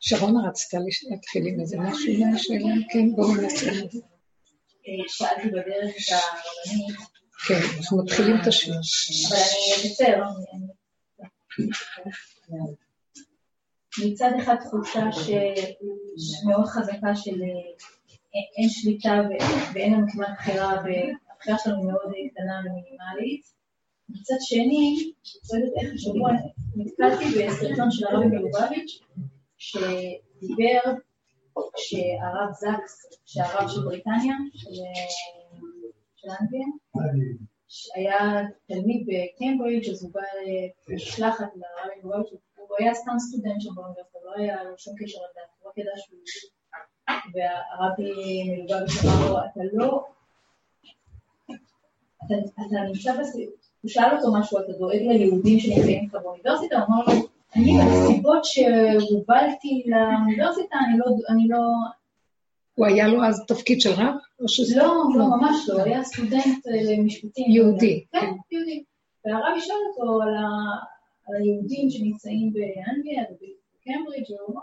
שרונה רצתה להתחיל עם איזה משהו מהשאלה, כן, בואו ננסה. שאלתי בדרך את הרבנית. כן, אנחנו מתחילים את השאלה. אבל אני אקצר. מצד אחד תחושה מאוד חזקה של אין שליטה ואין לנו כמעט בחירה, והבחירה שלנו מאוד קטנה ומינימלית. מצד שני, לא איך השבוע נתקלתי בסרטון של הרבי מלובביץ', שדיבר שהרב זקס, שהרב של בריטניה, של אנגליה, היה תלמיד בקיימברידג' אז הוא בא למשלחת לרבי מלובביץ', הוא היה סתם סטודנט שם באוניברסיטה, לא היה לו שום קשר לדת, הוא רק ידע שהוא והרבי מלובביץ' אמר לו, אתה לא, אתה נמצא בסיפור, הוא שאל אותו משהו, אתה דואג ליהודים שנמצאים איתך באוניברסיטה? הוא אמר לו, אני בנסיבות שהובלתי לאוניברסיטה, אני לא... אני לא... הוא היה לו אז תפקיד של רב? לא, לא, ממש לא, היה סטודנט למשפטים. יהודי. כן, יהודי. והרב ישאל אותו על היהודים שנמצאים באנגליה ובקמברידג', והוא אמר,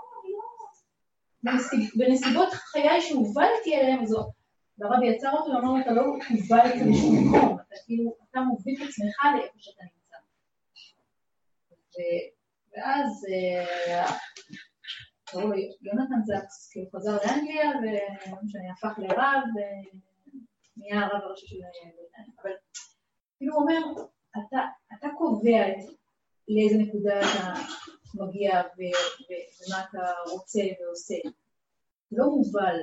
לא... בנסיבות חיי שהובלתי אליהם, זו... והרבי יצר אותו ואמר לו, אתה לא הובלת לשום מקום, אתה כאילו, אתה מוביל את עצמך לאיפה שאתה נמצא. ואז אה, קראו לו יונתן זקס, הוא חזר לאנגליה, ולא משנה, הפך לרב, ונהיה הרב הראשי של בריטניה. אבל כאילו הוא אומר, אתה קובע לאיזה נקודה אתה מגיע ומה אתה רוצה ועושה. לא מובל.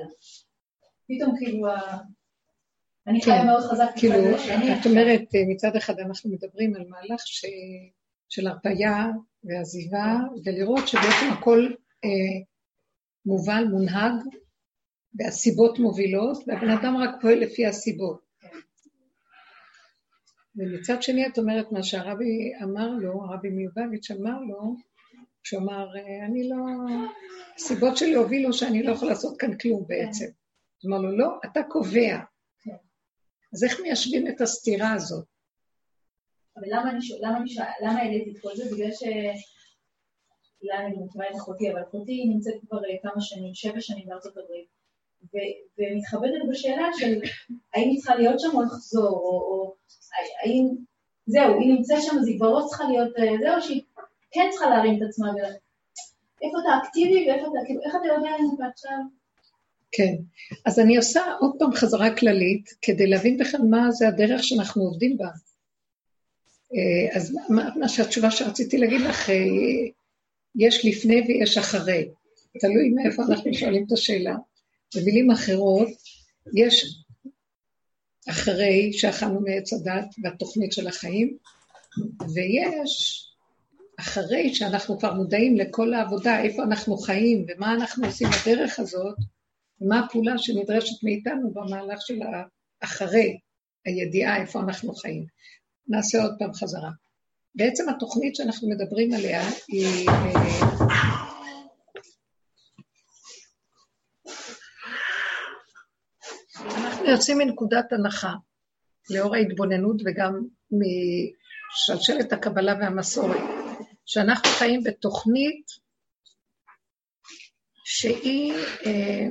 פתאום כאילו, אני חיה כן. מאוד חזק. כאילו, את אומרת, מצד אחד אנחנו מדברים על מהלך של הרפאיה ועזיבה, ולראות שבעצם הכל אה, מובל, מונהג, והסיבות מובילות, והבן אדם רק פועל לפי הסיבות. ומצד שני את אומרת מה שהרבי אמר לו, הרבי מיובביץ' אמר לו, שהוא אמר, אני לא, הסיבות שלי הובילו שאני לא יכול לעשות כאן כלום בעצם. הוא אמר לו, לא, אתה קובע. אז איך מיישבים את הסתירה הזאת? אבל למה אני אני למה העליתי את כל זה? בגלל ש... אולי אני מכירה את אחותי, אבל אחותי נמצאת כבר אה, כמה שנים, שבע שנים בארצות הברית, ומתחבטת בשאלה של האם היא צריכה להיות שם או לחזור, או האם, זהו, היא נמצאת שם אז היא כבר לא צריכה להיות, אה, זהו, שהיא כן צריכה להרים את עצמה, איפה אתה אקטיבי ואיפה אתה, כאילו, איך אתה יודע אם אתה עכשיו... כן, אז אני עושה עוד פעם חזרה כללית, כדי להבין בכלל מה זה הדרך שאנחנו עובדים בה. אה, אז מה, מה שהתשובה שרציתי להגיד לך, אה, יש לפני ויש אחרי. תלוי מאיפה אנחנו שואלים את השאלה. במילים אחרות, יש אחרי שאכלנו מעץ הדת והתוכנית של החיים, ויש אחרי שאנחנו כבר מודעים לכל העבודה, איפה אנחנו חיים ומה אנחנו עושים בדרך הזאת, ומה הפעולה שנדרשת מאיתנו במהלך של האחרי, הידיעה איפה אנחנו חיים. נעשה עוד פעם חזרה. בעצם התוכנית שאנחנו מדברים עליה היא... אנחנו יוצאים מנקודת הנחה, לאור ההתבוננות וגם משלשלת הקבלה והמסורת, שאנחנו חיים בתוכנית שהיא אה,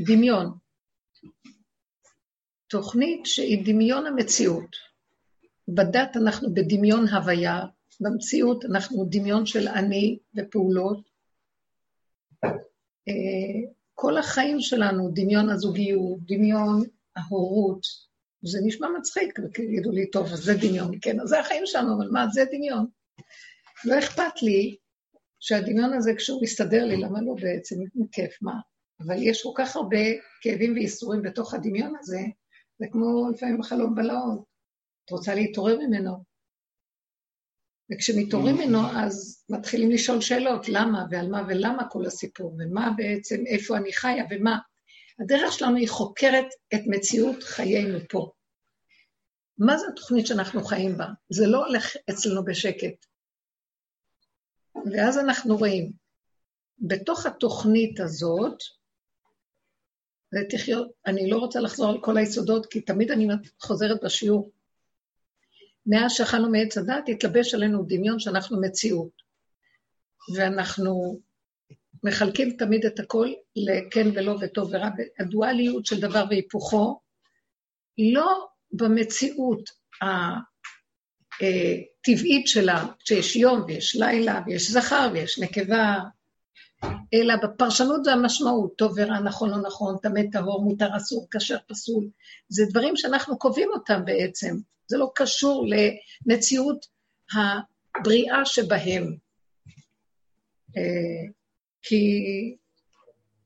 דמיון. תוכנית שהיא דמיון המציאות. בדת אנחנו בדמיון הוויה, במציאות אנחנו דמיון של אני ופעולות. אה, כל החיים שלנו, דמיון הזוגיות, דמיון ההורות, זה נשמע מצחיק, יגידו לי, טוב, אז זה דמיון, כן, אז זה החיים שלנו, אבל מה, זה דמיון. לא אכפת לי שהדמיון הזה, כשהוא מסתדר לי, למה לא בעצם? כיף, מה? אבל יש כל כך הרבה כאבים וייסורים בתוך הדמיון הזה, זה כמו לפעמים חלום בלהות. את רוצה להתעורר ממנו. וכשמתעוררים ממנו, אז מתחילים לשאול שאלות, למה ועל מה ולמה כל הסיפור, ומה בעצם, איפה אני חיה ומה. הדרך שלנו היא חוקרת את מציאות חיינו פה. מה זה התוכנית שאנחנו חיים בה? זה לא הולך אצלנו בשקט. ואז אנחנו רואים, בתוך התוכנית הזאת, ותחיות, אני לא רוצה לחזור על כל היסודות, כי תמיד אני חוזרת בשיעור. מאז שאכלנו מעץ הדת, התלבש עלינו דמיון שאנחנו מציאות. ואנחנו מחלקים תמיד את הכל לכן ולא וטוב ורע, הדואליות של דבר והיפוכו, לא במציאות הטבעית שלה, שיש יום ויש לילה ויש זכר ויש נקבה, אלא בפרשנות והמשמעות, טוב ורע, נכון לא נכון, טמא טהור, מותר אסור, כשר פסול. זה דברים שאנחנו קובעים אותם בעצם. זה לא קשור למציאות הבריאה שבהם. אה, כי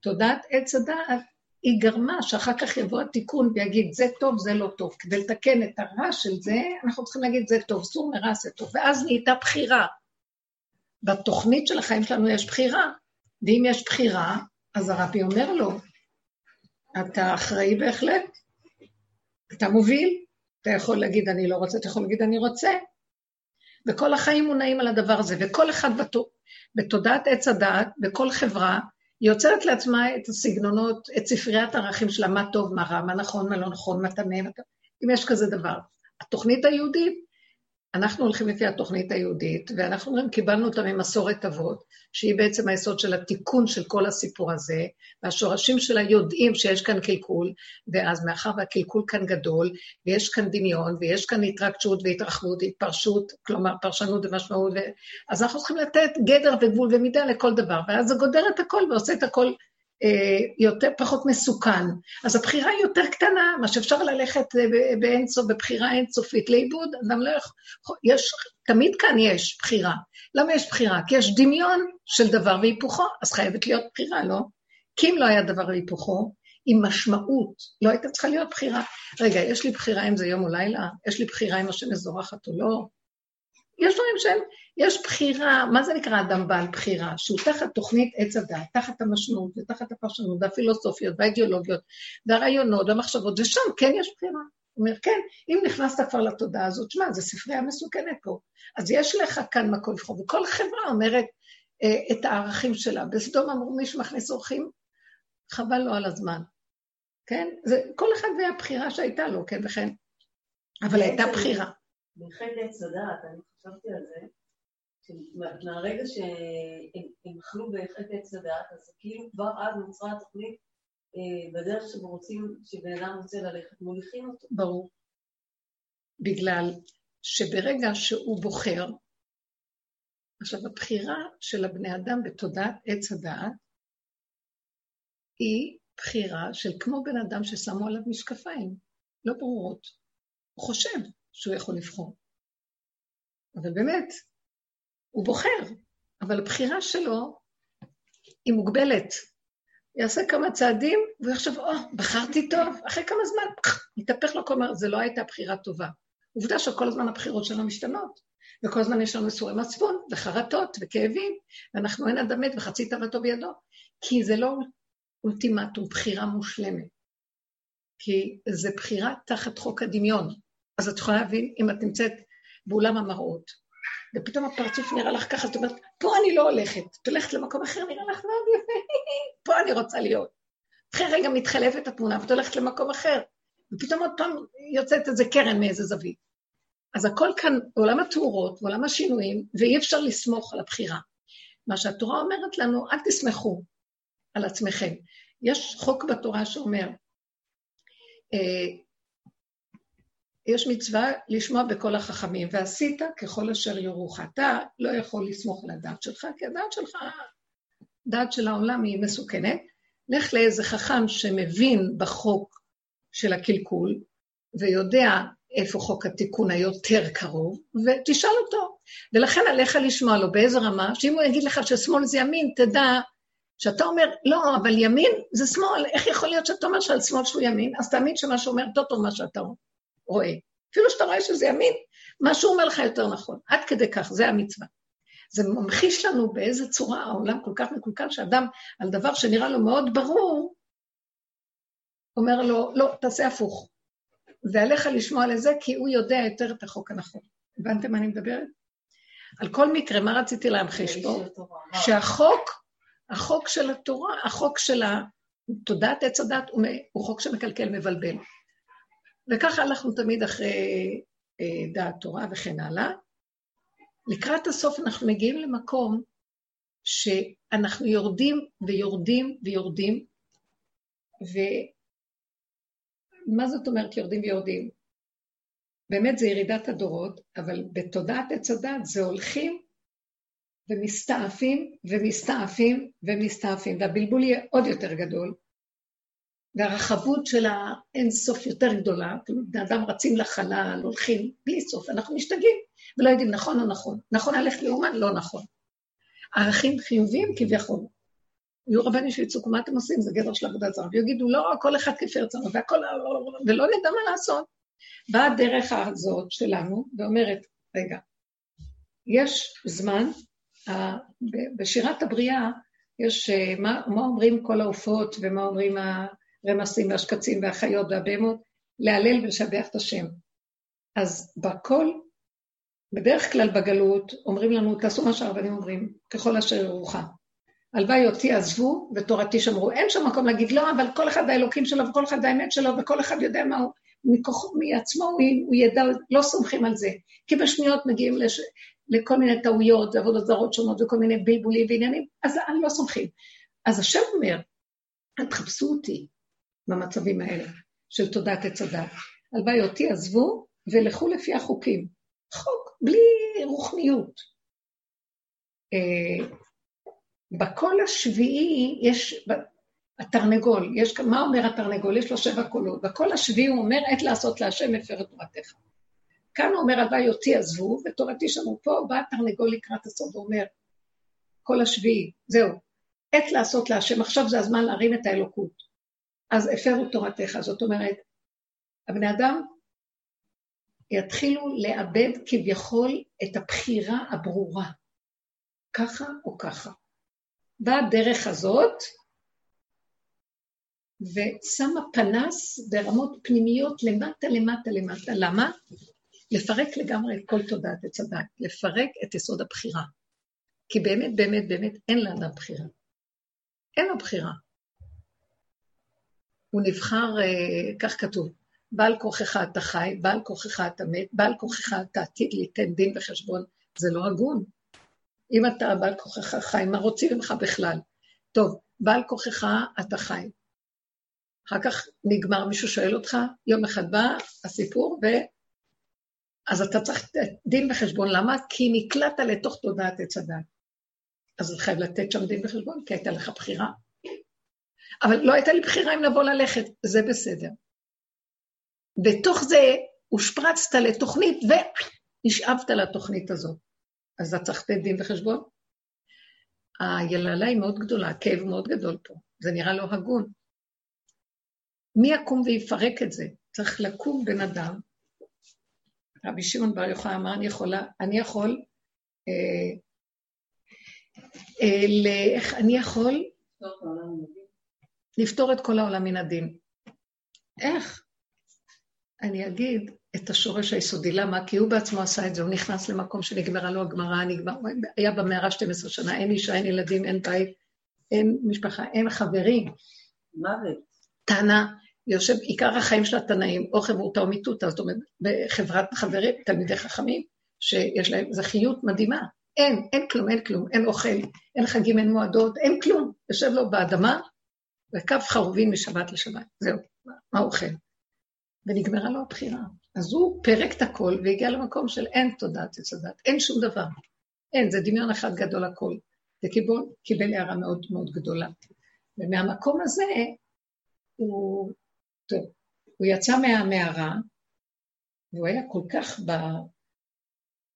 תודעת עץ הדעת, היא גרמה שאחר כך יבוא התיקון ויגיד, זה טוב, זה לא טוב. כדי לתקן את הרע של זה, אנחנו צריכים להגיד, זה טוב, סור מרע זה טוב. ואז נהייתה בחירה. בתוכנית של החיים שלנו יש בחירה, ואם יש בחירה, אז הרבי אומר לו, אתה אחראי בהחלט, אתה מוביל, אתה יכול להגיד אני לא רוצה, אתה יכול להגיד אני רוצה. וכל החיים מונעים על הדבר הזה, וכל אחד בתודעת עץ הדעת, בכל חברה, היא יוצרת לעצמה את הסגנונות, את ספריית הערכים שלה, מה טוב, מה רע, מה נכון, מה לא נכון, מה טמא, אם יש כזה דבר. התוכנית היהודית אנחנו הולכים לפי התוכנית היהודית, ואנחנו אומרים, קיבלנו אותה ממסורת אבות, שהיא בעצם היסוד של התיקון של כל הסיפור הזה, והשורשים שלה יודעים שיש כאן קלקול, ואז מאחר והקלקול כאן גדול, ויש כאן דמיון, ויש כאן התרגשות והתרחבות, התפרשות, כלומר פרשנות ומשמעות. אז אנחנו צריכים לתת גדר וגבול ומידה לכל דבר, ואז זה גודר את הכל ועושה את הכל יותר, פחות מסוכן. אז הבחירה היא יותר קטנה, מה שאפשר ללכת אה, באינסוף, בבחירה אינסופית לאיבוד, אדם לא יכול, יש, תמיד כאן יש בחירה. למה יש בחירה? כי יש דמיון של דבר והיפוכו, אז חייבת להיות בחירה, לא? כי אם לא היה דבר והיפוכו, עם משמעות, לא הייתה צריכה להיות בחירה. רגע, יש לי בחירה אם זה יום או לילה? יש לי בחירה אם השם מזורחת או לא? יש דברים שהם, יש בחירה, מה זה נקרא אדם בעל בחירה? שהוא תחת תוכנית עץ הדעת, תחת המשמעות ותחת הפרשנות והפילוסופיות והאידיאולוגיות והרעיונות והמחשבות, ושם כן יש בחירה. הוא אומר, כן, אם נכנסת כבר לתודעה הזאת, שמע, זו ספרייה מסוכנת פה. אז יש לך כאן מקום לבחור, וכל חברה אומרת אה, את הערכים שלה. בסדום אמרו, מי שמכניס אורחים, חבל לו על הזמן. כן? זה, כל אחד והבחירה שהייתה לו, כן וכן. אבל הייתה בחירה. בחטא עץ הדעת, אני חשבתי על זה, מהרגע שהם אכלו בחטא עץ הדעת, אז כאילו כבר אז נוצרה התוכנית אה, בדרך שבו רוצים, שבן אדם רוצה ללכת, מוליכים אותו. ברור. בגלל שברגע שהוא בוחר, עכשיו הבחירה של הבני אדם בתודעת עץ הדעת היא בחירה של כמו בן אדם ששמו עליו משקפיים, לא ברורות. הוא חושב שהוא יכול לבחור. אבל באמת, הוא בוחר, אבל הבחירה שלו היא מוגבלת. יעשה כמה צעדים, והוא יחשוב, או, oh, בחרתי טוב, אחרי כמה זמן, יתהפך לו כל הזמן, זו לא הייתה בחירה טובה. עובדה שכל הזמן הבחירות שלנו משתנות, וכל הזמן יש לנו מסורי מצפון, וחרטות, וכאבים, ואנחנו אין אדם מת וחצי תאוותו בידו, כי זה לא אולטימטום, בחירה מושלמת. כי זה בחירה תחת חוק הדמיון. אז את יכולה להבין, אם את נמצאת באולם המראות, ופתאום הפרצוף נראה לך ככה, זאת אומרת, פה אני לא הולכת, את הולכת למקום אחר, נראה לך מאוד יפה, פה אני רוצה להיות. אחרי רגע מתחלפת התמונה, ואת הולכת למקום אחר, ופתאום עוד פעם יוצאת איזה קרן מאיזה זווית. אז הכל כאן עולם התאורות, עולם השינויים, ואי אפשר לסמוך על הבחירה. מה שהתורה אומרת לנו, אל תסמכו על עצמכם. יש חוק בתורה שאומר, אה, יש מצווה לשמוע בכל החכמים, ועשית ככל אשר יורוך. אתה לא יכול לסמוך על הדעת שלך, כי הדעת שלך, דעת של העולם היא מסוכנת. לך לאיזה חכם שמבין בחוק של הקלקול, ויודע איפה חוק התיקון היותר קרוב, ותשאל אותו. ולכן עליך לשמוע לו באיזה רמה, שאם הוא יגיד לך ששמאל זה ימין, תדע שאתה אומר, לא, אבל ימין זה שמאל, איך יכול להיות שאתה אומר שעל שמאל שהוא ימין? אז תאמין שמה שאומר טוטו מה שאתה אומר. רואה. אפילו שאתה רואה שזה ימין, מה שהוא אומר לך יותר נכון. עד כדי כך, זה המצווה. זה ממחיש לנו באיזה צורה העולם כל כך מקולקל, שאדם, על דבר שנראה לו מאוד ברור, אומר לו, לא, תעשה הפוך. ועליך לשמוע לזה, כי הוא יודע יותר את החוק הנכון. הבנתם מה אני מדברת? על כל מקרה, מה רציתי להמחיש פה? שהחוק, החוק של התורה, החוק של תודעת עץ הדת, הוא חוק שמקלקל, מבלבל. וככה הלכנו תמיד אחרי אה, דעת תורה וכן הלאה. לקראת הסוף אנחנו מגיעים למקום שאנחנו יורדים ויורדים ויורדים, ומה זאת אומרת יורדים ויורדים? באמת זה ירידת הדורות, אבל בתודעת עץ הדת זה הולכים ומסתעפים ומסתעפים ומסתעפים, והבלבול יהיה עוד יותר גדול, והרחבות של האינסוף יותר גדולה, בני אדם רצים לחלל, הולכים בלי סוף, אנחנו משתגעים ולא יודעים נכון או נכון. נכון ללכת לאומן? לא נכון. ערכים חיוביים כביכול. יהיו רבנים שיצאו, מה אתם עושים? זה גדר של עבודת זרה. ויגידו, לא, כל אחד כפי רצונו, והכל, ולא נדע מה לעשות. באה הדרך הזאת שלנו ואומרת, רגע, יש זמן, בשירת הבריאה יש, אה, מה, מה אומרים כל העופות ומה אומרים הרמסים והשקצים והחיות והבהמות? להלל ולשבח את השם. אז בכל, בדרך כלל בגלות אומרים לנו, תעשו מה שהרבנים אומרים, ככל אשר ירוחה. הלוואי אותי עזבו ותורתי שמרו. אין שם מקום להגיד לא, אבל כל אחד האלוקים שלו וכל אחד האמת שלו וכל אחד יודע מה הוא. מכוח, מעצמו הוא, הוא ידע, לא סומכים על זה. כי בשניות מגיעים לש, לכל מיני טעויות ועבודות זרות שונות וכל מיני בלבולים ועניינים, אז אני לא סומכים. אז השם אומר, תחפשו אותי במצבים האלה של תודעת עץ הדת. הלוואי אותי עזבו ולכו לפי החוקים. חוק, בלי רוחניות. אה, בקול השביעי יש, התרנגול, יש, מה אומר התרנגול? יש לו שבע קולות. בקול השביעי הוא אומר, עת לעשות להשם הפר את תורתך. כאן הוא אומר, הלוואי אותי עזבו, ותורתי שלנו פה, בא התרנגול לקראת הסוף ואומר, קול השביעי, זהו, עת לעשות להשם, עכשיו זה הזמן להרים את האלוקות. אז הפרו תורתך. זאת אומרת, הבני אדם יתחילו לאבד כביכול את הבחירה הברורה, ככה או ככה. בדרך הזאת, ושמה פנס ברמות פנימיות למטה, למטה, למטה. למה? לפרק לגמרי את כל תודעת עץ הדת, לפרק את יסוד הבחירה. כי באמת, באמת, באמת אין לאדם בחירה. אין לו בחירה. הוא נבחר, אה, כך כתוב, בעל כוחך אתה חי, בעל כוחך אתה מת, בעל כוחך אתה עתיד ליתן דין וחשבון. זה לא הגון. אם אתה בעל כוחך חי, מה רוצים ממך בכלל? טוב, בעל כוחך אתה חי. אחר כך נגמר, מישהו שואל אותך, יום אחד בא הסיפור, ו... אז אתה צריך דין וחשבון. למה? כי נקלעת לתוך תודעת עץ הדת. אז אתה חייב לתת שם דין וחשבון, כי הייתה לך בחירה. אבל לא הייתה לי בחירה אם לבוא ללכת, זה בסדר. בתוך זה הושפרצת לתוכנית ונשאבת לתוכנית הזאת. אז אתה צריך לתת דין וחשבון. היללה היא מאוד גדולה, הכאב מאוד גדול פה, זה נראה לא הגון. מי יקום ויפרק את זה? צריך לקום בן אדם. רבי שמעון בר יוחאי אמר, אני יכולה, אני יכול, אה, אה, איך אני יכול לפתור את כל העולם מן הדין. איך? אני אגיד את השורש היסודי. למה? כי הוא בעצמו עשה את זה, הוא נכנס למקום שנגמרה לו הגמרא, נגמר, היה במערה 12 שנה, אין אישה, אין ילדים, אין בית, אין משפחה, אין חברים. מוות. טענה, יושב, עיקר החיים של התנאים, או חברותא או מיטותא, זאת אומרת, בחברת חברים, תלמידי חכמים, שיש להם זכיות מדהימה. אין, אין כלום, אין כלום, אין אוכל, אין חגים, אין מועדות, אין כלום. יושב לו באדמה, וקו חרובים משבת לשבת. זהו, מה אוכל? ונגמרה לו הבחירה. אז הוא פירק את הכל והגיע למקום של אין תודעת עץ אין שום דבר. אין, זה דמיון אחד גדול הכל. זה קיבל, קיבל הערה מאוד מאוד גדולה. ומהמקום הזה הוא, טוב, הוא יצא מהמערה, והוא היה כל כך ב,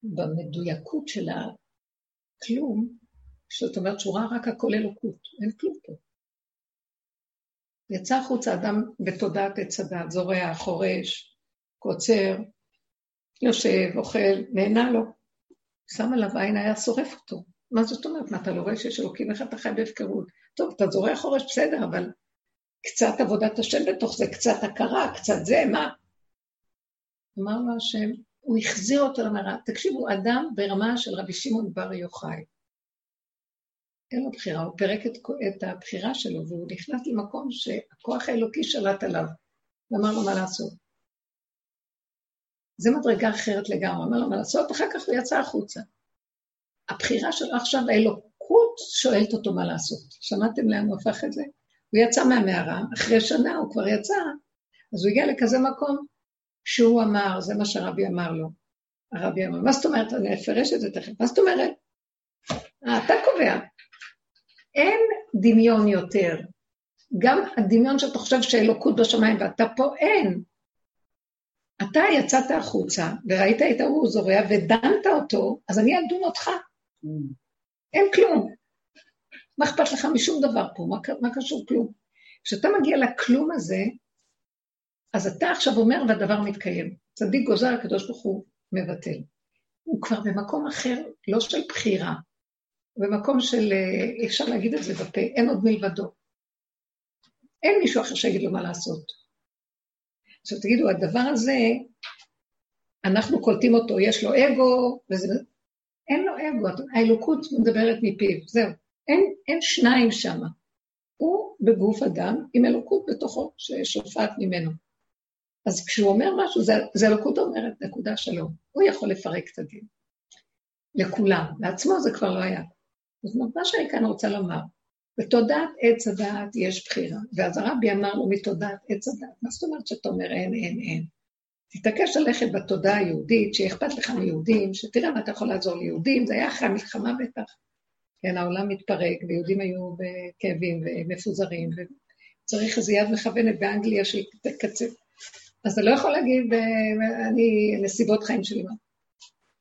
במדויקות של הכלום, זאת אומרת שהוא ראה רק הכל אלוקות, אין כלום פה. יצא החוצה אדם בתודעת עץ הדת, זורע, חורש, קוצר, יושב, אוכל, נהנה לו. שם עליו עין, היה שורף אותו. מה זאת אומרת? מה, אתה לא רואה שיש אלוקים איך אתה חי בהפקרות? טוב, אתה זורע חורש, בסדר, אבל קצת עבודת השם בתוך זה, קצת הכרה, קצת זה, מה? אמר לו השם, הוא החזיר אותו למראה. תקשיבו, אדם ברמה של רבי שמעון בר יוחאי. אין לו בחירה, הוא פירק את, את הבחירה שלו, והוא נכנס למקום שהכוח האלוקי שלט עליו, ואמר לו מה לעשות. זה מדרגה אחרת לגמרי, אמר לו מה לעשות, אחר כך הוא יצא החוצה. הבחירה שלו עכשיו, האלוק, האלוקות שואלת אותו מה לעשות. שמעתם לאן הוא הפך את זה? הוא יצא מהמערה, אחרי שנה הוא כבר יצא, אז הוא הגיע לכזה מקום שהוא אמר, זה מה שהרבי אמר לו. הרבי אמר, מה זאת אומרת? אני אפרש את זה תכף. מה זאת אומרת? אה, אתה קובע. אין דמיון יותר. גם הדמיון שאתה חושב שאלוקות בשמיים ואתה פה, אין. אתה יצאת החוצה וראית את ההוא זורע ודנת אותו, אז אני אדון אותך. Mm. אין כלום. מה אכפת לך משום דבר פה? מה, מה קשור כלום? כשאתה מגיע לכלום הזה, אז אתה עכשיו אומר והדבר מתקיים. צדיק גוזר, הקדוש ברוך הוא מבטל. הוא כבר במקום אחר, לא של בחירה, במקום של, אה, אפשר להגיד את זה בפה, אין עוד מלבדו. אין מישהו אחר שיגיד לו מה לעשות. עכשיו תגידו, הדבר הזה, אנחנו קולטים אותו, יש לו אגו, וזה... אין לו אגו, האלוקות מדברת מפיו, זהו. אין, אין שניים שם. הוא בגוף אדם עם אלוקות בתוכו ששופעת ממנו. אז כשהוא אומר משהו, זה, זה אלוקות אומרת, נקודה שלום. הוא יכול לפרק את הדין. לכולם. לעצמו זה כבר לא היה. זאת אומרת, מה שאני כאן רוצה לומר, בתודעת עץ הדעת יש בחירה. ואז הרבי אמר לו, מתודעת עץ הדעת, מה זאת אומרת שאתה אומר אין, אין, אין? תתעקש ללכת בתודעה היהודית, שאכפת לך מיהודים, שתראה מה אתה יכול לעזור ליהודים, זה היה אחרי המלחמה בטח. כן, העולם מתפרק, ויהודים היו בכאבים ומפוזרים, וצריך איזו יד מכוונת באנגליה של קצה. אז אתה לא יכול להגיד, אה, אני, נסיבות חיים שלי.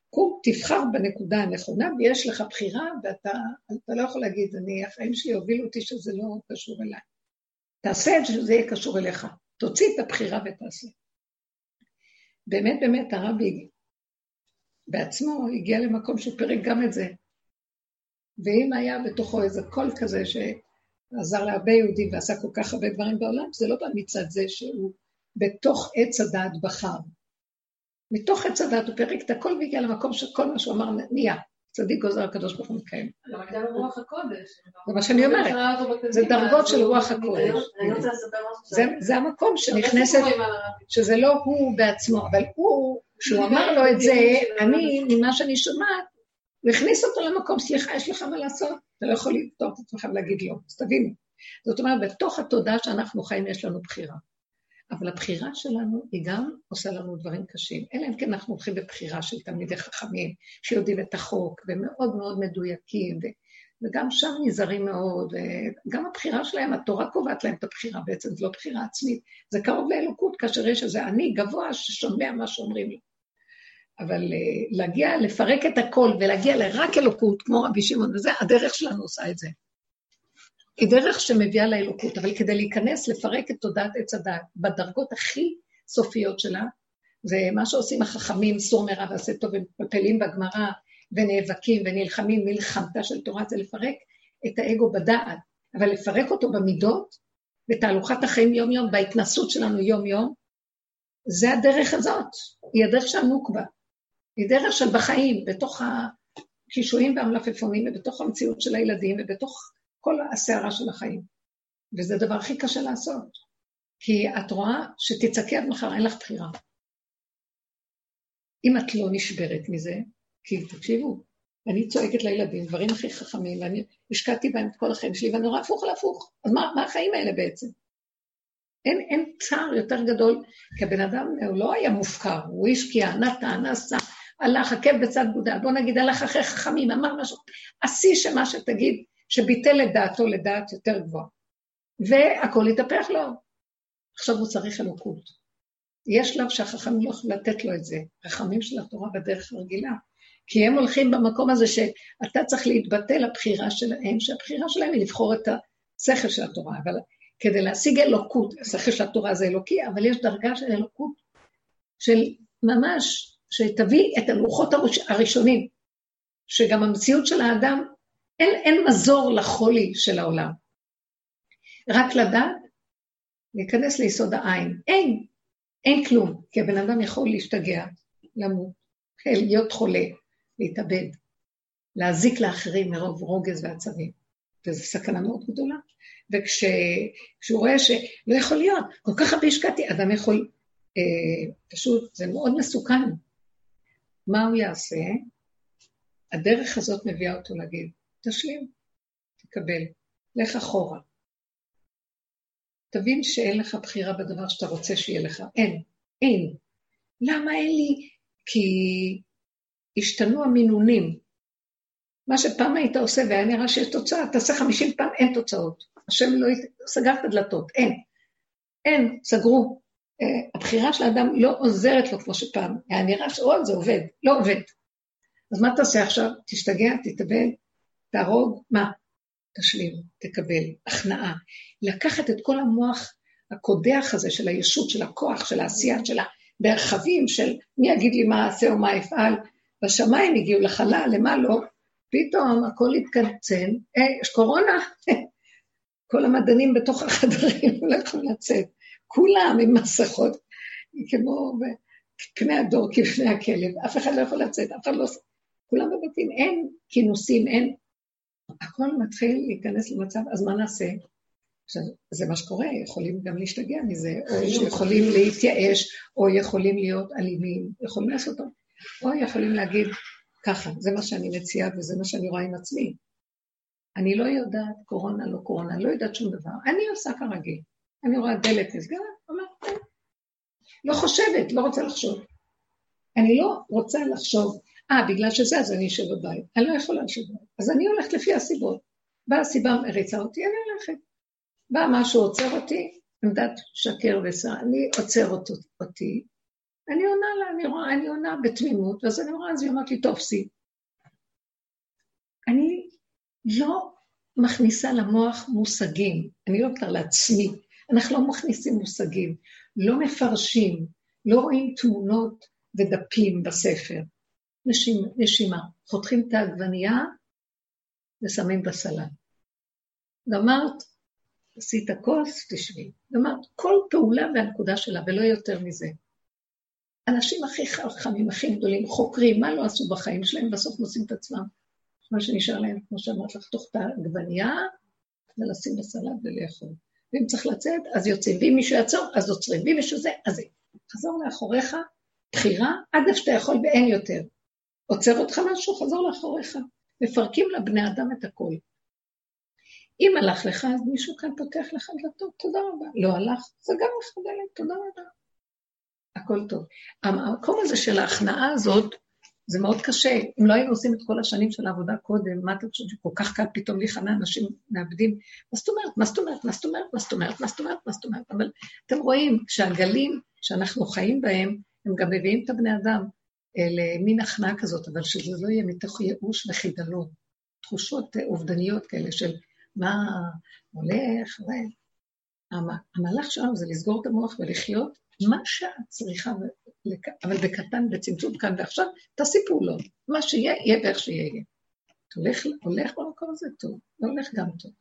קום, תבחר בנקודה הנכונה, ויש לך בחירה, ואתה לא יכול להגיד, אני, החיים שלי הובילו אותי שזה לא קשור אליי. תעשה את זה שזה יהיה קשור אליך. תוציא את הבחירה ותעשה. באמת, באמת, הרבי בעצמו הגיע למקום שהוא פירק גם את זה. ואם היה בתוכו איזה קול כזה שעזר להרבה יהודים ועשה כל כך הרבה דברים בעולם, זה לא בא מצד זה שהוא בתוך עץ הדעת בחר. מתוך עץ הדעת הוא פירק את הכל והגיע למקום שכל מה שהוא אמר נהיה. צדיק גוזר הקדוש ברוך הוא מקיים. גם הייתה לו רוח הקודש. זה מה שאני אומרת, זה דרגות של רוח הקודש. זה המקום שנכנסת, שזה לא הוא בעצמו, אבל הוא, כשהוא אמר לו את זה, אני, ממה שאני שומעת, הוא הכניס אותו למקום, סליחה, יש לך מה לעשות? אתה לא יכול לפתור את עצמך ולהגיד לא, אז תבינו. זאת אומרת, בתוך התודעה שאנחנו חיים יש לנו בחירה. אבל הבחירה שלנו היא גם עושה לנו דברים קשים. אלא אם כן אנחנו הולכים בבחירה של תלמידי חכמים, שיודעים את החוק, ומאוד מאוד מדויקים, ו... וגם שם נזהרים מאוד, וגם הבחירה שלהם, התורה קובעת להם את הבחירה בעצם, זו לא בחירה עצמית, זה קרוב לאלוקות, כאשר יש איזה אני גבוה ששומע מה שאומרים לו. אבל אה, להגיע, לפרק את הכל ולהגיע לרק אלוקות, כמו רבי שמעון, וזה, הדרך שלנו עושה את זה. היא דרך שמביאה לאלוקות, אבל כדי להיכנס, לפרק את תודעת עץ הדת בדרגות הכי סופיות שלה, ומה שעושים החכמים, סור מרע ועשה טוב, ומפלפלים בגמרא, ונאבקים ונלחמים מלחמתה של תורה, זה לפרק את האגו בדעת, אבל לפרק אותו במידות, בתהלוכת החיים יום-יום, בהתנסות שלנו יום-יום, זה הדרך הזאת, היא הדרך של הנוקבה. היא דרך של בחיים, בתוך הקישואים והמלפפונים, ובתוך המציאות של הילדים, ובתוך כל הסערה של החיים. וזה הדבר הכי קשה לעשות. כי את רואה שתצעקי עד מחר, אין לך בחירה. אם את לא נשברת מזה, כי תקשיבו, אני צועקת לילדים דברים הכי חכמים, ואני השקעתי בהם את כל החיים שלי, ואני רואה הפוך להפוך. אז מה, מה החיים האלה בעצם? אין, אין צער יותר גדול, כי הבן אדם, הוא לא היה מופקר, הוא השקיע, נתן, עשה, הלך, עקב בצד גודל, בוא נגיד, הלך אחרי חכמים, אמר משהו, השיא שמה שתגיד, שביטל את דעתו לדעת יותר גבוהה. והכל התהפך לו. עכשיו הוא צריך אלוקות. יש שלב שהחכמים לא יכולים לתת לו את זה, רחמים של התורה בדרך הרגילה. כי הם הולכים במקום הזה שאתה צריך להתבטא לבחירה שלהם, שהבחירה שלהם היא לבחור את השכל של התורה. אבל כדי להשיג אלוקות, השכל של התורה זה אלוקי, אבל יש דרגה של אלוקות, של ממש, שתביא את הלוחות הראשונים, שגם המציאות של האדם אין, אין מזור לחולי של העולם. רק לדעת, להיכנס ליסוד העין. אין, אין כלום, כי הבן אדם יכול להשתגע, למות, להיות חולה, להתאבד, להזיק לאחרים מרוב רוגז ועצבים. וזו סכנה מאוד גדולה. וכשהוא רואה שלא יכול להיות, כל כך הרבה השקעתי, אדם יכול, אה, פשוט, זה מאוד מסוכן. מה הוא יעשה? הדרך הזאת מביאה אותו להגיד, תשלים. תקבל. לך אחורה. תבין שאין לך בחירה בדבר שאתה רוצה שיהיה לך. אין. אין. למה אין לי? כי השתנו המינונים. מה שפעם היית עושה והיה נראה שיש תוצאה, תעשה חמישים פעם, אין תוצאות. השם לא... סגר את הדלתות, אין. אין, סגרו. Uh, הבחירה של האדם לא עוזרת לו כמו שפעם. היה נראה שאו, זה עובד, לא עובד. אז מה תעשה עכשיו? תשתגע, תתאבד, תהרוג, מה? תשלים, תקבל, הכנעה. לקחת את כל המוח הקודח הזה של הישות, של הכוח, של העשייה, של המרחבים, של מי יגיד לי מה אעשה או מה אפעל, בשמיים הגיעו לחלל, למה לא? פתאום הכל התקצן, אה, יש קורונה, כל המדענים בתוך החדרים לא יכולים לצאת, כולם עם מסכות, כמו פני הדור כפני הכלב, אף אחד לא יכול לצאת, אף אחד לא... כולם בבתים, אין כינוסים, אין... הכל מתחיל להיכנס למצב, אז מה נעשה? עכשיו, זה מה שקורה, יכולים גם להשתגע מזה, או שיכולים להתייאש, או יכולים להיות אלימים, יכולים לעשות טוב, או יכולים להגיד, ככה, זה מה שאני מציעה וזה מה שאני רואה עם עצמי. אני לא יודעת קורונה, לא קורונה, לא יודעת שום דבר. אני עושה כרגיל. אני רואה דלת נסגרת, אומרת. לא חושבת, לא רוצה לחשוב. אני לא רוצה לחשוב, אה, בגלל שזה, אז אני אשב בבית. אני לא יכולה לשבת בבית. אז אני הולכת לפי הסיבות. באה הסיבה מריצה אותי, אני הולכת. בא משהו עוצר אותי, עמדת שקר וסע, אני עוצר אותי, אני עונה לה, אני, רואה, אני עונה בתמימות, ואז אני רואה, אז היא אומרת לי, טוב, סי. אני לא מכניסה למוח מושגים, אני לא מתאר לעצמי, אנחנו לא מכניסים מושגים, לא מפרשים, לא רואים תמונות ודפים בספר. נשימה. חותכים את העגבנייה ושמים בסלט. גמרת, עשית כוס, תשבי. גמרת, כל פעולה והנקודה שלה, ולא יותר מזה. אנשים הכי חכמים, הכי גדולים, חוקרים, מה לא עשו בחיים שלהם, בסוף מוצאים את עצמם. מה שנשאר להם, כמו שאמרת, לחתוך את העגבנייה ולשים בסלט ולאכול. ואם צריך לצאת, אז יוצאים. ואם מישהו יעצור, אז עוצרים. ואם מישהו זה, אז זה. חזור לאחוריך, בחירה, עד איפה שאתה יכול ואין יותר. עוצר אותך משהו, חזור לאחוריך. מפרקים לבני אדם את הכל. אם הלך לך, אז מישהו כאן פותח לך דלתות, תודה רבה. לא הלך, זה גם מחדלת, תודה רבה. הכל טוב. המקום הזה של ההכנעה הזאת, זה מאוד קשה. אם לא היינו עושים את כל השנים של העבודה קודם, מה אתם חושבים שכל כך קל פתאום להיכנע, אנשים מאבדים? מה זאת אומרת? מה זאת אומרת? מה זאת אומרת? מה זאת אומרת? מה זאת אומרת? מה זאת אומרת? אבל אתם רואים שהגלים שאנחנו חיים בהם, הם גם מביאים את הבני אדם למין הכנעה כזאת, אבל שזה לא יהיה מתוך ייאוש וחידלון. תחושות אובדניות כאלה של מה הולך, ו... המהלך שלנו זה לסגור את המוח ולחיות מה שאת צריכה, אבל בקטן, בצמצום כאן ועכשיו, תעשי פעולות. מה שיהיה, יהיה ואיך שיהיה. הולך, הולך במקום הזה טוב, לא הולך גם טוב.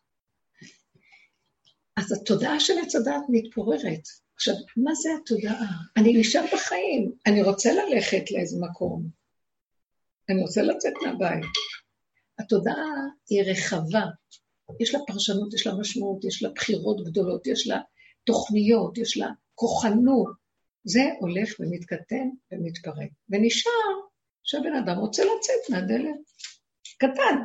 אז התודעה של עץ הדת מתפוררת. עכשיו, מה זה התודעה? אני נשאר בחיים, אני רוצה ללכת לאיזה מקום, אני רוצה לצאת מהבית. התודעה היא רחבה, יש לה פרשנות, יש לה משמעות, יש לה בחירות גדולות, יש לה תוכניות, יש לה כוחנות, זה הולך ומתקטן ומתפרק. ונשאר שהבן אדם רוצה לצאת מהדלת. קטן,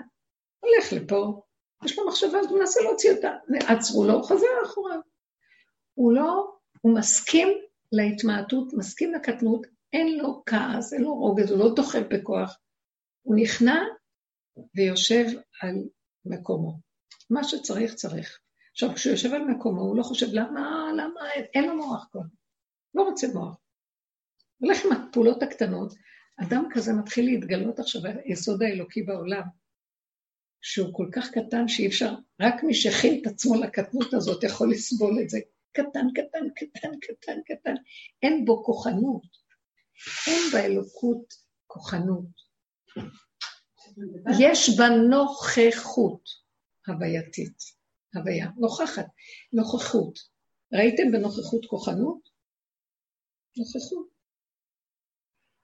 הולך לפה, יש לו מחשבה, אז הוא מנסה להוציא אותה. עצרו לו, הוא חזר אחורה. הוא לא, הוא מסכים להתמעטות, מסכים לקטנות, אין לו כעס, אין לו רוגז, הוא לא דוחף בכוח. הוא נכנע ויושב על מקומו. מה שצריך, צריך. עכשיו, כשהוא יושב על מקומו, הוא לא חושב, למה, למה, אין לו מוח כבר. לא רוצה מוח. הולך עם הפעולות הקטנות, אדם כזה מתחיל להתגלות עכשיו, היסוד האלוקי בעולם, שהוא כל כך קטן שאי אפשר, רק מי שהכין את עצמו לקטנות הזאת יכול לסבול את זה. קטן, קטן, קטן, קטן, קטן. אין בו כוחנות. אין באלוקות כוחנות. יש בה נוכחות הווייתית. הוויה, נוכחת, נוכחות. ראיתם בנוכחות כוחנות? נוכחות.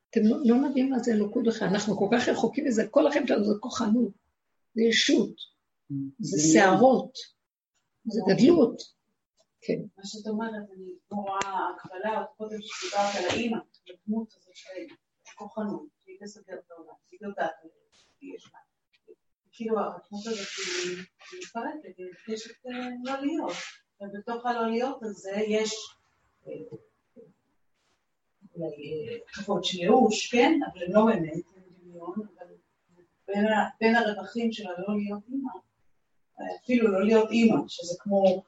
אתם לא, לא מבינים מה זה אלוקות בכלל, אנחנו כל כך רחוקים מזה, כל החיים שלנו זה כוחנות, זה ישות, זה שערות, זה גדלות. כן. מה שאת אומרת, אני רואה הקבלה, עוד קודם שדיברת על האימא, הדמות הזאת של כוחנות, שהיא תסגר את העולם, היא יודעת, יש לה. כאילו הדמות הזאת היא מפרקת, היא מבקשת לא להיות. ובתוך הלא להיות הזה יש אולי כבוד של ייאוש, כן? אבל לא באמת, הם דמיון, אבל בין הרווחים של הלא להיות אימא, אפילו לא להיות אימא, שזה כמו,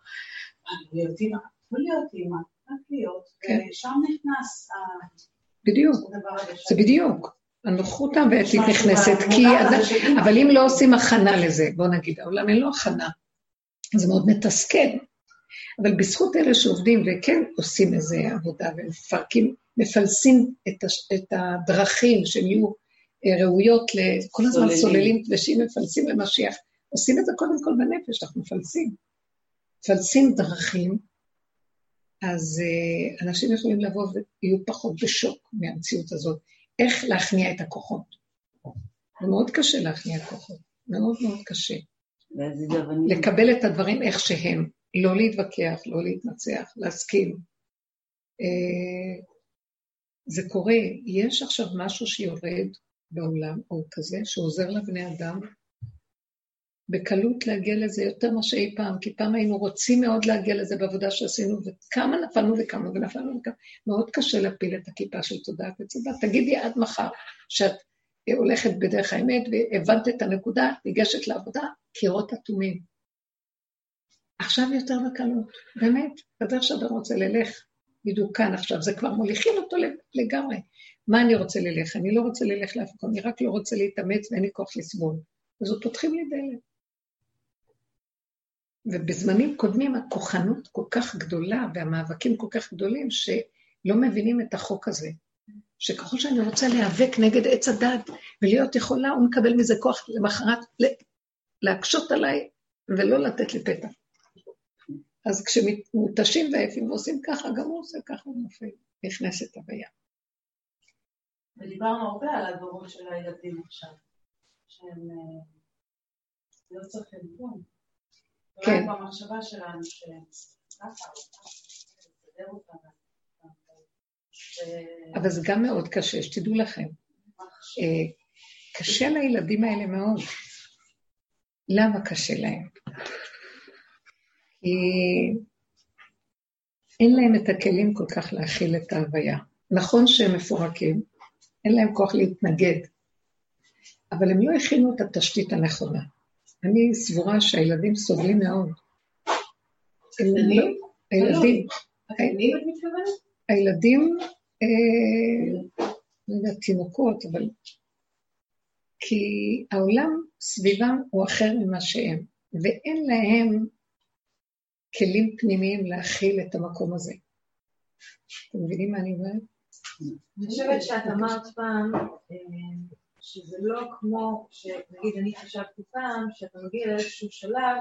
להיות אימא, לא להיות אימא, רק להיות, ושם נכנס בדיוק, זה בדיוק. הנוחות הבעייתית נכנסת, כי... אבל אם לא עושים הכנה לזה, בוא נגיד, העולם אין לו הכנה, זה מאוד מתסכל. אבל בזכות אלה שעובדים וכן עושים איזה עבודה ומפרקים, מפלסים את, הש, את הדרכים שהם יהיו אה, ראויות, כל הזמן סוללים כבשים, מפלסים למשיח. עושים את זה קודם כל בנפש, אנחנו מפלסים. מפלסים דרכים, אז uh, אנשים יכולים לבוא ויהיו פחות בשוק מהמציאות הזאת. איך להכניע את הכוחות. זה מאוד קשה להכניע כוחות, מאוד מאוד קשה. לקבל את הדברים איך שהם, לא להתווכח, לא להתנצח, להסכים. אה, זה קורה, יש עכשיו משהו שיורד בעולם, או כזה, שעוזר לבני אדם בקלות להגיע לזה יותר מאשר אי פעם, כי פעם היינו רוצים מאוד להגיע לזה בעבודה שעשינו, וכמה נפלנו וכמה ונפלנו וכמה. מאוד קשה להפיל את הכיפה של תודעת הדת. תגידי עד מחר שאת הולכת בדרך האמת והבנת את הנקודה, ניגשת לעבודה, קירות אטומים. עכשיו יותר בקלות, באמת, בדרך שאתה רוצה ללך, בדיוק כאן עכשיו, זה כבר מוליכים אותו לגמרי. מה אני רוצה ללך? אני לא רוצה ללך לאף מקום, אני רק לא רוצה להתאמץ ואין לי כוח לסבול. אז עוד פותחים לי דלת. ובזמנים קודמים הכוחנות כל כך גדולה והמאבקים כל כך גדולים, שלא מבינים את החוק הזה. שככל שאני רוצה להיאבק נגד עץ הדת ולהיות יכולה, הוא מקבל מזה כוח למחרת להקשות עליי ולא לתת לי פתח. אז כשמותשים ועייפים ועושים ככה, גם הוא עושה ככה, הוא נופל, נכנסת הוויה. ודיברנו הרבה על הדורות של הילדים עכשיו, שהם אה, לא צריכים כלום. כן. במחשבה שלנו אבל זה גם מאוד קשה, שתדעו לכם. אה, קשה לילדים האלה מאוד. למה קשה להם? כי אין להם את הכלים כל כך להכיל את ההוויה. נכון שהם מפורקים, אין להם כוח להתנגד, אבל הם לא הכינו את התשתית הנכונה. אני סבורה שהילדים סובלים מאוד. הקטנים? הילדים. הקטנים את מתכוונת? הילדים, אה, לא יודעת, תינוקות, אבל... כי העולם סביבם הוא אחר ממה שהם, ואין להם כלים פנימיים להכיל את המקום הזה. אתם מבינים מה אני אומרת? אני חושבת שאת אמרת פעם, אה, שזה לא כמו, שנגיד אני חשבתי פעם, שאתה מגיע לאיזשהו שלב,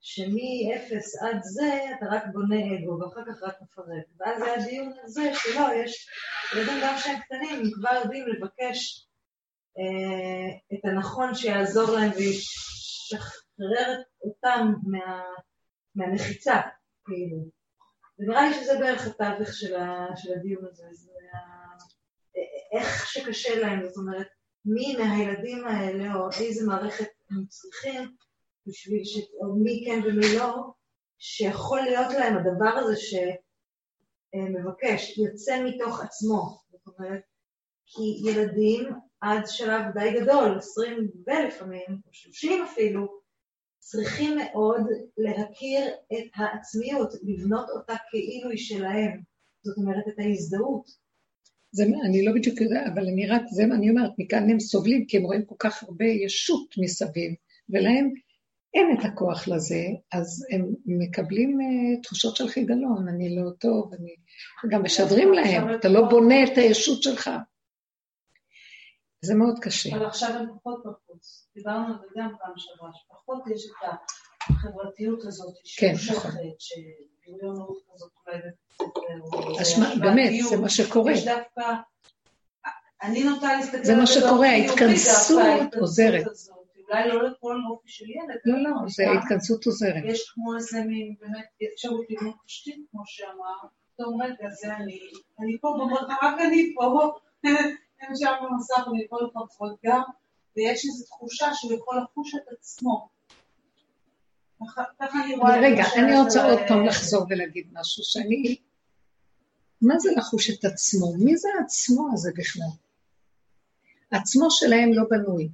שמ-0 עד זה אתה רק בונה אגו, ואחר כך רק מפרק. ואז זה הדיון הזה שלא, יש ילדים גם שהם קטנים, הם כבר יודעים לבקש אה, את הנכון שיעזור להם וישחרר אותם מה, מהמחיצה, כאילו. ונראה לי שזה בערך התווך של, של הדיון הזה, זה איך שקשה להם, זאת אומרת, מי מהילדים האלה, או איזה מערכת הם צריכים, בשביל ש... או מי כן ומי לא, שיכול להיות להם הדבר הזה שמבקש, יוצא מתוך עצמו. זאת אומרת, כי ילדים עד שלב די גדול, עשרים ולפעמים, או שלושים אפילו, צריכים מאוד להכיר את העצמיות, לבנות אותה כאילו היא שלהם. זאת אומרת, את ההזדהות. זה, אני לא בדיוק יודעת, אבל אני רק, זה מה אני אומרת, מכאן הם סובלים, כי הם רואים כל כך הרבה ישות מסביב, ולהם אין את הכוח לזה, אז הם מקבלים uh, תחושות של חידלון, אני לא טוב, אני... גם משדרים להם, אתה לא בונה את הישות שלך. זה מאוד קשה. אבל עכשיו הם פחות בחוץ. דיברנו על זה גם פעם שעברה, שפחות יש את החברתיות הזאת, כן, נכון. באמת, זה מה שקורה. יש דווקא, אני נוטה להסתכל זה מה שקורה, ההתכנסות עוזרת. אולי לא לכל אופי של ילד. לא, לא, זה ההתכנסות עוזרת. יש כמו איזה מין, באמת, אפשרות לבנות תשתית, כמו שאמר, טוב, רגע, זה אני, אני פה במרחב, רק אני פה, הם שם במסך, אני פה לפחות גם, ויש איזו תחושה שהוא יכול לחוש את עצמו. רגע, אני רוצה עוד פעם לחזור ולהגיד משהו, שאני... מה זה לחוש את עצמו? מי זה העצמו הזה בכלל? עצמו שלהם לא בנוי.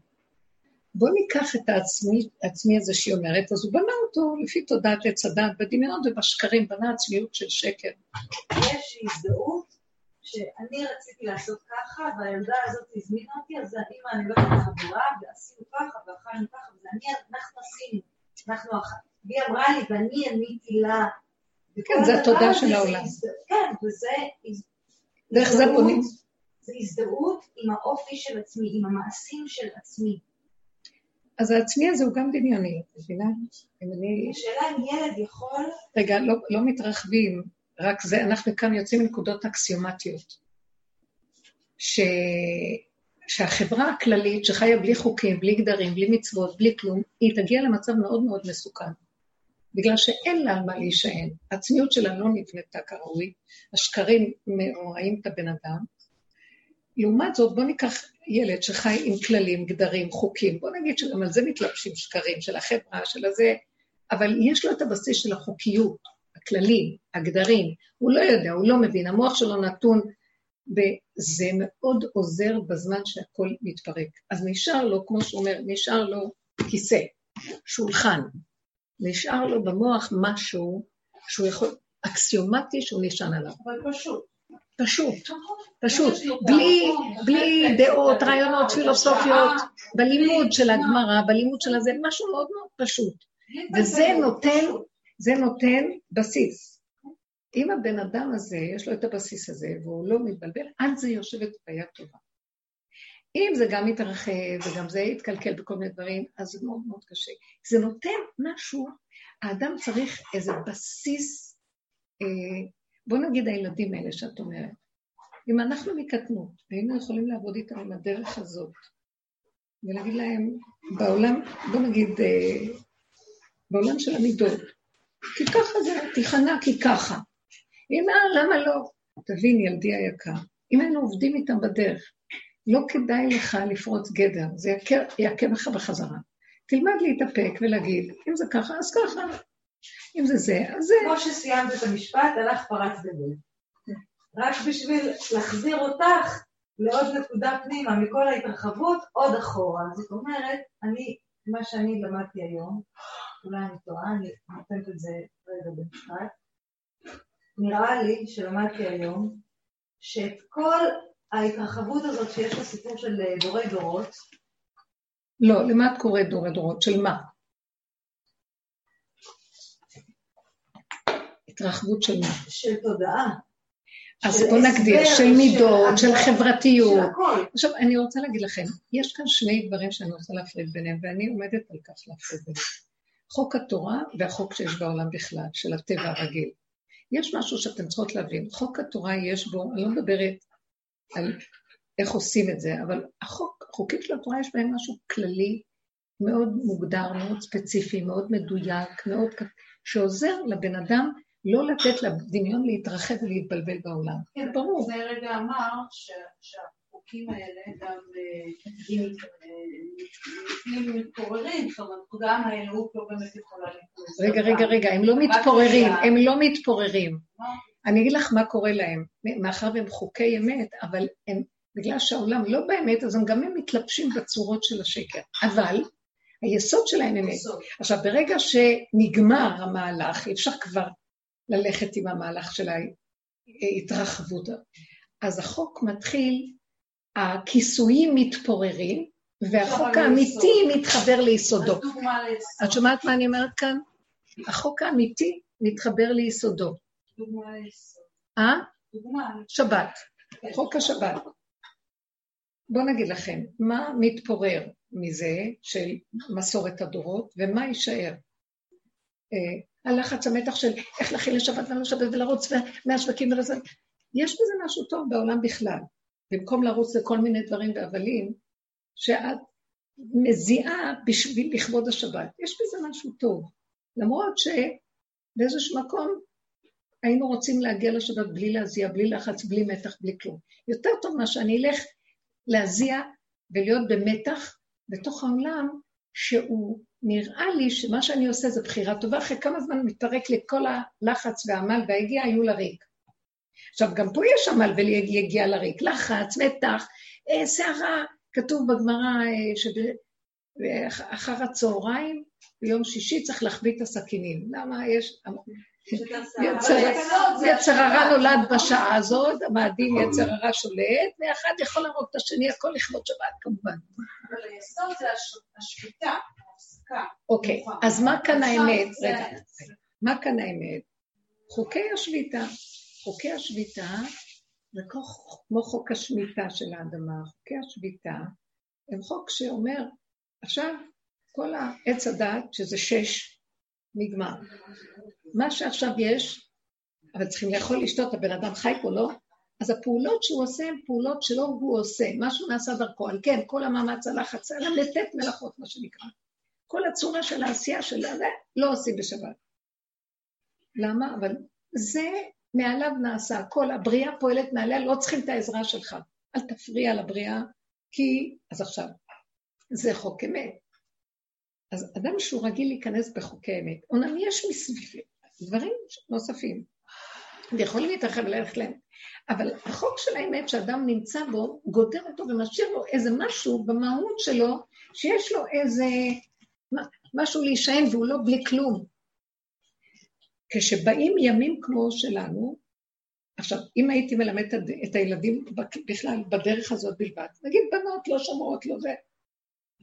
בואו ניקח את העצמי, העצמי הזה שהיא אומרת, אז הוא בנה אותו לפי תודעת עץ הדת, בדמיונות ובשקרים, בנה עצמיות של שקר. יש הזדהות שאני רציתי לעשות ככה, והילדה הזאת הזמינה אותי, אז אימא, אני לא יודעת חבורה, ועשינו ככה, ואכלנו ככה, ואנחנו עשינו, אנחנו, והיא אמרה לי, ואני עניתי לה. כן, זה התודה של העולם. כן, וזה... ואיך זה בונים? זה הזדהות עם האופי של עצמי, עם המעשים של עצמי. אז העצמי הזה הוא גם דמיוני, את מבינה? אם אני... השאלה אם ילד יכול... רגע, לא, לא מתרחבים, רק זה, אנחנו כאן יוצאים מנקודות אקסיומטיות. ש... שהחברה הכללית שחיה בלי חוקים, בלי גדרים, בלי מצוות, בלי כלום, היא תגיע למצב מאוד מאוד מסוכן. בגלל שאין לה על מה להישען. הצניעות שלה לא נבנתה כראוי, השקרים מרעים את הבן אדם. לעומת זאת, בואו ניקח ילד שחי עם כללים, גדרים, חוקים, בואו נגיד שגם על זה מתלבשים שקרים, של החברה, של הזה, אבל יש לו את הבסיס של החוקיות, הכללים, הגדרים, הוא לא יודע, הוא לא מבין, המוח שלו נתון, וזה מאוד עוזר בזמן שהכל מתפרק. אז נשאר לו, כמו שהוא אומר, נשאר לו כיסא, שולחן, נשאר לו במוח משהו שהוא יכול, אקסיומטי שהוא נשען עליו. אבל פשוט. פשוט, פשוט, בלי, בלי דעות, רעיונות, פילוסופיות, בלימוד של הגמרא, בלימוד של הזה, משהו מאוד מאוד פשוט. וזה נותן, זה נותן בסיס. אם הבן אדם הזה, יש לו את הבסיס הזה, והוא לא מתבלבל, על זה יושבת בעיה טובה. אם זה גם מתרחב וגם זה יתקלקל בכל מיני דברים, אז זה מאוד מאוד קשה. זה נותן משהו, האדם צריך איזה בסיס, אה, בוא נגיד הילדים האלה שאת אומרת, אם אנחנו מקטנות, והיינו יכולים לעבוד איתם עם הדרך הזאת, ולהגיד להם, בעולם, בוא נגיד, אה, בעולם של המידות, כי ככה זה, תיכנע כי ככה. אמא, למה לא? תבין, ילדי היקר, אם היינו עובדים איתם בדרך, לא כדאי לך לפרוץ גדר, זה יעכב לך בחזרה. תלמד להתאפק ולהגיד, אם זה ככה, אז ככה. אם זה זה, אז זה. כמו שסיימת את המשפט, הלך פרץ גדול. רק בשביל להחזיר אותך לעוד נקודה פנימה, מכל ההתרחבות, עוד אחורה. זאת אומרת, אני, מה שאני למדתי היום, אולי אני טועה, אני נותנת את זה רגע במשפט, נראה לי שלמדתי היום, שאת כל ההתרחבות הזאת שיש בסיפור של אה, דורי דורות... לא, למה את קוראת דורי דורות? של מה? התרחבות של מה? של תודעה. אז בוא נגדיר, של מידות, של חברתיות. עכשיו, אני רוצה להגיד לכם, יש כאן שני דברים שאני רוצה להפריד ביניהם, ואני עומדת על כך להפריד ביניהם. חוק התורה והחוק שיש בעולם בכלל, של הטבע הרגיל. יש משהו שאתם צריכות להבין, חוק התורה יש בו, אני לא מדברת על איך עושים את זה, אבל החוק, החוקים של התורה יש בהם משהו כללי, מאוד מוגדר, מאוד ספציפי, מאוד מדויק, מאוד... שעוזר לבן אדם לא לתת לדמיון להתרחב ולהתבלבל בעולם. כן, ברור. זה רגע אמר שהחוקים האלה גם אה, אם מתפוררים, זאת אומרת, גם האלוהות לא באמת יכולה להתפורר. רגע, רגע, רגע, הם לא מתפוררים, הם לא מתפוררים. אני אגיד לך מה קורה להם, מאחר והם חוקי אמת, אבל הם, בגלל שהעולם לא באמת, אז הם גם הם מתלבשים בצורות של השקר. אבל היסוד שלהם אמת. עכשיו, ברגע שנגמר המהלך, אי אפשר כבר ללכת עם המהלך של ההתרחבות. אז החוק מתחיל, הכיסויים מתפוררים, והחוק האמיתי מתחבר ליסודו. את שומעת מה אני אומרת כאן? החוק האמיתי מתחבר ליסודו. אה? שבת. חוק השבת. בואו נגיד לכם, מה מתפורר מזה של מסורת הדורות, ומה יישאר? אה, הלחץ, המתח של איך להכין לשבת ולא לשבת ולרוץ מהשווקים ולזה. יש בזה משהו טוב בעולם בכלל. במקום לרוץ לכל מיני דברים והבלים, שאת מזיעה בשביל לכבוד השבת. יש בזה משהו טוב. למרות שבאיזשהו מקום היינו רוצים להגיע לשבת בלי להזיע, בלי לחץ, בלי מתח, בלי כלום. יותר טוב מה שאני אלך להזיע ולהיות במתח בתוך העולם, שהוא נראה לי שמה שאני עושה זה בחירה טובה, אחרי כמה זמן מתפרק לי כל הלחץ והעמל והיגיעה היו לריק. עכשיו, גם פה יש עמל ויגיע לריק, לחץ, מתח, אה, שערה, כתוב בגמרא אה, שאחר הצהריים, ביום שישי צריך להחביא את הסכינים. למה יש... יצר הרע נולד בשעה הזאת, המאדים יצר הרע שולט, ואחד יכול להרוג את השני, הכל לכבוד שבת כמובן. אבל היסוד זה השביתה, ההפסקה. אוקיי, אז מה כאן האמת? מה כאן האמת? חוקי השביתה. חוקי השביתה זה כמו חוק השמיטה של האדמה. חוקי השביתה הם חוק שאומר, עכשיו כל העץ הדת, שזה שש, נגמר. מה שעכשיו יש, אבל צריכים לאכול לשתות, הבן אדם חי פה, לא? אז הפעולות שהוא עושה הן פעולות שלא הוא עושה, משהו נעשה דרכו. על כן, כל המאמץ, הלחץ, על המתת מלאכות, מה שנקרא. כל הצורה של העשייה של זה, לא עושים בשבת. למה? אבל זה מעליו נעשה, כל הבריאה פועלת מעליה, לא צריכים את העזרה שלך. אל תפריע לבריאה, כי... אז עכשיו, זה חוק אמת. אז אדם שהוא רגיל להיכנס בחוקי אמת, אומנם יש מסביב דברים נוספים, ויכולים להתרחב וללכת להם, אבל החוק של האמת שאדם נמצא בו, גודר אותו ומשאיר לו איזה משהו במהות שלו, שיש לו איזה משהו להישען והוא לא בלי כלום. כשבאים ימים כמו שלנו, עכשיו, אם הייתי מלמד את הילדים בכלל בדרך הזאת בלבד, נגיד בנות לא שומרות, לא זה,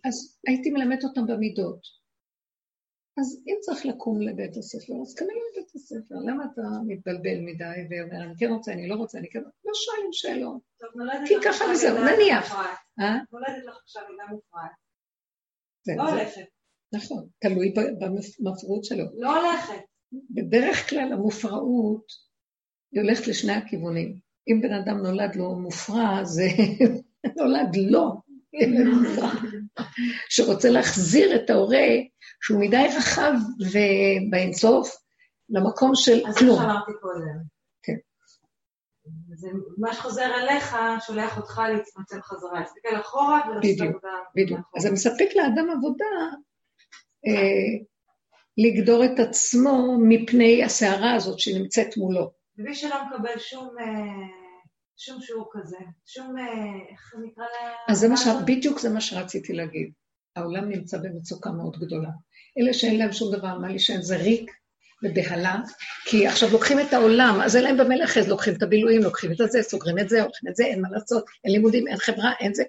אז הייתי מלמד אותם במידות. אז אם צריך לקום לבית הספר, אז כנראה לבית הספר. למה אתה מתבלבל מדי ואומר, אני כן רוצה, אני לא רוצה, אני כן... לא שואלים שאלות. כי ככה וזהו, נניח. אה? נולדת לך עכשיו מידה מופרעת. לא הולכת. נכון, תלוי במפרעות שלו. לא הולכת. בדרך כלל המופרעות, היא הולכת לשני הכיוונים. אם בן אדם נולד לו מופרע, זה נולד לו. שרוצה להחזיר את ההורה, שהוא מדי רחב ובאינסוף, למקום של אז כלום. אז מה שאמרתי קודם. כן. זה מה שחוזר אליך, שולח אותך להצמצם חזרה, להסתכל אחורה ולעשות עבודה. בדיוק. אז זה מספק לאדם עבודה אה, לגדור את עצמו מפני הסערה הזאת שנמצאת מולו. ומי שלא מקבל שום... אה, שום שיעור כזה, שום, אה, איך נקרא לה... אז זה מה ש... בדיוק זה מה שרציתי להגיד. העולם נמצא במצוקה מאוד גדולה. אלה שאין להם שום דבר מה להישען זה ריק ובהלה, כי עכשיו לוקחים את העולם, אז אין להם במה לאחז, לוקחים את הבילויים, לוקחים את זה, סוגרים את זה, לוקחים את זה, אין מה לעשות, אין לימודים, אין חברה, אין זה.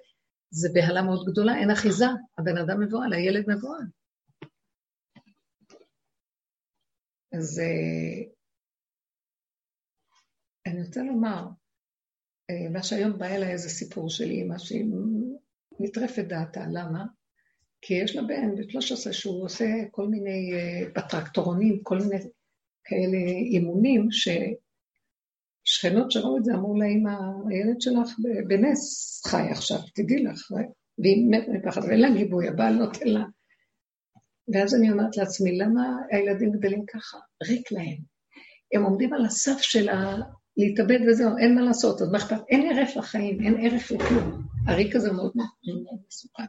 זה בהלה מאוד גדולה, אין אחיזה, הבן אדם מבוהל, הילד מבוהל. אז אה, אני רוצה לומר, אה, מה שהיום בא אליי איזה סיפור של אימא שהיא נטרפת דעתה, למה? כי יש לה בן ב-13 שהוא עושה כל מיני, אה, בטרקטורונים, כל מיני כאלה אימונים, ששכנות שראו את זה אמרו לה, אמא, הילד שלך בנס חי עכשיו, תדעי לך, והיא מתה מפחד, ואין לה גיבוי, הבעל נותן לה. ואז אני אומרת לעצמי, למה הילדים גדלים ככה? ריק להם. הם עומדים על הסף של ה... להתאבד וזהו, אין מה לעשות, אז מה אכפת? אין ערך לחיים, אין ערך לכלום. הריק הזה מאוד מסוכן.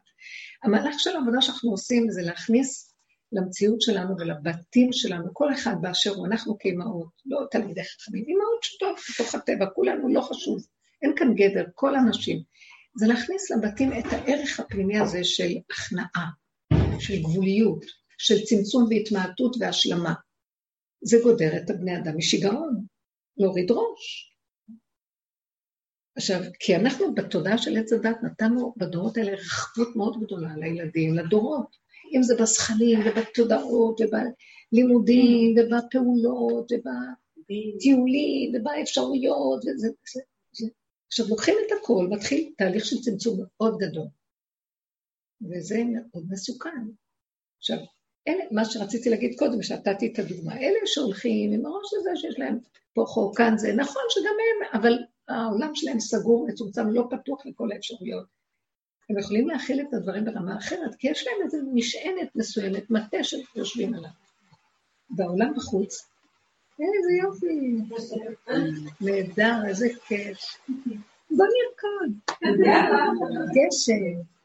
המהלך של העבודה שאנחנו עושים זה להכניס למציאות שלנו ולבתים שלנו, כל אחד באשר הוא, אנחנו כאימהות, לא תלמידי חכמים, אימהות שטוב בתוך הטבע, כולנו לא חשוב, אין כאן גדר, כל הנשים. זה להכניס לבתים את הערך הפנימי הזה של הכנעה, של גבוליות, של צמצום והתמעטות והשלמה. זה גודר את הבני אדם משיגעון. להוריד ראש. עכשיו, כי אנחנו בתודעה של עץ הדת נתנו בדורות האלה רחבות מאוד גדולה לילדים, לדורות, אם זה בזכנים ובתודעות ובלימודים ובפעולות ובטיולים ובאפשרויות וזה, זה, זה. עכשיו, לוקחים את הכל, מתחיל תהליך של צמצום מאוד גדול, וזה מאוד מסוכן. עכשיו, אלה, מה שרציתי להגיד קודם, שנתתי את הדוגמה, אלה שהולכים עם הראש הזה שיש להם פה חור כאן זה, נכון שגם הם, אבל העולם שלהם סגור, מצומצם, לא פתוח לכל האפשרויות. הם יכולים להכיל את הדברים ברמה אחרת, כי יש להם איזו משענת מסוימת, מטה שיושבים עליו. בעולם בחוץ, איזה יופי, נהדר, איזה כיף. בוא נרקוד, גשם.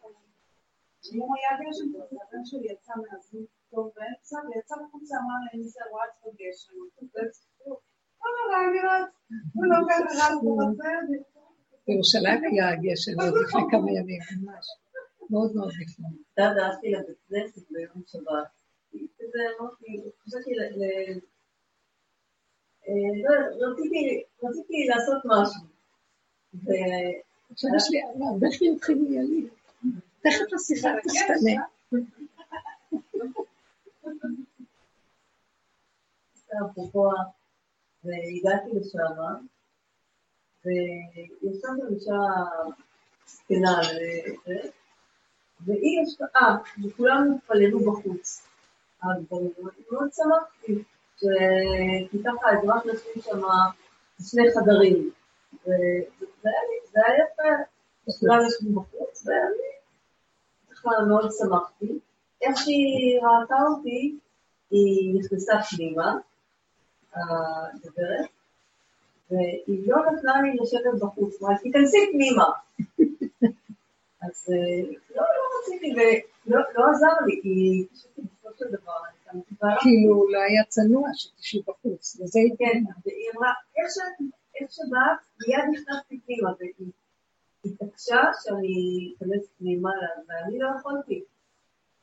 אם היה גשם, אז הבן שלי יצא מהזום טוב באמצע, ויצא החוצה, אמר לי, אני זה הוא לא ככה רץ בזה. בירושלים היה גשם עוד לפני כמה ימים, ממש. מאוד מאוד לפני. אתה הלכתי לבית כנסת ביום שבת. כזה אמרתי, חשבתי ל... אה, לא, רציתי לעשות משהו. עכשיו יש לי, הרבה חיוכים יהיה לי. תכף השיחה תשתנה. והגעתי לשם, ויש שם אישה זקנה, והיא יש אה, וכולם התפללו בחוץ. הגברים, מאוד שמחתי, כי ככה האזרח יושבים שם שני חדרים, וזה היה יפה, כולם יושבים בחוץ, ואני ככה מאוד שמחתי. איך שהיא ראתה אותי, היא נכנסה פנימה, הדברת, והיא לא נתנה לי לשבת בחוץ, אמרה, תיכנסי פנימה. אז לא, לא רציתי, ולא לא עזר לי, כי בסופו של דבר, כאילו, לא היה צנוע שתשבי בחוץ, וזה כן, והיא אמרה, איך שבאת, מיד נכנסתי פנימה, והיא התעקשה שאני אכנס פנימה, ואני לא יכולתי.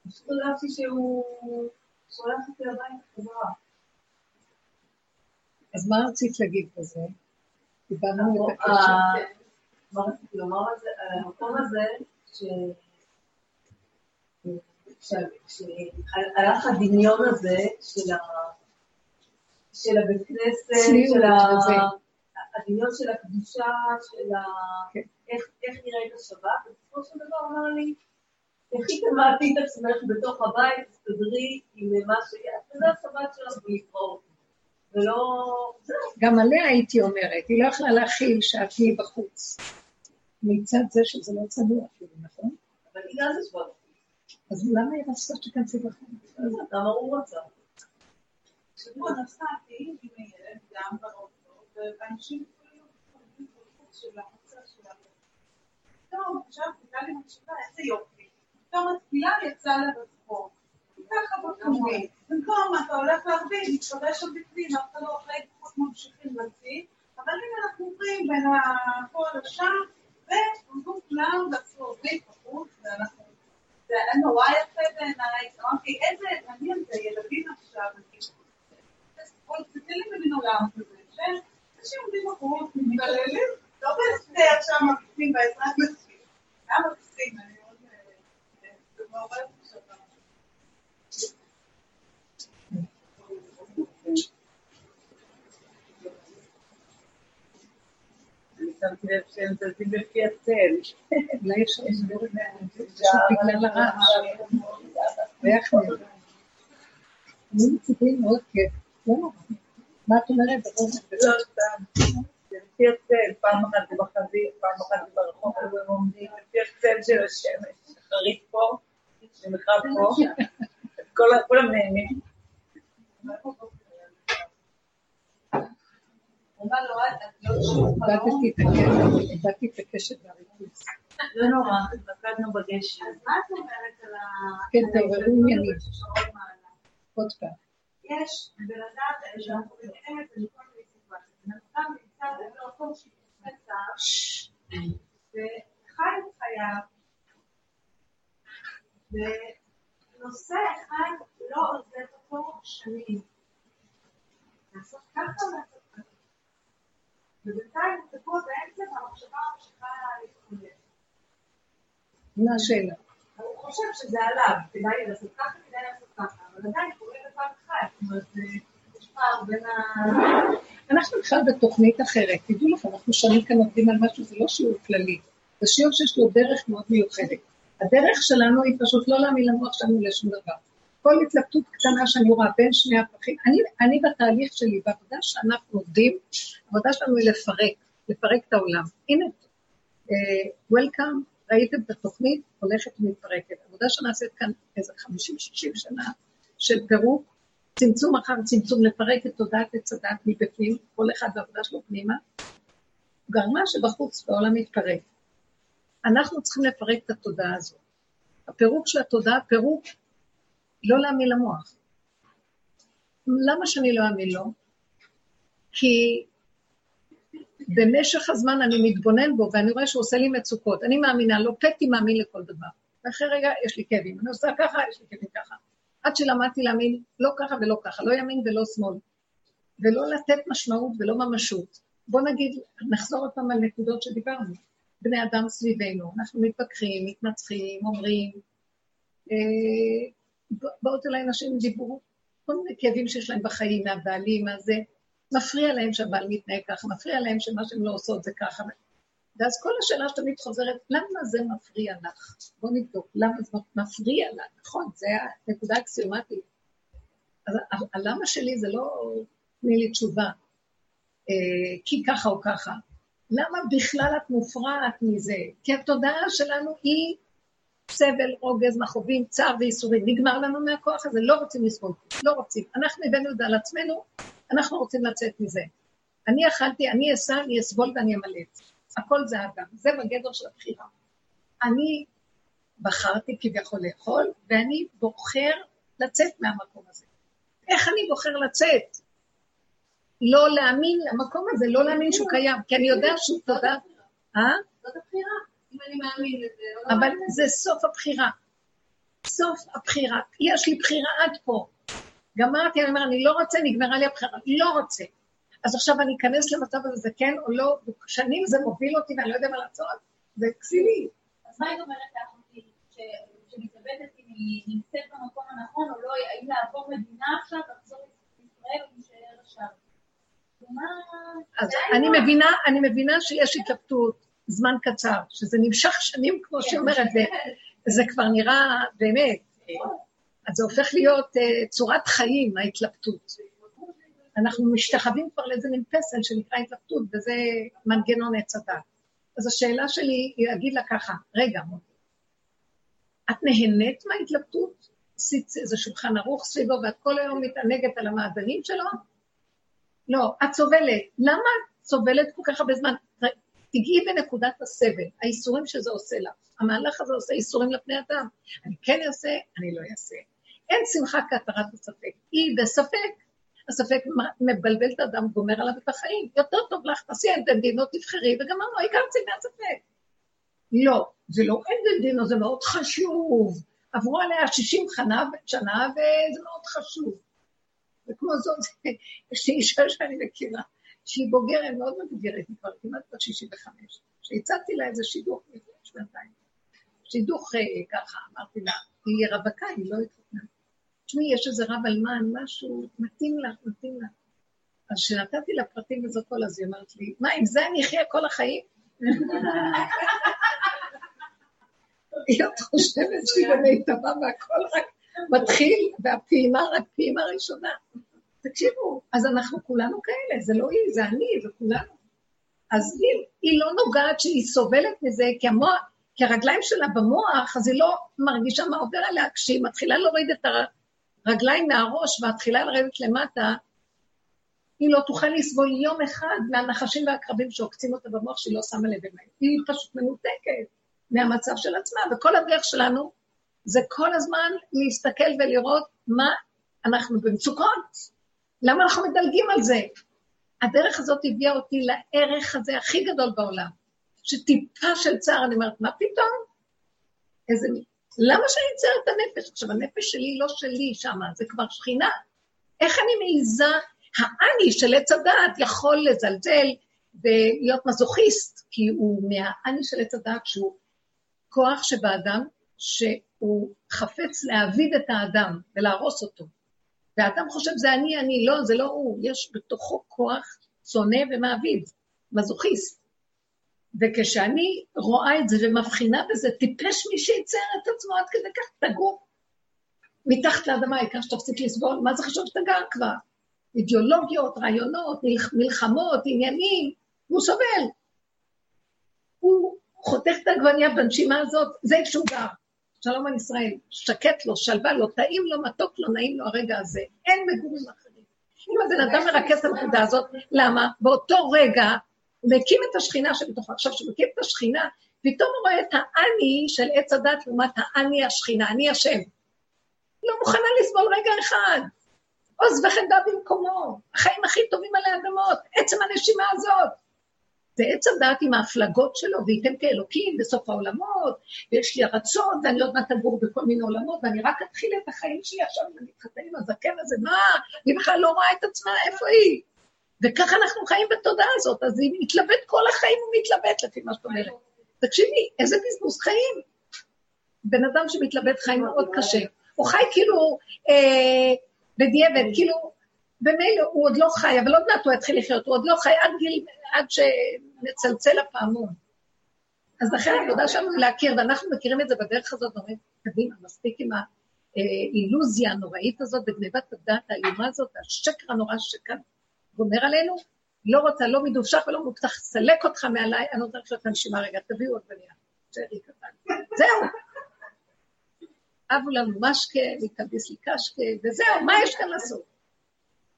פשוט הרגשתי שהוא שולח אותי הביתה חזרה. אז מה רצית להגיד בזה? דיברנו את הקשר. אה, מה רציתי לומר על המקום הזה, שהלך הדמיון הזה של הבית כנסת, של הדמיון של הקדושה, של כן. איך נראית השבת, ובסופו של דבר אמר לי, לכי תמעטי את עצמך בתוך הבית, תסתדרי עם מה שאת, וזה השבת שלך ולקרוא ולא... גם עליה הייתי אומרת, היא לא יכלה להכיל שאת תהיי בחוץ. מצד זה שזה לא צנוע אפילו, נכון? אבל היא גם ישבה אז למה היא רצתה שתיכנסי בחוץ? למה הוא רצה? שבוע נסעתי עם הילד גם באוטו, ואנשים יכולים בחוץ של המוצא שלנו. פתאום, עכשיו הייתה לי מחשבה, איזה יופי. פתאום התפילה יצאה בספורט. ככה בפומבי. במקום אתה הולך להרביץ, מתפרש שם בפנים, אף אחד לא אחרי כוחות ממשיכים לצי, אבל אם אנחנו עוברים בין הכל לשם, ועמדו כולם ועשו עובדים בחוץ, ואנחנו... זה היה נורא יפה בעיניי, אמרתי, איזה, מעניין זה, ילדים עכשיו, תסתכלי במין עולם כזה, שאנשים עומדים בחוץ, מתפללים, לא בהסתר שם מקפים בעזרת נשים, גם מקפים, אני מאוד מעוררת שמתי לב שהם זזים לפי הצל. אולי יש הסבר בגלל הרעש. ואיך נראה? אני מצידי מאוד כיף. לא. מה את אומרת? לא, סתם. לפי הצל, פעם אחת זה בחזית, פעם אחת זה ברחוב, הם עומדים לפי הצל של השמש. חריף פה, ומחר פה. כולם נהנים. איבדתי את הקשב והריכוז. לא נורא, התמקדנו בגשם. אז מה את אומרת על ה... כן, תעוררו עניינים. עוד פעם. יש בן אדם שאנחנו מכירים את זה מכל מיני סיטואציות. בן אדם נמצא במקום שהיא וחי את חייו, ונושא אחד לא עוזב אותו שנים. לעשות ככה לעשות ובינתיים הוא תקוע באמצע והמחשבה ממשיכה להתמודד. מה השאלה? הוא חושב שזה עליו, כדאי לעשות ככה, כדאי לעשות ככה, אבל עדיין קורה זאת אנחנו בכלל בתוכנית אחרת, תדעו לכם, אנחנו שנים כאן עובדים על משהו, זה לא שיעור כללי, זה שיעור שיש לו דרך מאוד מיוחדת. הדרך שלנו היא פשוט לא להאמין למוח שלנו לשום דבר. כל התלבטות קטנה שאני רואה בין שני הפכים, אני, אני בתהליך שלי, בעבודה שאנחנו עובדים, העבודה שלנו היא לפרק, לפרק את העולם. הנה, uh, Welcome, ראיתם את התוכנית, הולכת ומתפרקת. עבודה שנעשית כאן איזה 50-60 שנה של פירוק, צמצום אחר צמצום, לפרק את תודעת עץ הדת מבפנים, כל אחד בעבודה שלו פנימה, גרמה שבחוץ בעולם מתפרק. אנחנו צריכים לפרק את התודעה הזאת. הפירוק של התודעה, פירוק לא להאמין למוח. למה שאני לא אאמין לו? כי במשך הזמן אני מתבונן בו ואני רואה שהוא עושה לי מצוקות. אני מאמינה לו, פטי מאמין לכל דבר. ואחרי רגע יש לי כאבים. אני עושה ככה, יש לי כאבים ככה. עד שלמדתי להאמין לא ככה ולא ככה, לא ימין ולא שמאל. ולא לתת משמעות ולא ממשות. בוא נגיד, נחזור עוד פעם על נקודות שדיברנו. בני אדם סביבנו, אנחנו מתווכחים, מתנצחים, אומרים, אה, באות אליי נשים דיברו, כל מיני כאבים שיש להם בחיים, מהבעלים, מהזה, מפריע להם שהבעל מתנהג ככה, מפריע להם שמה שהן לא עושות זה ככה. ואז כל השאלה שתמיד חוזרת, למה זה מפריע לך? בוא נבדוק, למה זה מפריע לך? נכון, זה הנקודה האקסיומטית. אז הלמה שלי זה לא תני לי תשובה, אה, כי ככה או ככה. למה בכלל את מופרעת מזה? כי התודעה שלנו היא סבל, רוגז, מכאובים, צער וייסורים. נגמר לנו מהכוח הזה, לא רוצים לסבול, לא רוצים. אנחנו הבאנו את זה על עצמנו, אנחנו רוצים לצאת מזה. אני אכלתי, אני אסע, אני אסבול ואני אמלט. הכל זה אדם, זה בגדר של הבחירה. אני בחרתי כביכול לאכול, ואני בוחר לצאת מהמקום הזה. איך אני בוחר לצאת? לא להאמין למקום הזה, לא להאמין שהוא קיים, כי אני יודע שהוא תודה. אה? זאת הבחירה, אם אני מאמין לזה. לא אבל זה סוף הבחירה. סוף הבחירה. יש לי בחירה עד פה. גמרתי, אני אומר, אני לא רוצה, נגמרה לי הבחירה. לא רוצה. אז עכשיו אני אכנס למצב הזה, זה כן או לא, שנים זה מוביל אותי ואני לא יודע מה לעשות, זה כסילי. אז מה היית אומרת לאחותי, שמתלבטת אם היא נמצאת במקום הנכון או לא, האם לעבור מדינה עכשיו, לחזור לישראל או להישאר עכשיו? אז אני מבינה, אני מבינה שיש התלבטות זמן קצר, שזה נמשך שנים, כמו שהיא אומרת, וזה כבר נראה באמת, אז זה הופך להיות uh, צורת חיים, ההתלבטות. אנחנו משתחווים כבר לאיזה מין פסל שנקרא התלבטות, וזה מנגנון עץ הדת. אז השאלה שלי היא להגיד לה ככה, רגע, את נהנית מההתלבטות? עשית איזה שולחן ערוך סביבו ואת כל היום מתענגת על המעדנים שלו? לא, את סובלת. למה את סובלת כל כך הרבה זמן? תגיעי בנקודת הסבל, האיסורים שזה עושה לך. המהלך הזה עושה איסורים לפני אדם. אני כן אעשה, אני לא אעשה. אין שמחה כהתרת הספק. היא בספק. הספק מבלבל את האדם, גומר עליו את החיים. יותר טוב לך, תעשי דין דינו, תבחרי, וגמרנו, העיקר צמא הספק. לא, זה לא דין דינו, זה מאוד חשוב. עברו עליה 60 שנה, וזה מאוד חשוב. וכמו זאת, יש לי אישה שאני מכירה, שהיא בוגרת, מאוד מבוגרת, היא כבר כמעט בת 65, שהצעתי לה איזה שידוך לפני שנתיים. שידוך אה, ככה, אמרתי לה, היא רווקה, היא לא התחתנה. תשמעי, יש איזה רב אלמן, משהו, מתאים לך, מתאים לך. אז כשנתתי לה פרטים וזה כל, אז היא אומרת לי, מה, עם זה אני אחיה כל החיים? היא עוד חושבת שהיא במיטבה והכל רק מתחיל, והפעימה רק פעימה ראשונה. תקשיבו, אז אנחנו כולנו כאלה, זה לא היא, זה אני, זה כולנו. אז אם היא לא נוגעת שהיא סובלת מזה, כי, המוח, כי הרגליים שלה במוח, אז היא לא מרגישה מה עובר עליה, כשהיא מתחילה להוריד את הרגליים מהראש ומתחילה לרדת למטה, היא לא תוכל לסבול יום אחד מהנחשים והעקרבים שעוקצים אותה במוח שהיא לא שמה לב אליהם. היא פשוט מנותקת מהמצב של עצמה, וכל הדרך שלנו זה כל הזמן להסתכל ולראות מה אנחנו במצוקות. למה אנחנו מדלגים על זה? הדרך הזאת הביאה אותי לערך הזה הכי גדול בעולם, שטיפה של צער, אני אומרת, מה פתאום? איזה... למה שאני אצייר את הנפש? עכשיו, הנפש שלי לא שלי שמה, זה כבר שכינה. איך אני מעיזה, האני של עץ הדעת יכול לזלזל ולהיות מזוכיסט, כי הוא מהאני של עץ הדעת שהוא כוח שבאדם, שהוא חפץ להעביד את האדם ולהרוס אותו. והאדם חושב זה אני, אני, לא, זה לא הוא, יש בתוכו כוח שונא ומעביד, מזוכיסט. וכשאני רואה את זה ומבחינה בזה, טיפש מי שיצייר את עצמו עד כדי כך, תגור מתחת לאדמה, העיקר שתפסיק לסבול, מה זה חשוב שתגר כבר? אידיאולוגיות, רעיונות, מלחמות, עניינים, הוא סובל. הוא חותך את העגבנייה בנשימה הזאת, זה שהוא גר. שלום על ישראל, שקט לו, שלווה לו, טעים לו, מתוק לו, נעים לו הרגע הזה. אין מגורים אחרים. אם הבן אדם מרכז את הנקודה הזאת, למה? באותו רגע הוא מקים את השכינה שבתוכו. עכשיו, כשהוא מקים את השכינה, פתאום הוא רואה את האני של עץ הדת לעומת האני השכינה, אני השם. לא מוכנה לסבול רגע אחד. עוז וחמדה במקומו, החיים הכי טובים על האדמות, עצם הנשימה הזאת. ועץ הדת עם ההפלגות שלו, וייתם כאלוקים בסוף העולמות, ויש לי הרצון, ואני עוד מעט אגור בכל מיני עולמות, ואני רק אתחיל את החיים שלי עכשיו, ואני אתחתן עם הזקן הזה, מה? היא בכלל לא רואה את עצמה, איפה היא? וככה אנחנו חיים בתודעה הזאת, אז היא מתלבט כל החיים, הוא מתלבט לפי מה שאת אומרת. תקשיבי, איזה בזבוז חיים. בן אדם שמתלבט חיים מאוד קשה. הוא חי כאילו אה, בדיעבד, כאילו, במילא הוא עוד לא חי, אבל עוד מעט הוא יתחיל לחיות, הוא עוד לא חי עד גיל, עד שמצלצל הפעמון. אז לכן העבודה שלנו להכיר, ואנחנו מכירים את זה בדרך הזאת, אומרים, קדימה, מספיק עם האילוזיה הנוראית הזאת, בגניבת הדעת האיומה הזאת, השקר הנורא שכאן גומר עלינו, לא רוצה, לא מדובשך ולא מובטח, סלק אותך מעליי, אני רוצה לשאול את הנשימה רגע, תביאו עוד בנייה, שארי קטן. זהו. אבו לנו משקה, מתאביס לי קשקה, וזהו, מה יש כאן לעשות?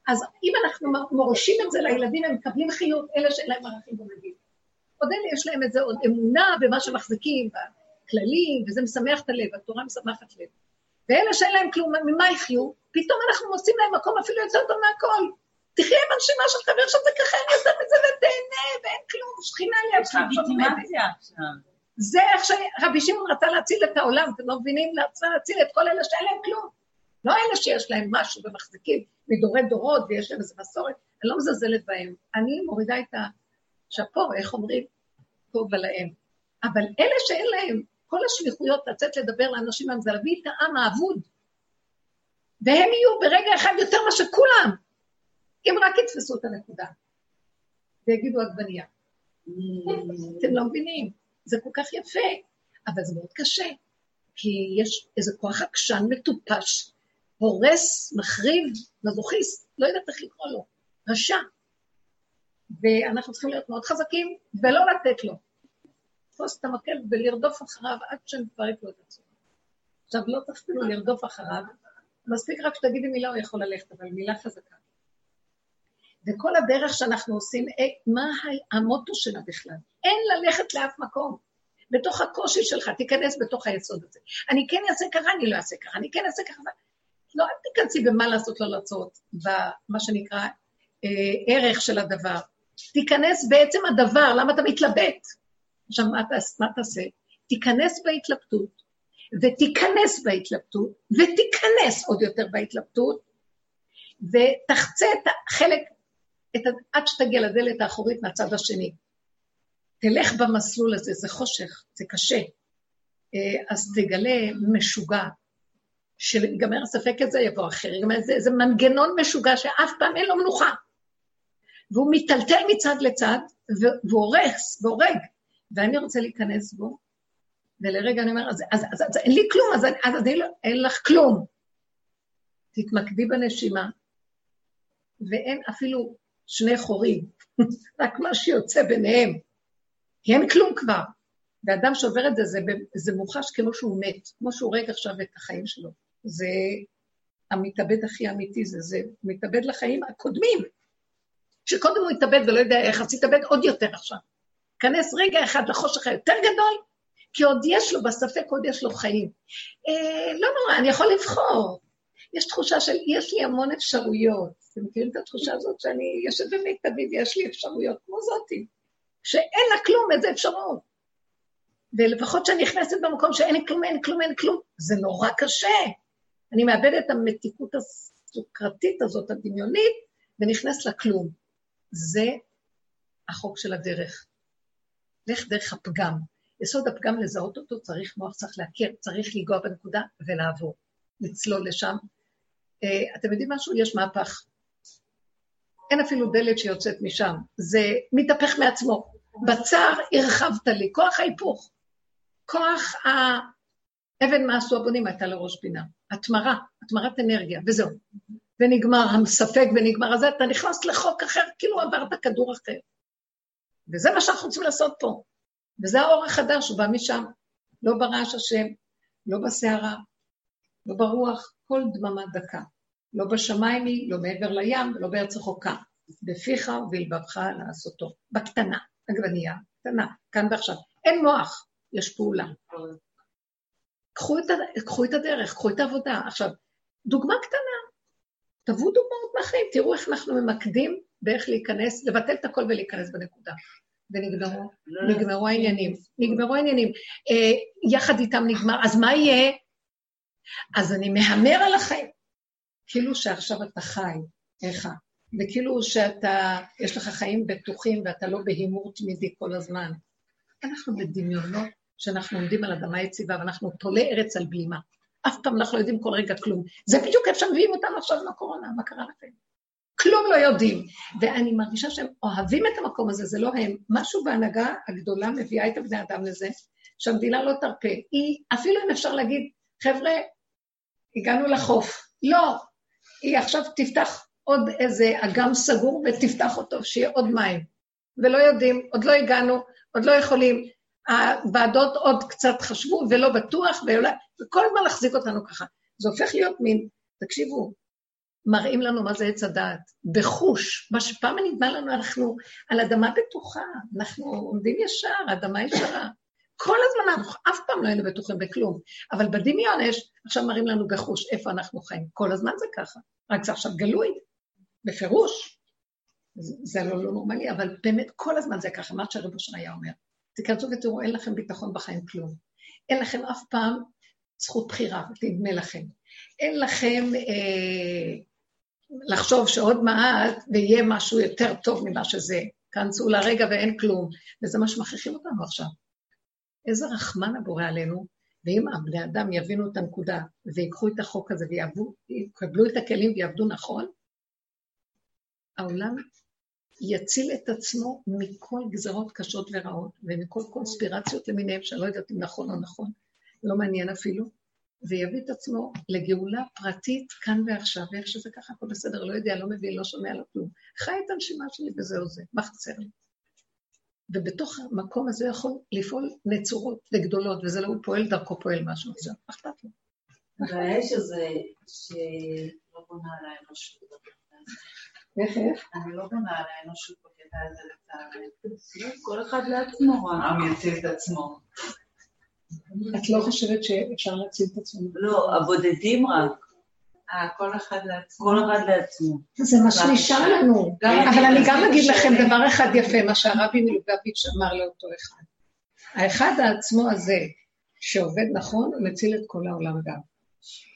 אז אם אנחנו מורישים את זה לילדים, הם מקבלים חיות, אלה שאין להם ערכים בודדים. עוד אלה יש להם איזה עוד אמונה במה שמחזיקים, בכללים, וזה משמח את הלב, התורה משמחת לב. ואלה שאין להם כלום, ממה יחיו? פתאום אנחנו מוצאים להם מקום אפילו יותר טוב מהכל. תחיה עם הנשימה של חבר שזה ככה, אין יותר מזה ותהנה, ואין כלום, שכינה לידך. זה איך שרבי שמעון רצה להציל את העולם, אתם לא מבינים? רצה להציל את כל אלה שאין להם כלום. לא אלה שיש להם משהו ומחזיקים מדורי דורות ויש להם איזה מסורת, אני לא מזלזלת בהם. אני מורידה את השאפו, איך אומרים? טוב עליהם. אבל אלה שאין להם כל השליחויות לצאת לדבר לאנשים מהם, זה להביא את העם האבוד. והם יהיו ברגע אחד יותר מאשר כולם. אם רק יתפסו את הנקודה ויגידו עגבנייה. אתם לא מבינים, זה כל כך יפה, אבל זה מאוד קשה, כי יש איזה כוח עקשן מטופש, הורס, מחריב, מזוכיסט, לא יודעת איך לקרוא לו, רשע. ואנחנו צריכים להיות מאוד חזקים ולא לתת לו. לתפוס את המקל ולרדוף אחריו עד שנפרק לו את עצמו. עכשיו, לא אפילו לרדוף אחריו, מספיק רק שתגידי מילה הוא יכול ללכת, אבל מילה חזקה. וכל הדרך שאנחנו עושים, אה, מה המוטו שלה בכלל? אין ללכת לאף מקום. בתוך הקושי שלך, תיכנס בתוך היסוד הזה. אני כן אעשה ככה, אני לא אעשה ככה, אני כן אעשה ככה. לא, אל תיכנסי במה לעשות, לא לעשות, במה שנקרא אה, ערך של הדבר. תיכנס בעצם הדבר, למה אתה מתלבט? עכשיו, מה, מה תעשה? תיכנס בהתלבטות, ותיכנס בהתלבטות, ותיכנס עוד יותר בהתלבטות, ותחצה את החלק את, עד שתגיע לדלת האחורית מהצד השני. תלך במסלול הזה, זה חושך, זה קשה. אה, אז תגלה משוגע, שיגמר הספק הזה, יבוא אחר, יגמר זה, זה מנגנון משוגע שאף פעם אין לו מנוחה. והוא מיטלטל מצד לצד, והוא הורס, והורג, ואני רוצה להיכנס בו, ולרגע אני אומר, אז, אז, אז, אז אין לי כלום, אז, אז, אז אני לא, אין לך כלום. תתמקדי בנשימה, ואין אפילו שני חורים, רק מה שיוצא ביניהם, כי אין כלום כבר. ואדם שעובר את זה, זה, זה מוחש כמו שהוא מת, כמו שהוא רואה עכשיו את החיים שלו. זה המתאבד הכי אמיתי, זה, זה מתאבד לחיים הקודמים. שקודם הוא התאבד ולא יודע איך, אז יתאבד עוד יותר עכשיו. כנס רגע אחד לחושך היותר גדול, כי עוד יש לו, בספק עוד יש לו חיים. אה, לא נורא, אני יכול לבחור. יש תחושה של, יש לי המון אפשרויות. אתם מכירים את התחושה הזאת שאני יושבת במיטבי ויש לי אפשרויות כמו זאתי, שאין לה כלום, איזה אפשרות. ולפחות כשאני נכנסת במקום שאין לי כלום, אין כלום, אין כלום, זה נורא קשה. אני מאבדת את המתיקות הסוכרתית הזאת, הדמיונית, ונכנס לכלום. זה החוק של הדרך. לך דרך הפגם. יסוד הפגם, לזהות אותו, צריך מוח, צריך להכיר, צריך לנגוע בנקודה ולעבור, לצלול לשם. Uh, אתם יודעים משהו? יש מהפך. אין אפילו דלת שיוצאת משם, זה מתהפך מעצמו. בצר הרחבת לי, כוח ההיפוך. כוח האבן מה עשו הבונים הייתה לראש פינה. התמרה, התמרת אנרגיה, וזהו. ונגמר הספק ונגמר הזה, אתה נכנס לחוק אחר, כאילו עברת כדור אחר. וזה מה שאנחנו רוצים לעשות פה. וזה האור החדש, הוא בא משם. לא ברעש השם, לא בסערה, לא ברוח, כל דממה דקה. לא בשמיים היא, לא מעבר לים, לא בארץ רחוקה. בפיך ובלבבך לעשותו. בקטנה, עגבנייה, קטנה, כאן ועכשיו. אין מוח. יש פעולה. קחו את, קחו את הדרך, קחו את העבודה. עכשיו, דוגמה קטנה, תבואו דוגמאות מהחיים, תראו איך אנחנו ממקדים באיך להיכנס, לבטל את הכל ולהיכנס בנקודה. ונגמרו, לא, לא. נגמרו העניינים, נגמרו העניינים. אה, יחד איתם נגמר, אז מה יהיה? אז אני מהמר על החיים. כאילו שעכשיו אתה חי, איך? וכאילו שאתה, יש לך חיים בטוחים ואתה לא בהימור תמידי כל הזמן. אנחנו בדמיונות שאנחנו עומדים על אדמה יציבה ואנחנו תולה ארץ על בלימה. אף פעם אנחנו לא יודעים כל רגע כלום. זה בדיוק איפה שמביאים אותנו עכשיו עם הקורונה, מה קרה לכם? כלום לא יודעים. ואני מרגישה שהם אוהבים את המקום הזה, זה לא הם. משהו בהנהגה הגדולה מביאה את הבני אדם לזה, שהמדינה לא תרפה. היא, אפילו אם אפשר להגיד, חבר'ה, הגענו לחוף. לא, היא עכשיו תפתח עוד איזה אגם סגור ותפתח אותו, שיהיה עוד מים. ולא יודעים, עוד לא הגענו, עוד לא יכולים. הוועדות עוד קצת חשבו ולא בטוח, ואולי, וכל הזמן להחזיק אותנו ככה. זה הופך להיות מין, תקשיבו, מראים לנו מה זה עץ הדעת, בחוש. מה שפעם נדמה לנו, אנחנו על אדמה בטוחה, אנחנו עומדים ישר, אדמה ישרה. כל הזמן, אנחנו אף פעם לא היינו בטוחים בכלום. אבל בדמיון יש, עכשיו מראים לנו בחוש איפה אנחנו חיים. כל הזמן זה ככה, רק זה עכשיו גלוי, בפירוש. זה לא, לא נורמלי, אבל באמת כל הזמן זה ככה, מה שהרב אושר היה אומר. תיכנסו ותראו, אין לכם ביטחון בחיים כלום. אין לכם אף פעם זכות בחירה, תדמה לכם. אין לכם אה, לחשוב שעוד מעט ויהיה משהו יותר טוב ממה שזה. כנסו לרגע ואין כלום, וזה מה שמכריחים אותנו עכשיו. איזה רחמן הבורא עלינו, ואם הבני אדם יבינו את הנקודה ויקחו את החוק הזה ויקבלו את הכלים ויעבדו נכון, העולם יציל את עצמו מכל גזרות קשות ורעות ומכל קונספירציות למיניהם, שאני לא יודעת אם נכון או נכון, לא מעניין אפילו, ויביא את עצמו לגאולה פרטית כאן ועכשיו, ואיך שזה ככה, הכל בסדר, לא יודע, לא מבין, לא שומע, לא כלום. חי את הנשימה שלי וזהו זה, מה חסר לי? ובתוך המקום הזה יכול לפעול נצורות וגדולות, וזה לא, הוא פועל דרכו, פועל משהו, אז מה אכפת לו? והאש הזה, שלא בונה על האנושות. איך, איך? אני לא בונה על האנושות בקטע הזה לצערי. כל אחד לעצמו, העם יציל את עצמו. את לא חושבת שאפשר להציל את עצמו? לא, הבודדים רק. כל אחד לעצמו. כל אחד לעצמו. זה מה שנשאר לנו. אבל אני גם אגיד לכם דבר אחד יפה, מה שהרבי מלובביץ' אמר לאותו אחד. האחד העצמו הזה, שעובד נכון, מציל את כל העולם גם.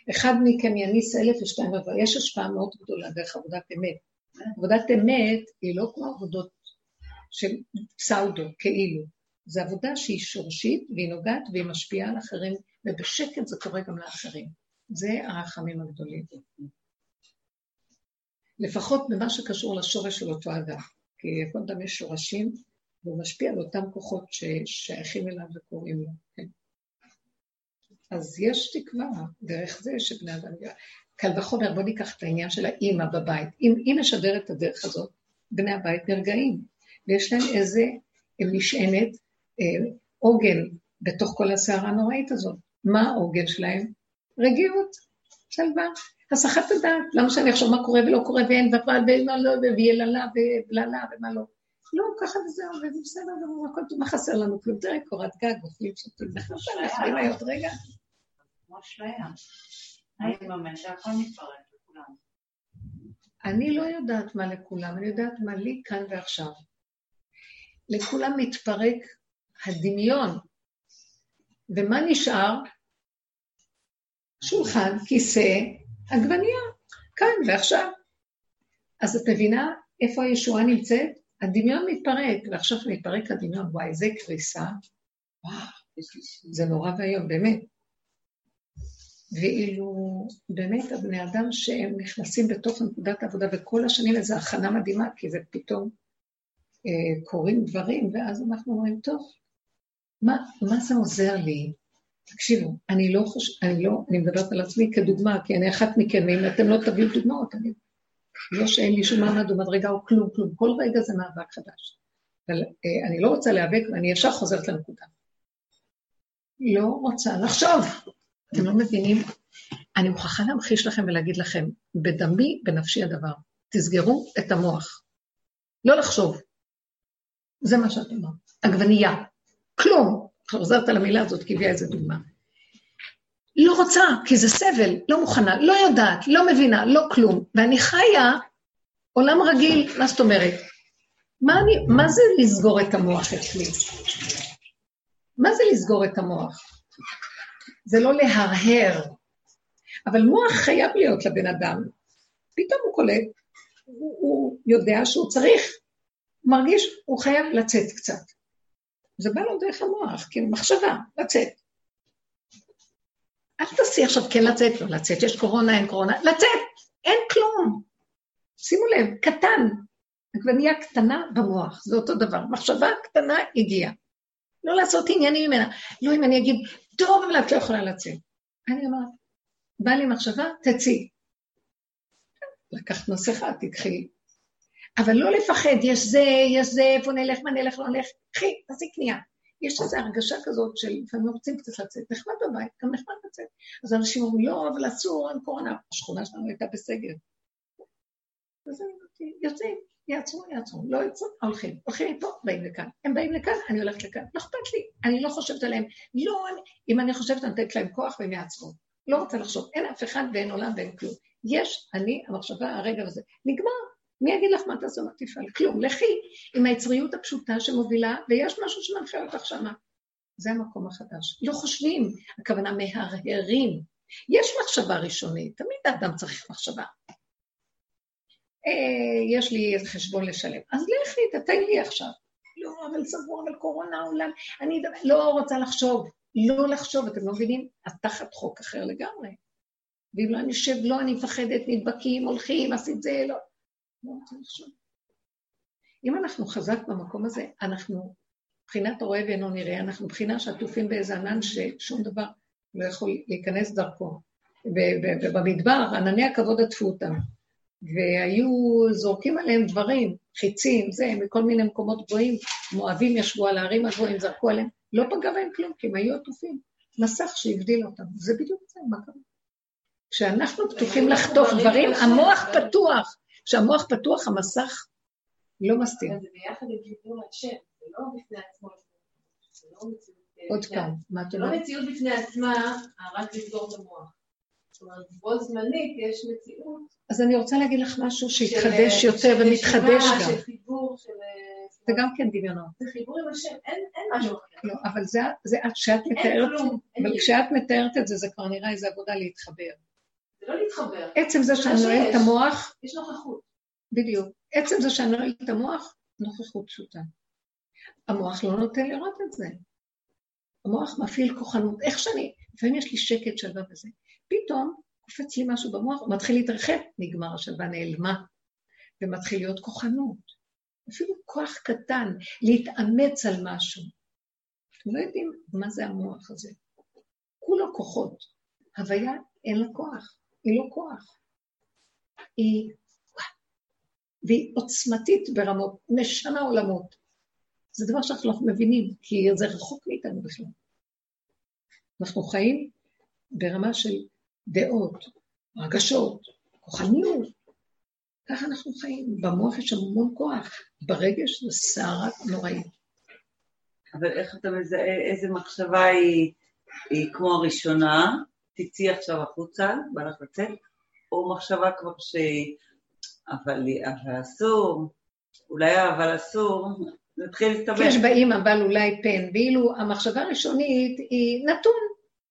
אחד מכם יניס אלף ושתיים רבע, יש השפעה מאוד גדולה דרך עבודת אמת. עבודת אמת היא לא כמו עבודות של פסאודו, כאילו. זו עבודה שהיא שורשית והיא נוגעת והיא משפיעה על אחרים, ובשקט זה קורה גם לאחרים. זה הרחמים הגדולים. לפחות במה שקשור לשורש של אותו אדם. כי לכל אדם יש שורשים, והוא משפיע על אותם כוחות ששייכים אליו וקוראים לו. כן. אז יש תקווה דרך זה שבני אדם... קל וחומר, בואו ניקח את העניין של האימא בבית. אם היא משדרת את הדרך הזאת, בני הבית נרגעים, ויש להם איזה משענת, אה, עוגן בתוך כל הסערה הנוראית הזאת. מה העוגן שלהם? רגיעות, שלווה, הסחת הדעת. למה שאני אחשוב מה קורה ולא קורה ואין ופעל ומה לא, ויללה ובללה ומה לא. לא, ככה וזהו, וזה בסדר גמור, הכל טוב, מה חסר לנו? כלום, תראה, קורת גג, אוכלים שותים, אנחנו יכולים להיות רגע. כמו? אני לא יודעת מה לכולם, אני יודעת מה לי כאן ועכשיו. לכולם מתפרק הדמיון. ומה נשאר? שולחן, כיסא, עגבנייה, כאן ועכשיו. אז את מבינה איפה הישועה נמצאת? הדמיון מתפרק, ועכשיו מתפרק הדמיון, וואי, איזה קריסה. וואו, זה נורא ואיום, באמת. ואילו באמת הבני אדם שהם נכנסים בתוך נקודת העבודה, וכל השנים איזו הכנה מדהימה, כי זה פתאום אה, קורים דברים, ואז אנחנו אומרים, טוב, מה, מה זה עוזר לי? תקשיבו, אני לא חושבת, אני לא, אני מדברת על עצמי כדוגמה, כי אני אחת מכן, ואם אתם לא תביאו דוגמאות, אני... לא שאין לי שום מעמד ומדרגה או כלום, כלום. כל רגע זה מאבק חדש. אבל אה, אני לא רוצה להיאבק, ואני ישר חוזרת לנקודה. לא רוצה לחשוב. אתם לא מבינים? אני מוכרחה להמחיש לכם ולהגיד לכם, בדמי, בנפשי הדבר. תסגרו את המוח. לא לחשוב. זה מה שאת אומרת. עגבנייה. כלום. חוזרת על המילה הזאת כי הביאה איזה דוגמה. לא רוצה, כי זה סבל, לא מוכנה, לא יודעת, לא מבינה, לא כלום. ואני חיה עולם רגיל, מה זאת אומרת? מה, אני, מה זה לסגור את המוח אצלי? מה זה לסגור את המוח? זה לא להרהר, אבל מוח חייב להיות לבן אדם. פתאום הוא קולט, הוא, הוא יודע שהוא צריך, הוא מרגיש, הוא חייב לצאת קצת. זה בא לו דרך המוח, כאילו מחשבה, לצאת. אל תעשי עכשיו כן לצאת, לא לצאת, יש קורונה, אין קורונה, לצאת, אין כלום. שימו לב, קטן, עגבנייה קטנה במוח, זה אותו דבר. מחשבה קטנה הגיעה. לא לעשות עניינים ממנה. לא אם אני אגיד, טוב, אבל את לא יכולה לצאת. אני אומרת, בא לי מחשבה, תצאי. לקחת מסכה, תקחי. אבל לא לפחד, יש זה, יש זה, איפה נלך, מה נלך, לא נלך. קחי, תעשי קנייה. יש איזו הרגשה כזאת של לפעמים רוצים קצת לצאת, נחמד בבית, גם נחמד לצאת. אז אנשים אומרים, לא, אבל אסור, אין קורונה. השכונה שלנו הייתה בסגר. אז אני אמרתי, יוצאים, יעצרו, יעצרו, לא יעצרו, הולכים. הולכים מפה, באים לכאן. הם באים לכאן, אני הולכת לכאן. לא אכפת לי, אני לא חושבת עליהם. לא, אם אני חושבת, אני נותנת להם כוח והם יעצרו. לא רוצה לחשוב, אין אף אחד ואין עולם ואין כלום. יש, אני, המחשבה, הרגע הזה. נגמר. מי יגיד לך מה תעשו, מה תפעל? כלום. לכי עם היצריות הפשוטה שמובילה, ויש משהו שמנחה אותך שמה. זה המקום החדש. לא חושבים, הכוונה מהרהרים. יש מחשבה ראשונית, תמיד האדם צריך מחשבה. אה, יש לי איזה חשבון לשלם. אז לכי, תתן לי עכשיו. לא, אבל סגור, אבל קורונה, עולם. אני לא רוצה לחשוב. לא לחשוב, אתם לא מבינים? את תחת חוק אחר לגמרי. ואם לא אני אשב, לא, אני מפחדת, נדבקים, הולכים, עשית זה, לא. לא רוצה לחשוב. אם אנחנו חזק במקום הזה, אנחנו, מבחינת הרואה ואינו נראה, אנחנו מבחינה שעטופים באיזה ענן ששום דבר לא יכול להיכנס דרכו. ובמדבר, ענני הכבוד עטפו אותם. והיו זורקים עליהם דברים, חיצים, זה, מכל מיני מקומות גבוהים, מואבים ישבו על הערים הגבוהים, זרקו עליהם, לא פגע בהם כלום, כי הם היו עטופים. מסך שהבדיל אותם, זה בדיוק זה, מה קרה? כשאנחנו פתוחים לחטוף דברים, המוח פתוח. כשהמוח פתוח, המסך לא מסתיר. זה ביחד עם חיבור השם, זה לא בפני עצמו. לא עוד פעם, מה את אומרת? לא מציאות בפני עצמה, רק לסגור את המוח. זאת אומרת, בו זמנית יש מציאות. אז אני רוצה להגיד לך משהו שהתחדש יותר ומתחדש גם. של חיבור, של... זה גם כן דמיונות. זה חיבור עם השם, אין משהו אחר. לא, אבל זה כשאת מתארת, אבל כשאת מתארת את זה, זה כבר נראה איזה עבודה להתחבר. לא להתחבר. עצם זה שאני נועלת את המוח... יש נוכחות. בדיוק. עצם זה שאני נועלת את המוח, נוכחות פשוטה. המוח לא נותן לראות את זה. המוח מפעיל כוחנות. איך שאני, לפעמים יש לי שקט, שלווה וזה. פתאום קופץ לי משהו במוח, הוא מתחיל להתרחב, נגמר השלווה, נעלמה, ומתחיל להיות כוחנות. אפילו כוח קטן, להתאמץ על משהו. אתם לא יודעים מה זה המוח הזה. כולו כוחות. הוויה אין לה כוח, היא לא כוח. היא... והיא עוצמתית ברמות, משנה עולמות. זה דבר שאנחנו לא מבינים, כי זה רחוק מאיתנו בכלל. אנחנו חיים ברמה של דעות, רגשות, כוחניות. ככה אנחנו חיים. במוח יש המון כוח, ברגש זה סערה נוראית. אבל איך אתה מזהה איזה מחשבה היא, היא כמו הראשונה, תצאי עכשיו החוצה, בא לך לצאת, או מחשבה כבר ש... אבל, אבל אסור, אולי אבל אסור, נתחיל להסתבר. יש באים אבל אולי פן, ואילו המחשבה הראשונית היא נתון,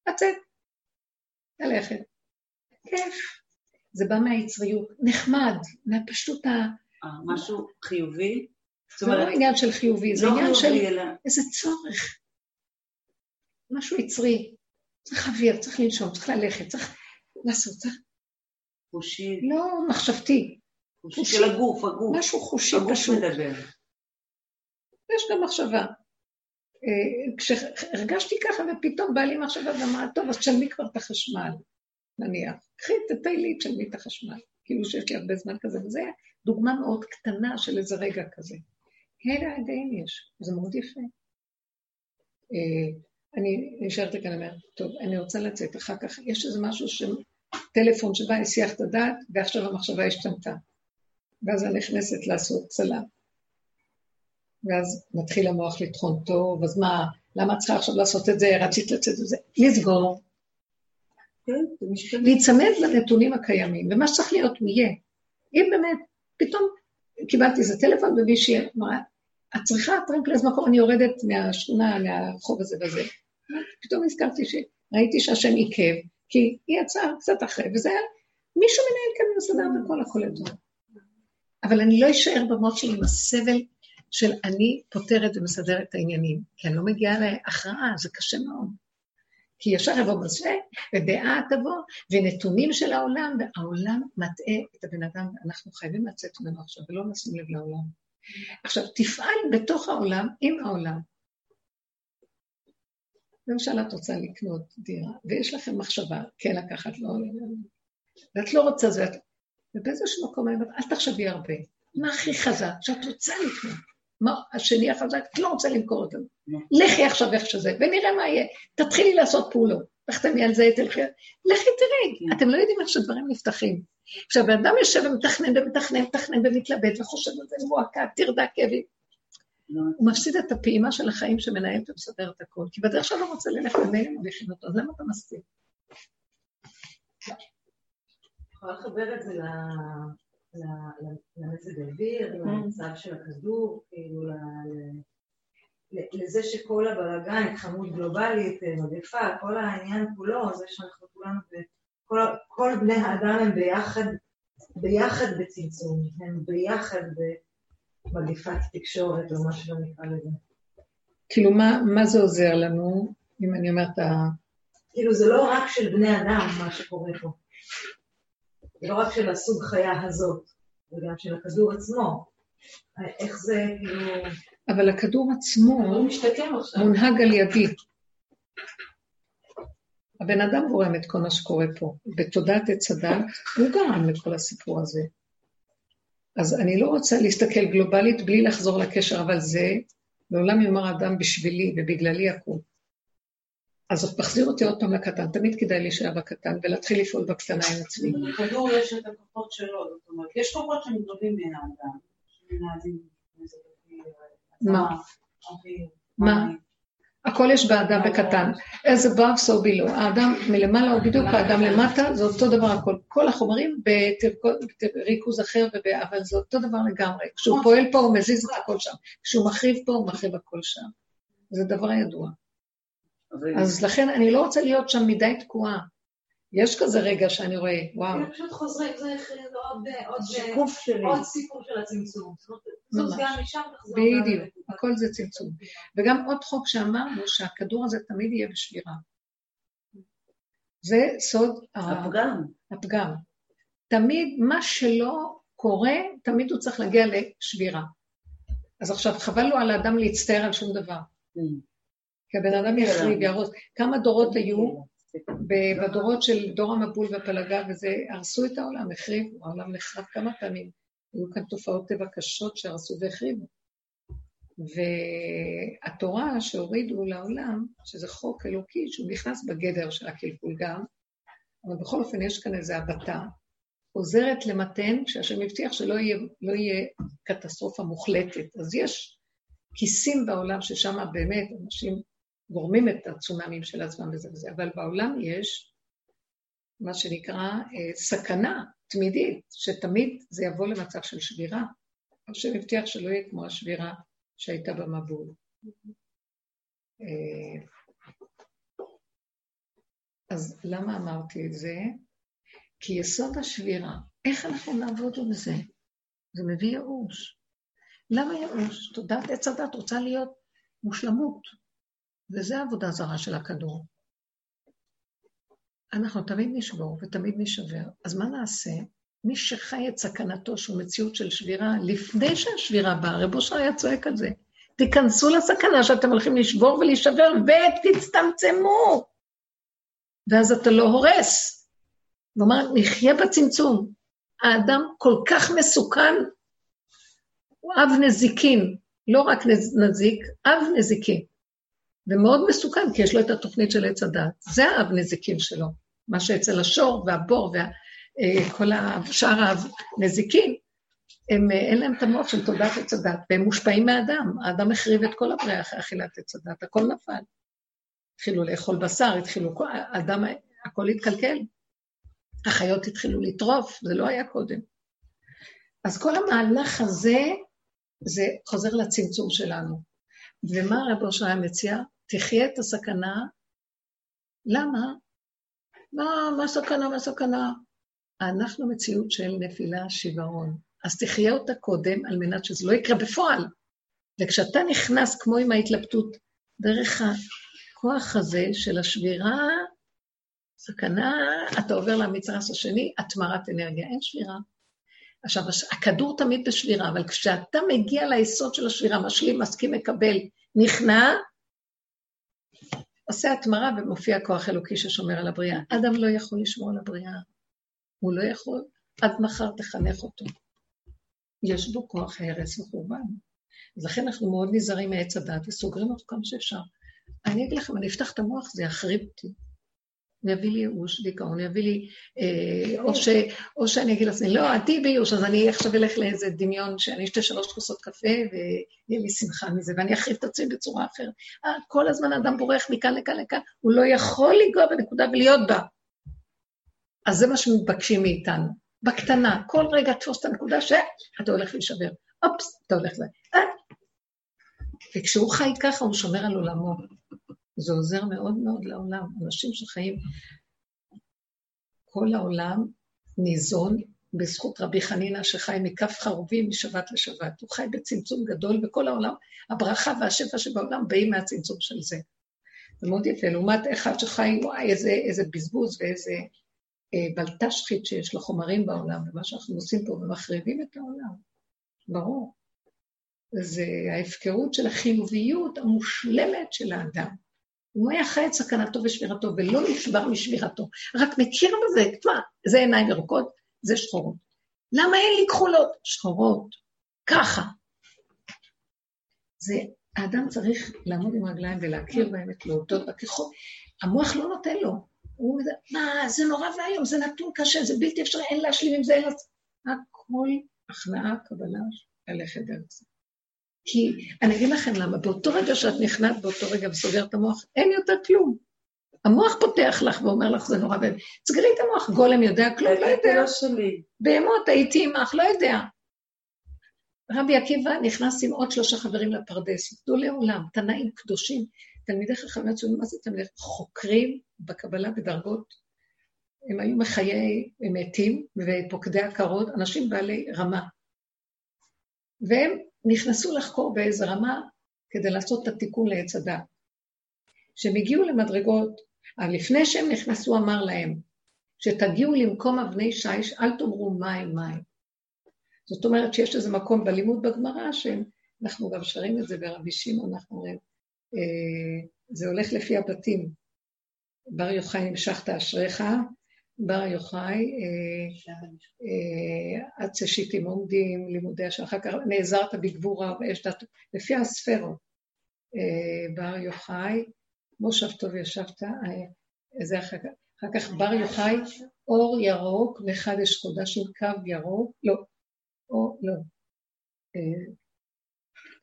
לצאת, ללכת. כיף. זה בא מהיצריות, נחמד, מהפשוט ה... אה, משהו חיובי? זה לא עניין של חיובי, זה לא עניין של איזה צורך. משהו יצרי. צריך אוויר, צריך לנשום, צריך ללכת, צריך לעשות, צריך... חושי. לא מחשבתי. חושי של הגוף, הגוף. משהו חושי פשוט. הגוף מדבר. יש גם מחשבה. אה, כשהרגשתי ככה ופתאום בא לי מחשבה ואמרה, טוב, אז תשלמי כבר את החשמל, נניח. קחי, תתאי לי, תשלמי את החשמל. כאילו שיש לי הרבה זמן כזה, וזה דוגמה מאוד קטנה של איזה רגע כזה. כאלה הרגעים יש, זה מאוד יפה. אני נשארת כאן, אומרת, טוב, אני רוצה לצאת, אחר כך יש איזה משהו ש... טלפון שבא הסיח את הדעת, ועכשיו המחשבה השתנתה. ואז אני נכנסת לעשות צלם. ואז מתחיל המוח לטחון טוב, אז מה, למה את צריכה עכשיו לעשות את זה, רצית לצאת את זה? לסגור. להיצמד לנתונים הקיימים, ומה שצריך להיות הוא יהיה. אם באמת, פתאום קיבלתי איזה טלפון ומישהי אמרה, את צריכה טרמפלז מקום, אני יורדת מהשכונה, מהרחוב הזה וזה. פתאום נזכרתי שראיתי שהשם עיכב, כי היא יצאה קצת אחרי, וזה היה, מישהו מנהל כאן ומסדר את הכל, הכל לטוב. אבל אני לא אשאר במות שלי עם הסבל של אני פותרת ומסדרת את העניינים, כי אני לא מגיעה להכרעה, זה קשה מאוד. כי ישר יבוא משה, ודעה תבוא, ונתונים של העולם, והעולם מטעה את הבן אדם, ואנחנו חייבים לצאת ממנו עכשיו, ולא נשים לב לעולם. עכשיו, תפעל בתוך העולם עם העולם. למשל, את רוצה לקנות דירה, ויש לכם מחשבה, כן לקחת, לא, ואת לא רוצה זה, ובאיזשהו מקום אני אומרת, אל תחשבי הרבה. מה הכי חזק? שאת רוצה לקנות. מה השני החזק? את לא רוצה למכור אותם. לכי עכשיו איך שזה, ונראה מה יהיה. תתחילי לעשות פעולות. תחתמי על זה, תלכי. לכי תראי, אתם לא יודעים איך שדברים נפתחים. עכשיו, בן אדם יושב ומתכנן ומתכנן, מתכנן ומתלבט וחושב על זה, מועקה, טרדה, כאבים. הוא מפסיד את הפעימה של החיים שמנהלת ומסדר את הכול, כי בדרך שלא רוצה ללכת ומילא מוליכים אותו, אז למה אתה מספיק? יכולה לחבר את זה למזג האוויר, למצב של הכדור, כאילו לזה שכל הבלאגן, התחממות גלובלית, מגפה, כל העניין כולו, זה שאנחנו כולנו, כל בני האדם הם ביחד, ביחד בצמצום, הם ביחד במגפת תקשורת או מה שלא נקרא לזה. כאילו, מה, מה זה עוזר לנו, אם אני אומרת ה... כאילו, זה לא רק של בני אדם מה שקורה פה. זה לא רק של הסוג חיה הזאת, זה גם של הכדור עצמו. איך זה, כאילו... אבל הכדור עצמו מונהג על ידי. הבן אדם גורם את כל מה שקורה פה. בתודעת עץ הדת, הוא גרם לכל הסיפור הזה. אז אני לא רוצה להסתכל גלובלית בלי לחזור לקשר, אבל זה, לעולם יאמר האדם בשבילי ובגללי יקום. אז מחזיר אותי עוד פעם לקטן, תמיד כדאי להישאר בקטן ולהתחיל לפעול בקטנה עם עצמי. בכדור יש את הכוחות שלו, זאת אומרת, יש כוחות שהם גדולים מן האדם, שמנהלים מה? מה? הכל יש באדם בקטן. איזה הבove so below. האדם מלמעלה הוא בדיוק האדם למטה, זה אותו דבר הכל. כל החומרים בריכוז אחר, אבל זה אותו דבר לגמרי. כשהוא פועל פה הוא מזיז את הכל שם. כשהוא מחריב פה הוא מחריב הכל שם. זה דבר ידוע. אז לכן אני לא רוצה להיות שם מדי תקועה. יש כזה רגע שאני רואה, וואו. הם פשוט חוזרים, זה עוד שיקוף שלי. עוד סיפור של הצמצום. זאת גם משם תחזור. בדיוק, הכל זה צמצום. וגם עוד חוק שאמרנו, שהכדור הזה תמיד יהיה בשבירה. זה סוד הפגם. הפגם. תמיד מה שלא קורה, תמיד הוא צריך להגיע לשבירה. אז עכשיו, חבל לו על האדם להצטער על שום דבר. Mm. כי הבן אדם יחריב, יהרוס. כמה דורות היו בדורות של דור המבול והפלגה, וזה, הרסו את העולם, החריבו, העולם נחרב כמה פעמים. היו כאן תופעות טבע קשות שהרסו והחריבו. והתורה שהורידו לעולם, שזה חוק אלוקי, שהוא נכנס בגדר של הקלקול גם, אבל בכל אופן יש כאן איזו הבטה, עוזרת למתן, כשהשם הבטיח שלא יהיה, לא יהיה קטסטרופה מוחלטת. אז יש כיסים בעולם ששם באמת אנשים גורמים את הצונאמים של עצמם וזה וזה, אבל בעולם יש מה שנקרא אה, סכנה תמידית, שתמיד זה יבוא למצב של שבירה. השם הבטיח שלא יהיה כמו השבירה שהייתה במבול. אה, אז למה אמרתי את זה? כי יסוד השבירה, איך אנחנו נעבוד עם זה? זה מביא ייאוש. למה ייאוש? תודעת עץ הדת רוצה להיות מושלמות, וזה העבודה זרה של הכדור. אנחנו תמיד נשבור ותמיד נשבר, אז מה נעשה? מי שחי את סכנתו, שהוא מציאות של שבירה, לפני שהשבירה באה, רב אושר היה צועק על זה. תיכנסו לסכנה שאתם הולכים לשבור ולהישבר ותצטמצמו. ואז אתה לא הורס. כלומר, נחיה בצמצום. האדם כל כך מסוכן, הוא אב נזיקין, לא רק נזיק, אב נזיקין. ומאוד מסוכן, כי יש לו את התוכנית של עץ הדת. זה האב נזיקין שלו. מה שאצל השור והבור וכל שאר הנזיקין, הם, אה, אין להם את המוח של תודעת עץ הדת, והם מושפעים מהאדם. האדם החריב את כל הבריאה אחרי אכילת עץ הדת, הכל נפל. התחילו לאכול בשר, התחילו, האדם, הכל התקלקל. החיות התחילו לטרוף, זה לא היה קודם. אז כל המהלך הזה, זה חוזר לצמצום שלנו. ומה רב אושר היה מציע? תחיה את הסכנה. למה? מה, מה סכנה, מה סכנה? אנחנו מציאות של נפילה, שיוורון. אז תחיה אותה קודם על מנת שזה לא יקרה בפועל. וכשאתה נכנס כמו עם ההתלבטות דרך הכוח הזה של השבירה, סכנה, אתה עובר למצרס השני, התמרת אנרגיה, אין שבירה. עכשיו, הכדור תמיד בשבירה, אבל כשאתה מגיע ליסוד של השבירה, משלים, מסכים, מקבל, נכנע, עושה התמרה ומופיע כוח אלוקי ששומר על הבריאה. אדם לא יכול לשמור על הבריאה. הוא לא יכול, עד מחר תחנך אותו. יש בו כוח הרס וחורבן. אז לכן אנחנו מאוד נזהרים מעץ הדת וסוגרים אותו כמה שאפשר. אני אגיד לכם, אני אפתח את המוח, זה יחריב אותי. הוא יביא לי ייאוש, דיכאון, יביא לי, אה, או, ש, או שאני אגיד לעצמי, לא, תהיי בייאוש, אז אני עכשיו אלך לאיזה דמיון שאני אשתה שלוש כוסות קפה ויהיה לי שמחה מזה, ואני אחריב את עצמי בצורה אחרת. אה, כל הזמן אדם בורח מכאן לכאן לכאן, הוא לא יכול לנגוע בנקודה ולהיות בה. אז זה מה שמתבקשים מאיתנו. בקטנה, כל רגע תפוס את הנקודה שאתה הולך להישבר. אופס, אתה הולך ל... אה. וכשהוא חי ככה, הוא שומר על עולמו. זה עוזר מאוד מאוד לעולם. אנשים שחיים, כל העולם ניזון בזכות רבי חנינא שחי מכף חרובים משבת לשבת. הוא חי בצמצום גדול, וכל העולם, הברכה והשפע שבעולם באים מהצמצום של זה. זה מאוד יפה, לעומת אחד שחי, וואי, איזה, איזה בזבוז ואיזה אה, בלטשחית שיש לו חומרים בעולם, ומה שאנחנו עושים פה, ומחריבים את העולם. ברור. זה ההפקרות של החיוביות המושלמת של האדם. הוא היה חי את סכנתו ושבירתו, ולא נשבר משבירתו, רק מכיר בזה, מה, זה עיניים ירוקות, זה שחורות. למה אין לי כחולות? שחורות. ככה. זה, האדם צריך לעמוד עם רגליים ולהכיר באמת, להודות בכחול. המוח לא נותן לו. הוא אומר, מה, זה נורא ואיום, זה נתון קשה, זה בלתי אפשרי, אין להשלים עם זה, אין לצ... הכל הכנעה, קבלה, ללכת דרך זה. כי אני אגיד לכם למה, באותו רגע שאת נכנעת באותו רגע וסוגרת את המוח, אין יותר כלום. המוח פותח לך ואומר לך, זה נורא ואיום. סגרי את המוח, גולם יודע כלום, לא יודע. בהמות, הייתי עמך, לא יודע. רבי עקיבא נכנס עם עוד שלושה חברים לפרדס, גדולי עולם, תנאים קדושים, תלמידי חכמי הציונות, מה זה תלמידי? חוקרים בקבלה בדרגות, הם היו מחיי מתים ופוקדי עקרות, אנשים בעלי רמה. והם נכנסו לחקור באיזה רמה כדי לעשות את התיקון לעץ הדת. כשהם הגיעו למדרגות, לפני שהם נכנסו אמר להם, שתגיעו למקום אבני שיש, אל תאמרו מים מים. זאת אומרת שיש איזה מקום בלימוד בגמרא, שאנחנו גם שרים את זה ברבי שמעון, אנחנו אומרים, אה, זה הולך לפי הבתים. בר יוחאי המשכת אשריך, בר יוחאי, אה, אה, עד ששיטים עומדים, לימודי השם, אחר כך נעזרת בגבורה ויש דת, לפי הספרות. בר יוחאי, מושב טוב ישבת, זה אחר כך, אחר כך בר יוחאי, אור ירוק מחדש חודש עם קו ירוק, לא, או, לא,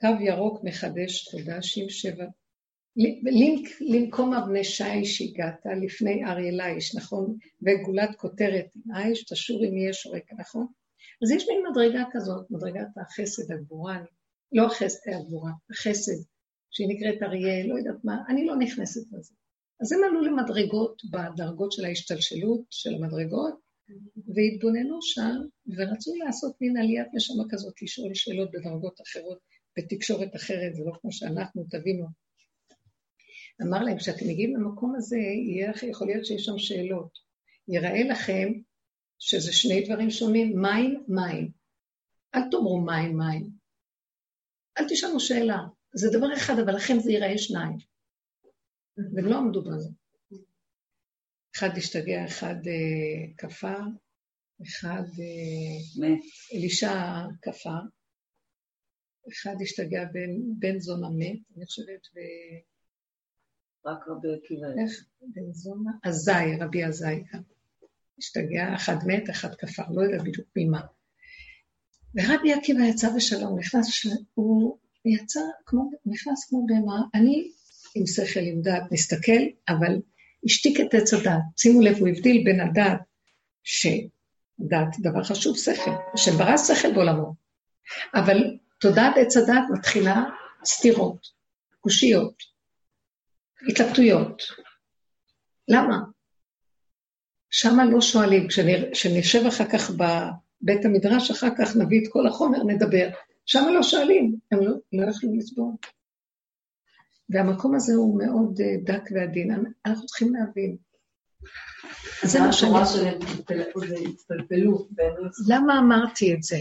קו ירוק מחדש חודש עם שבע למקום אבני שיש הגעת לפני אריה לייש, נכון? וגולת כותרת אייש, תשור אם יהיה שורק, נכון? אז יש מין מדרגה כזאת, מדרגת החסד, הגבורה, לא החסד, הגבורה, החסד, שהיא נקראת אריה, לא יודעת מה, אני לא נכנסת לזה. אז הם עלו למדרגות בדרגות של ההשתלשלות של המדרגות, והתבוננו שם, ורצו לעשות מין עליית נשמה כזאת, לשאול שאלות בדרגות אחרות, בתקשורת אחרת, זה לא כמו שאנחנו, תבינו. אמר להם, כשאתם מגיעים למקום הזה, יכול להיות שיש שם שאלות. יראה לכם שזה שני דברים שונים, מים, מים. אל תאמרו מים, מים. אל תשאלו שאלה. זה דבר אחד, אבל לכם זה ייראה שניים. והם לא עמדו בזה. אחד השתגע, אחד אה, כפר, אחד אה, אלישע כפר, אחד השתגע בן, בן זונה מת, אני חושבת, ו... רק רבי עקיבא. איך? בן זונה? אזי, רבי אזי גם. השתגע, אחד מת, אחד כפר, לא יודע בדיוק ממה. ורבי עקיבא יצא בשלום, נכנס. הוא יצא כמו, נכנס כמו בהמה, אני עם שכל, עם דעת, נסתכל, אבל השתיק את עץ הדעת. שימו לב, הוא הבדיל בין הדעת, שדעת דבר חשוב, שכל, שברא שכל בעולמו. אבל תודעת עץ הדעת מתחילה סתירות, קושיות, התלבטויות. למה? שמה לא שואלים, כשנשב אחר כך בבית המדרש, אחר כך נביא את כל החומר, נדבר. שמה לא שואלים, הם לא, לא יכלו לסבול. והמקום הזה הוא מאוד אה, דק ועדין, אנחנו צריכים להבין. זה מה שאני... למה אמרתי את זה?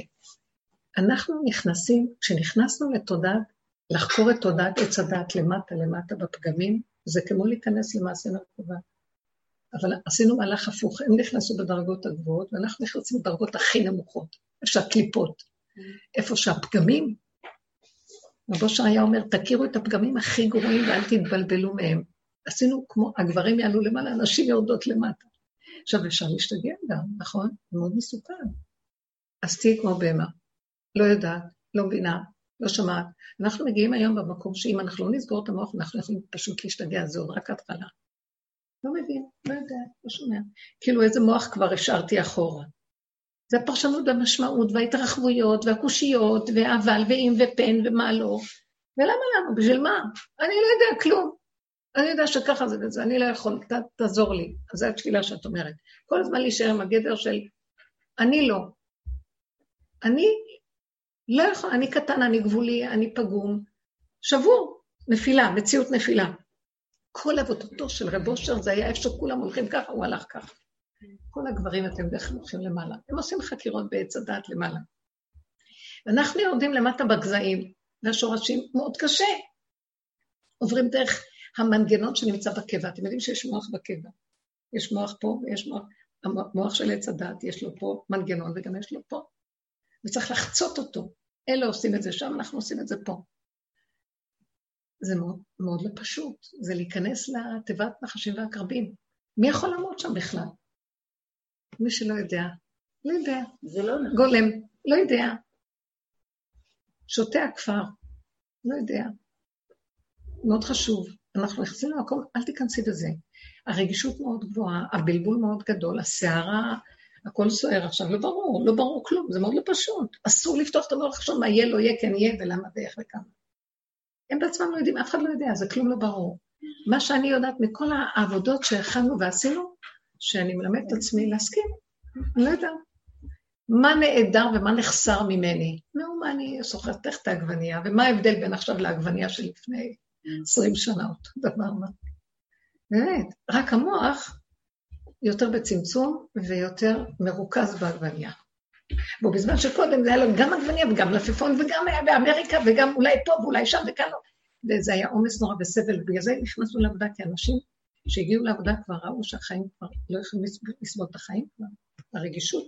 אנחנו נכנסים, כשנכנסנו לתודעת, לחקור את תודעת עץ הדת למטה למטה בפגמים, זה כמו להיכנס למעשה מרכובה. אבל עשינו מהלך הפוך, הם נכנסו בדרגות הגבוהות, ואנחנו נכנסים בדרגות הכי נמוכות, איפה שהקליפות, איפה שהפגמים. רבו שר היה אומר, תכירו את הפגמים הכי גרועים ואל תתבלבלו מהם. עשינו כמו, הגברים יעלו למעלה, הנשים יורדות למטה. עכשיו, אפשר להשתגע גם, נכון? מאוד מסוכן. אז תהיי כמו בהמה. לא יודעת, לא מבינה, לא שומעת. אנחנו מגיעים היום במקום שאם אנחנו לא נסגור את המוח, אנחנו יכולים פשוט להשתגע, זה עוד רק התחלה. לא מבין, לא יודע, לא שומע. כאילו איזה מוח כבר השארתי אחורה. זה הפרשנות והמשמעות וההתרחבויות והקושיות והאבל ואם ופן ומה לא. ולמה לנו? בשביל מה? אני לא יודע כלום. אני יודע שככה זה וזה, אני לא יכול, ת, תעזור לי. אז זו התפילה שאת אומרת. כל הזמן להישאר עם הגדר של אני לא. אני לא יכול, אני קטן, אני גבולי, אני פגום. שבור, נפילה, מציאות נפילה. כל עבודתו של רב אושר זה היה איפה שכולם הולכים ככה, הוא הלך ככה. כל הגברים, אתם בדרך כלל הולכים למעלה. הם עושים חקירות בעץ הדעת למעלה. ואנחנו יורדים למטה בגזעים, והשורשים מאוד קשה. עוברים דרך המנגנון שנמצא בקבע. אתם יודעים שיש מוח בקבע. יש מוח פה ויש מוח, המוח של עץ הדעת, יש לו פה מנגנון וגם יש לו פה. וצריך לחצות אותו. אלה עושים את זה שם, אנחנו עושים את זה פה. זה מאוד, מאוד לא פשוט, זה להיכנס לתיבת נחשים ועקרבים. מי יכול לעמוד שם בכלל? מי שלא יודע. לא יודע. זה לא נכון. גולם, לא יודע. שותה הכפר, לא יודע. מאוד חשוב. אנחנו נכנסים למקום, אל תיכנסי בזה. הרגישות מאוד גבוהה, הבלבול מאוד גדול, הסערה, הכל סוער עכשיו, לא ברור, לא ברור כלום, זה מאוד לא פשוט. אסור לפתוח את המוח עכשיו מה יהיה, לא יהיה, כן יהיה, ולמה ואיך וכמה. הם בעצמם לא יודעים, אף אחד לא יודע, זה כלום לא ברור. מה שאני יודעת מכל העבודות שהכנו ועשינו, שאני מלמד את עצמי להסכים, אני לא יודעת. מה נעדר ומה נחסר ממני? נו, מה אני סוחרת איך את העגבנייה, ומה ההבדל בין עכשיו לעגבנייה של לפני עשרים שנה, אותו דבר, מה? באמת, רק המוח יותר בצמצום ויותר מרוכז בעגבנייה. ובזמן שקודם זה היה לו גם עגבניה וגם מלפפון וגם היה באמריקה וגם אולי פה ואולי שם וכאן לא. וזה היה עומס נורא וסבל, ובגלל זה נכנסנו לעבודה, כי אנשים שהגיעו לעבודה כבר ראו שהחיים כבר לא יכולים לסבול את החיים הרגישות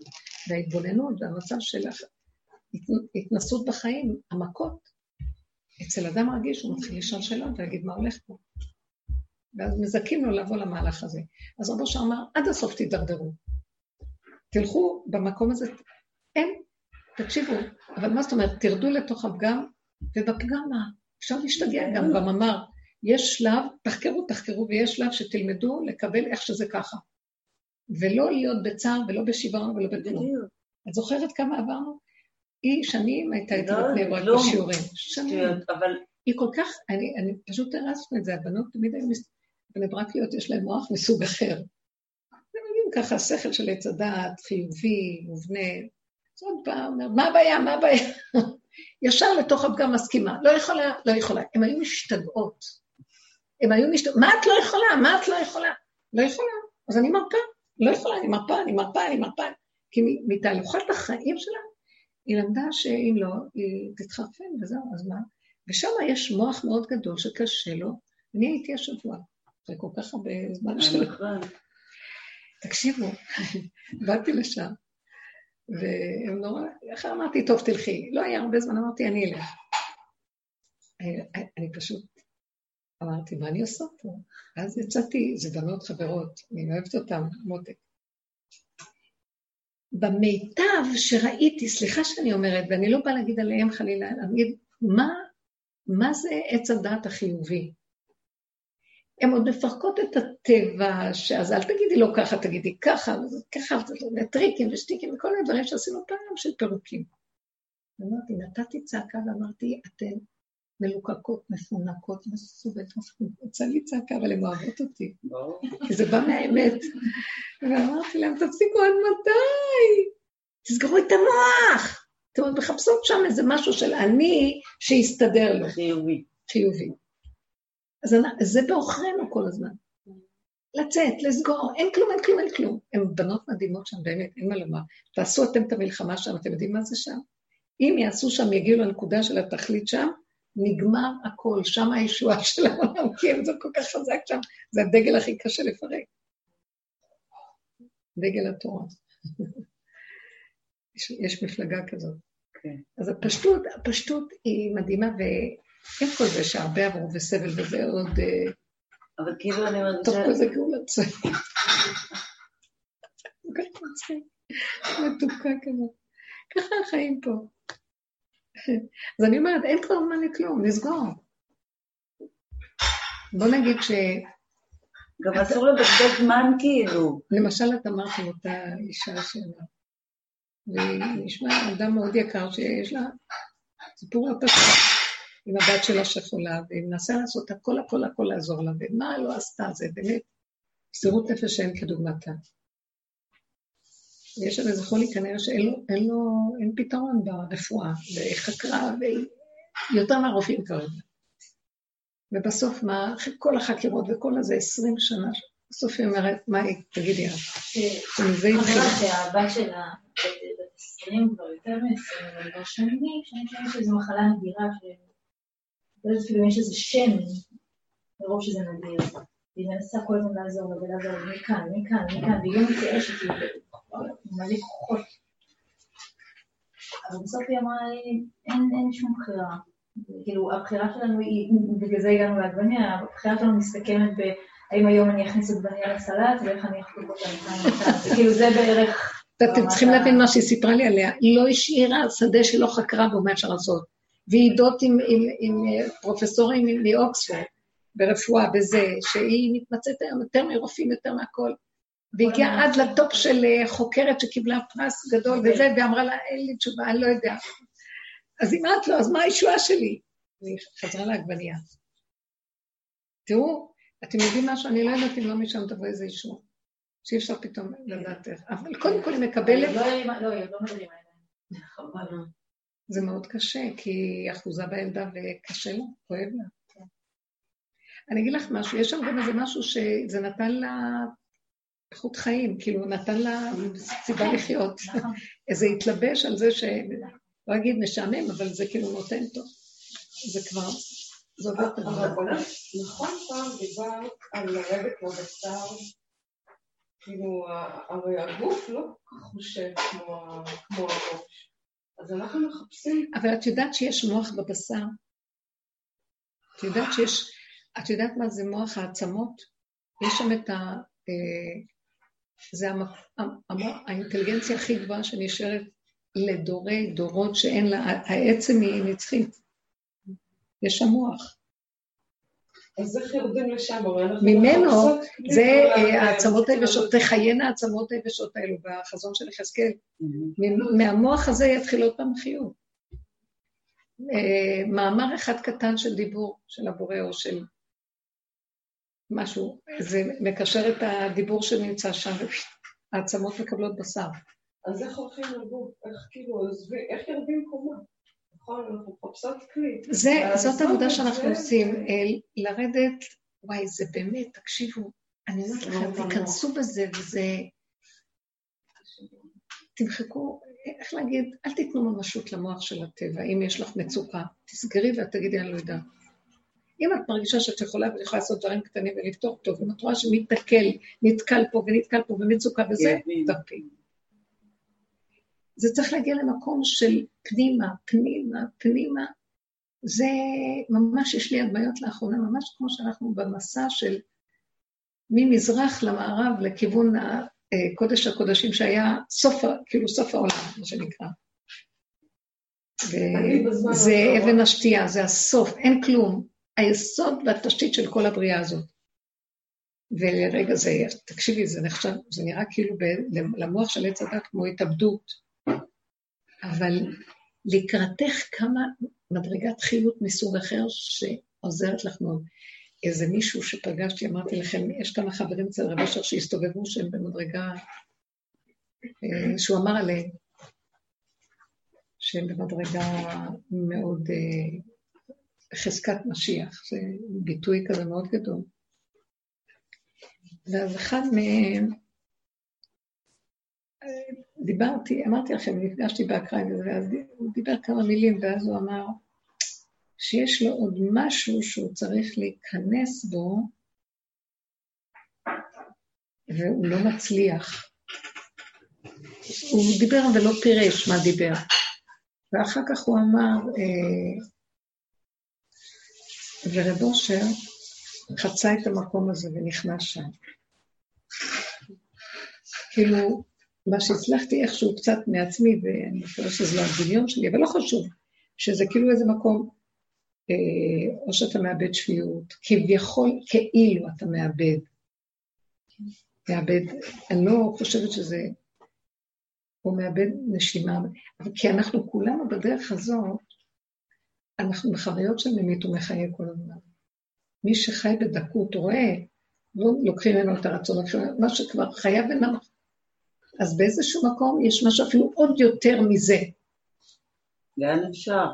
וההתבוננות והמצב של התנסות בחיים, המכות. אצל אדם רגיש הוא מתחיל לשאול שאלות ולהגיד מה הולך פה. ואז מזכים לו לבוא למהלך הזה. אז רבו שאמר, עד הסוף תידרדרו. תלכו במקום הזה, אין, תקשיבו, אבל מה זאת אומרת, תרדו לתוך הפגם, ובפגם מה? אפשר להשתגע גם, אמר, יש שלב, תחקרו, תחקרו, ויש שלב שתלמדו לקבל איך שזה ככה. ולא להיות בצער ולא בשוויון ולא בכלום. את זוכרת כמה עברנו? היא שנים הייתה איתי לא, בבני ברק לא. בשיעורים. שנים. אבל היא כל כך, אני, אני פשוט הרסנו את זה, הבנות תמיד היו, מס- בני ברקיות יש להן מוח מסוג אחר. הם יודעים ככה, שכל של עץ הדעת, חיובי, מובנה. עוד פעם, אומר, מה הבעיה, מה הבעיה? ישר לתוך הפגם מסכימה. לא יכולה, לא יכולה. הן היו משתגעות. הן היו משתגעות. מה את לא יכולה? מה את לא יכולה? לא יכולה. אז אני מרפה. לא יכולה, אני מרפה, אני מרפה, אני מרפה. כי מתהלוכת החיים שלה, היא למדה שאם לא, היא תתחרפן וזהו, אז מה? ושם יש מוח מאוד גדול שקשה לו. אני הייתי השבוע, אחרי כל כך הרבה זמן של... תקשיבו, באתי לשם, והם נורא, איך אמרתי, טוב, תלכי. לא היה הרבה זמן, אמרתי, אני אלך. אני, אני פשוט אמרתי, מה אני עושה פה? אז יצאתי, זה בנות חברות, אני אוהבת אותן, מותק. במיטב שראיתי, סליחה שאני אומרת, ואני לא באה להגיד עליהם חלילה, אני אגיד, מה, מה זה עץ הדעת החיובי? הן עוד מפרקות את הטבע, אז אל תגידי לו ככה, תגידי ככה, ככה, וטריקים ושטיקים וכל מיני דברים שעשינו פעם של פירוקים. אמרתי, נתתי צעקה ואמרתי, אתן מלוקקות, מפונקות, מסובבת, יצא לי צעקה, אבל הן אוהבות אותי. כי זה בא מהאמת. ואמרתי להם, תפסיקו עד מתי? תסגרו את המוח. אתם עוד מחפשות שם איזה משהו של אני שיסתדר לו. חיובי. חיובי. אז זה בעוכרינו כל הזמן. לצאת, לסגור, אין כלום, אין כלום, אין כלום. הן בנות מדהימות שם, באמת, אין מה לומר. תעשו אתם את המלחמה שם, אתם יודעים מה זה שם? אם יעשו שם, יגיעו לנקודה של התכלית שם, נגמר הכל, שם הישועה של העולם, כי זה כל כך חזק שם, זה הדגל הכי קשה לפרק. דגל התורה. יש, יש מפלגה כזאת. Okay. כן. אז הפשטות, הפשטות היא מדהימה, ועם כל זה שהרבה עברו וסבל וזה עוד... אה, אבל כאילו אני מרגישה... טוב, כל זה גאולת צעיר. מתוקה כזאת. ככה החיים פה. אז אני אומרת, אין כבר זמן לכלום, נסגור. בוא נגיד ש... גם אסור לבזבז זמן כאילו. למשל, את אמרת עם אותה אישה שלה, והיא נשמע אדם מאוד יקר שיש לה סיפור הפסק עם הבת שלה שחולה, והיא מנסה לעשות הכל הכל הכל לעזור לה, ומה לא עשתה, זה באמת מסירות נפש שאין כדוגמתה. יש שם איזה חולי כנראה שאין לו, אין לו, אין פתרון ברפואה, והיא חקרה, והיא יותר מהרופאים כרגע. ובסוף מה, אחרי כל החקירות וכל הזה, עשרים שנה, בסוף היא אומרת, מה היא, תגידי את, התחילה. שהבת שלה, בת עשרים, כבר יותר מעשרים, אבל כבר שנים, שאני חושבת שזו מחלה נדירה, לא יודעת אפילו אם יש איזה שם, מרוב שזה נדיר. והיא מנסה כל הזמן לעזור לה ולעזור מכאן, מכאן, מכאן, והיא לא מתייאשת, היא מלא כוחות. אבל בסוף היא אמרה, אין שום בחירה. כאילו, הבחירה שלנו היא, בגלל זה הגענו לעגבניה, הבחירה שלנו מסתכמת ב... האם היום אני אכניס עגבניה לסלט, ואיך אני אחזור אותה לכאן כאילו, זה בערך... אתם צריכים להבין מה שהיא סיפרה לי עליה. היא לא השאירה שדה שלא חקרה בו מה אפשר לעשות. ועידות עם פרופסורים מאוקספורד, ברפואה, בזה, שהיא מתמצאת היום יותר מרופאים, יותר מהכל. והגיעה עד לטופ של אה, חוקרת שקיבלה פרס גדול וזה, ואמרה לה, אין לי תשובה, אני לא יודע. אז אם את לא, אז מה הישועה שלי? והיא חזרה לעגבנייה. תראו, אתם יודעים משהו? אני לא יודעת אם לא משם תבוא איזה ישועה. שאי אפשר פתאום לדעת איך. אבל קודם כל היא מקבלת... לא, לא, לא מדברים עליהם. זה מאוד קשה, כי היא אחוזה בילדה וקשה לה, כואב לה. אני אגיד לך משהו, יש שם גם איזה משהו שזה נתן לה איכות חיים, כאילו נתן לה סיבה לחיות. נכון. איזה התלבש על זה ש... לא אגיד משעמם, אבל זה כאילו נותן טוב. זה כבר, זה עובד את הדבר. נכון פעם דיברת על לרדת לבשר, כאילו, הרי הגוף לא כל כך חושב כמו הראש. אז אנחנו מחפשים... אבל את יודעת שיש מוח בבשר? את יודעת שיש... את יודעת מה זה מוח העצמות? יש שם את ה... אה, זה המוח, האינטליגנציה הכי גבוהה שנשארת לדורי דורות שאין לה, העצם היא נצחית. יש שם מוח. אז איך יורדים לשם? ממנו, זה אה, העצמות היבשות, תחיינה העצמות היבשות האלו בחזון של יחזקאל. מהמוח הזה יתחיל עוד פעם חיות. אה, מאמר אחד קטן של דיבור של הבורא או של משהו, זה מקשר את הדיבור שנמצא שם, העצמות מקבלות בשר. אז איך הולכים לגוף? איך כאילו, איך יורדים קומה? זאת עבודה שאנחנו עושים, לרדת, וואי, זה באמת, תקשיבו, אני אומרת לכם, תיכנסו בזה, וזה... תמחקו, איך להגיד, אל תיתנו ממשות למוח של הטבע, אם יש לך מצוקה, תסגרי ואת תגידי, אני לא יודעת. אם את מרגישה שאת יכולה ואת יכולה לעשות דברים קטנים ולפתור טוב, אם את רואה שמתקל, נתקל פה ונתקל פה במצוקה וזה, תרפי. זה צריך להגיע למקום של פנימה, פנימה, פנימה. זה ממש, יש לי הדמיות לאחרונה, ממש כמו שאנחנו במסע של ממזרח למערב לכיוון אה, קודש הקודשים שהיה סוף, כאילו סוף העולם, מה שנקרא. האחרון- אבן השתייה, זה הסוף, אין כלום. היסוד והתשתית של כל הבריאה הזאת. ולרגע זה, תקשיבי, זה נחשב, זה נראה כאילו ב- למוח של עץ הדת כמו התאבדות, אבל לקראתך כמה מדרגת חיות מסוג אחר שעוזרת לך מאוד. איזה מישהו שפגשתי, אמרתי לכם, יש כמה חברים אצל רב אשר שהסתובבו שהם במדרגה, אה, שהוא אמר עליהם, שהם במדרגה מאוד אה, חזקת משיח, זה ביטוי כזה מאוד גדול. ואז אחד מהם, דיברתי, אמרתי לכם, נפגשתי באקראי, ואז הוא דיבר כמה מילים, ואז הוא אמר שיש לו עוד משהו שהוא צריך להיכנס בו, והוא לא מצליח. הוא דיבר ולא פירש מה דיבר. ואחר כך הוא אמר, אה, ורב אושר חצה את המקום הזה ונכנס שם. כאילו, מה שהצלחתי איכשהו קצת מעצמי, ואני מקווה שזה לא הדמיון שלי, אבל לא חשוב, שזה כאילו איזה מקום, אה, או שאתה מאבד שפיות, כביכול כאילו אתה מאבד. מאבד, אני לא חושבת שזה, הוא מאבד נשימה, אבל כי אנחנו כולנו בדרך הזאת, אנחנו בחוויות של ממית ומחיה כל הזמן. מי שחי בדקות רואה, לא לוקחים ממנו את הרצון, מה שכבר חייב ונמח. אז באיזשהו מקום יש משהו אפילו עוד יותר מזה. לאן אפשר?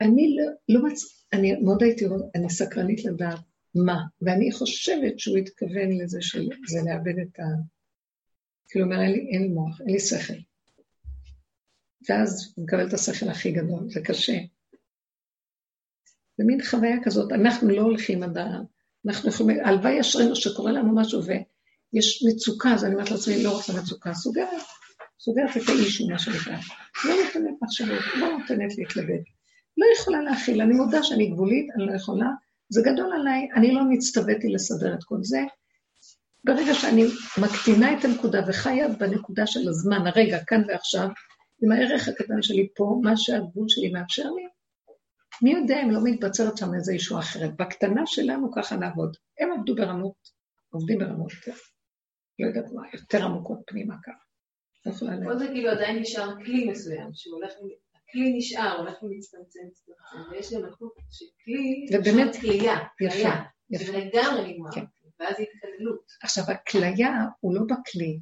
אני לא, לא מצ... אני מאוד הייתי, אני סקרנית לדעת מה, ואני חושבת שהוא התכוון לזה שזה לאבד את ה... כאילו, אומר, אין לי, אין לי מוח, אין לי שכל. ואז הוא מקבל את השכל הכי גדול, זה קשה. זה מין חוויה כזאת, אנחנו לא הולכים עד ה... אנחנו יכולים, הלוואי אשרינו שקורה לנו משהו ויש מצוקה, אז אני אומרת לעצמי, לא רק למצוקה, סוגרת, סוגרת את האישו, מה שנקרא. לא נותנת מחשבות, לא נותנת להתלבט. לא יכולה להכיל, אני מודה שאני גבולית, אני לא יכולה, זה גדול עליי, אני לא נצטוויתי לסדר את כל זה. ברגע שאני מקטינה את הנקודה וחיה בנקודה של הזמן, הרגע, כאן ועכשיו, עם הערך הקטן שלי פה, מה שהגבול שלי מאפשר לי, מי יודע אם לא מתבצרת שם איזו ישועה אחרת. בקטנה שלנו ככה נעבוד. הם עבדו ברמות, עובדים ברמות יותר, לא יודעת מה, יותר עמוקות פנימה ככה. פה. זה כאילו עדיין נשאר כלי מסוים, שהוא הולך, הכלי נשאר, הולך ומצטמצם, מצטמצם, ויש גם איכות שכלי, ובאמת- כלייה, יפה. שזה לגמרי נגמר, כן. ואז התקללות. עכשיו, הכליה הוא לא בכלי,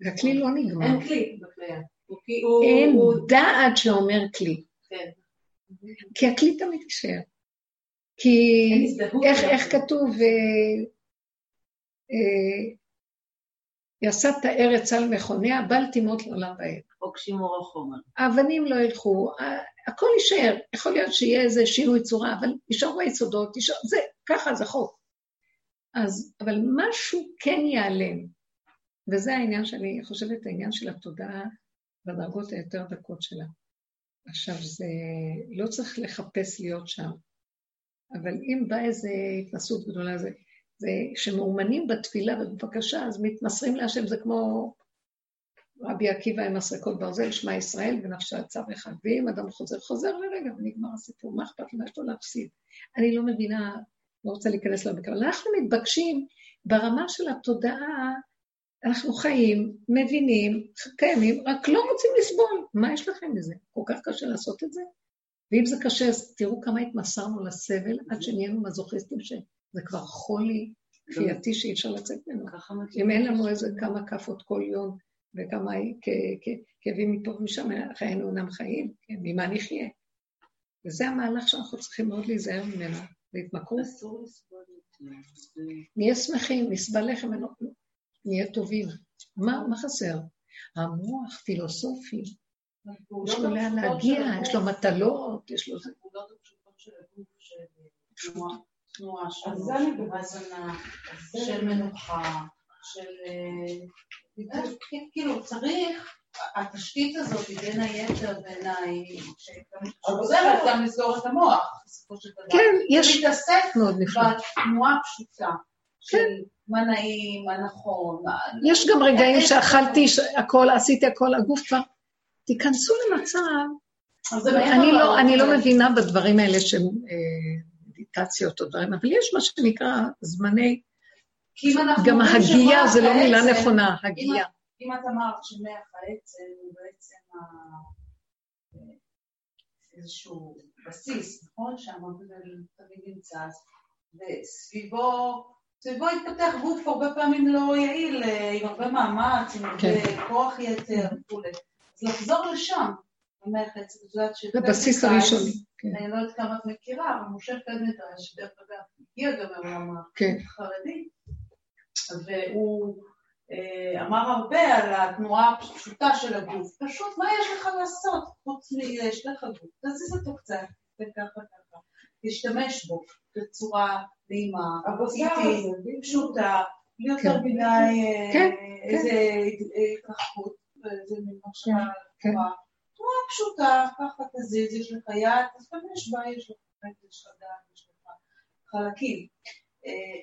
והכלי לא נגמר. אין כלי הוא- אין דעת שאומר כלי, כן. כי הכלי תמיד יישאר. כי. איך, גם. איך כתוב, אה, אה, יסדת ארץ על מכוניה, בל תימות לעולם ועד. חוק שימור החומר. האבנים לא ילכו, הכל יישאר. יכול להיות שיהיה איזה שינוי צורה, אבל יישארו היסודות, יישאר, זה, ככה זה חוק. אז, אבל משהו כן ייעלם, וזה העניין שאני חושבת, העניין של התודעה בדרגות היותר דקות שלה. עכשיו, זה לא צריך לחפש להיות שם, אבל אם באה איזו התנסות גדולה, זה, זה שמאומנים בתפילה ובבקשה, אז מתמסרים להשם, זה כמו רבי עקיבא עם מסרקות ברזל, שמע ישראל ונפשה צו אחד. ואם אדם חוזר, חוזר לרגע ונגמר הסיפור, מה אכפת לו? מה יש לו להפסיד? אני לא מבינה, לא רוצה להיכנס למקרה, אבל אנחנו מתבקשים ברמה של התודעה, אנחנו חיים, מבינים, קיימים, רק לא רוצים לסבול. מה יש לכם מזה? כל כך קשה לעשות את זה? ואם זה קשה, אז תראו כמה התמסרנו לסבל עד שנהיינו מזוכיסטים, שזה כבר חולי כפייתי שאי אפשר לצאת ממנו. אם אין לנו איזה כמה כאפות כל יום וכמה כאבים מפה ומשם, חיינו אינם חיים, כן, ממה נחיה? וזה המהלך שאנחנו צריכים מאוד להיזהר ממנו, להתמכרות. זה- נהיה שמחים, נסבל לחם, נהיה טובים. מה חסר? המוח פילוסופי, יש לו לאן להגיע, יש לו מטלות, יש לו... תנועה, של. הזנה, של מנוחה, של... אה, כאילו, צריך, התשתית הזאת היא בין היתר בעיניי, שעוזרת גם לסגור את המוח, בסופו של דבר. כן, יש להתעסק מאוד נפלא. בתנועה הפשוטה. של מה נעים, מה נכון. מה- יש גם רגעים אין- שאכלתי הכל, עשיתי הכל, הגוף כבר... תיכנסו למצב, אני לא, לא מבינה בדברים האלה אה, מדיטציות או דברים, אבל יש מה שנקרא זמני, גם הגייה זה לא מילה נכונה, הגייה. אם את אמרת שמח העצם הוא בעצם איזשהו בסיס, נכון? שהמודל תמיד נמצא, וסביבו סביבו התפתח גוף הרבה פעמים לא יעיל, אה, עם הרבה מאמץ, עם הרבה כן. כוח יתר וכולי. אז לחזור לשם, ש... זה הבסיס הראשוני. כן, אני לא יודעת כמה את מכירה, אבל משה פלדנטרש, דרך אגב, הגיע גם מעולם כן. החרדי, והוא אה, אמר הרבה על התנועה הפשוטה של הגוף. פשוט, מה יש לך לעשות חוץ מ"יש לך גוף"? תזיז אותו קצת, וככה ככה. תשתמש בו בצורה נעימה, איטית. פשוטה, בלי יותר כן. מדי אה, כן, איזה התרחקות, איזה מין מחשבה כן. פשוטה, ככה תזיז, יש לך יד, תשתמש בה, יש לך רגל, יש לך דעת, יש לך חלקים. אה,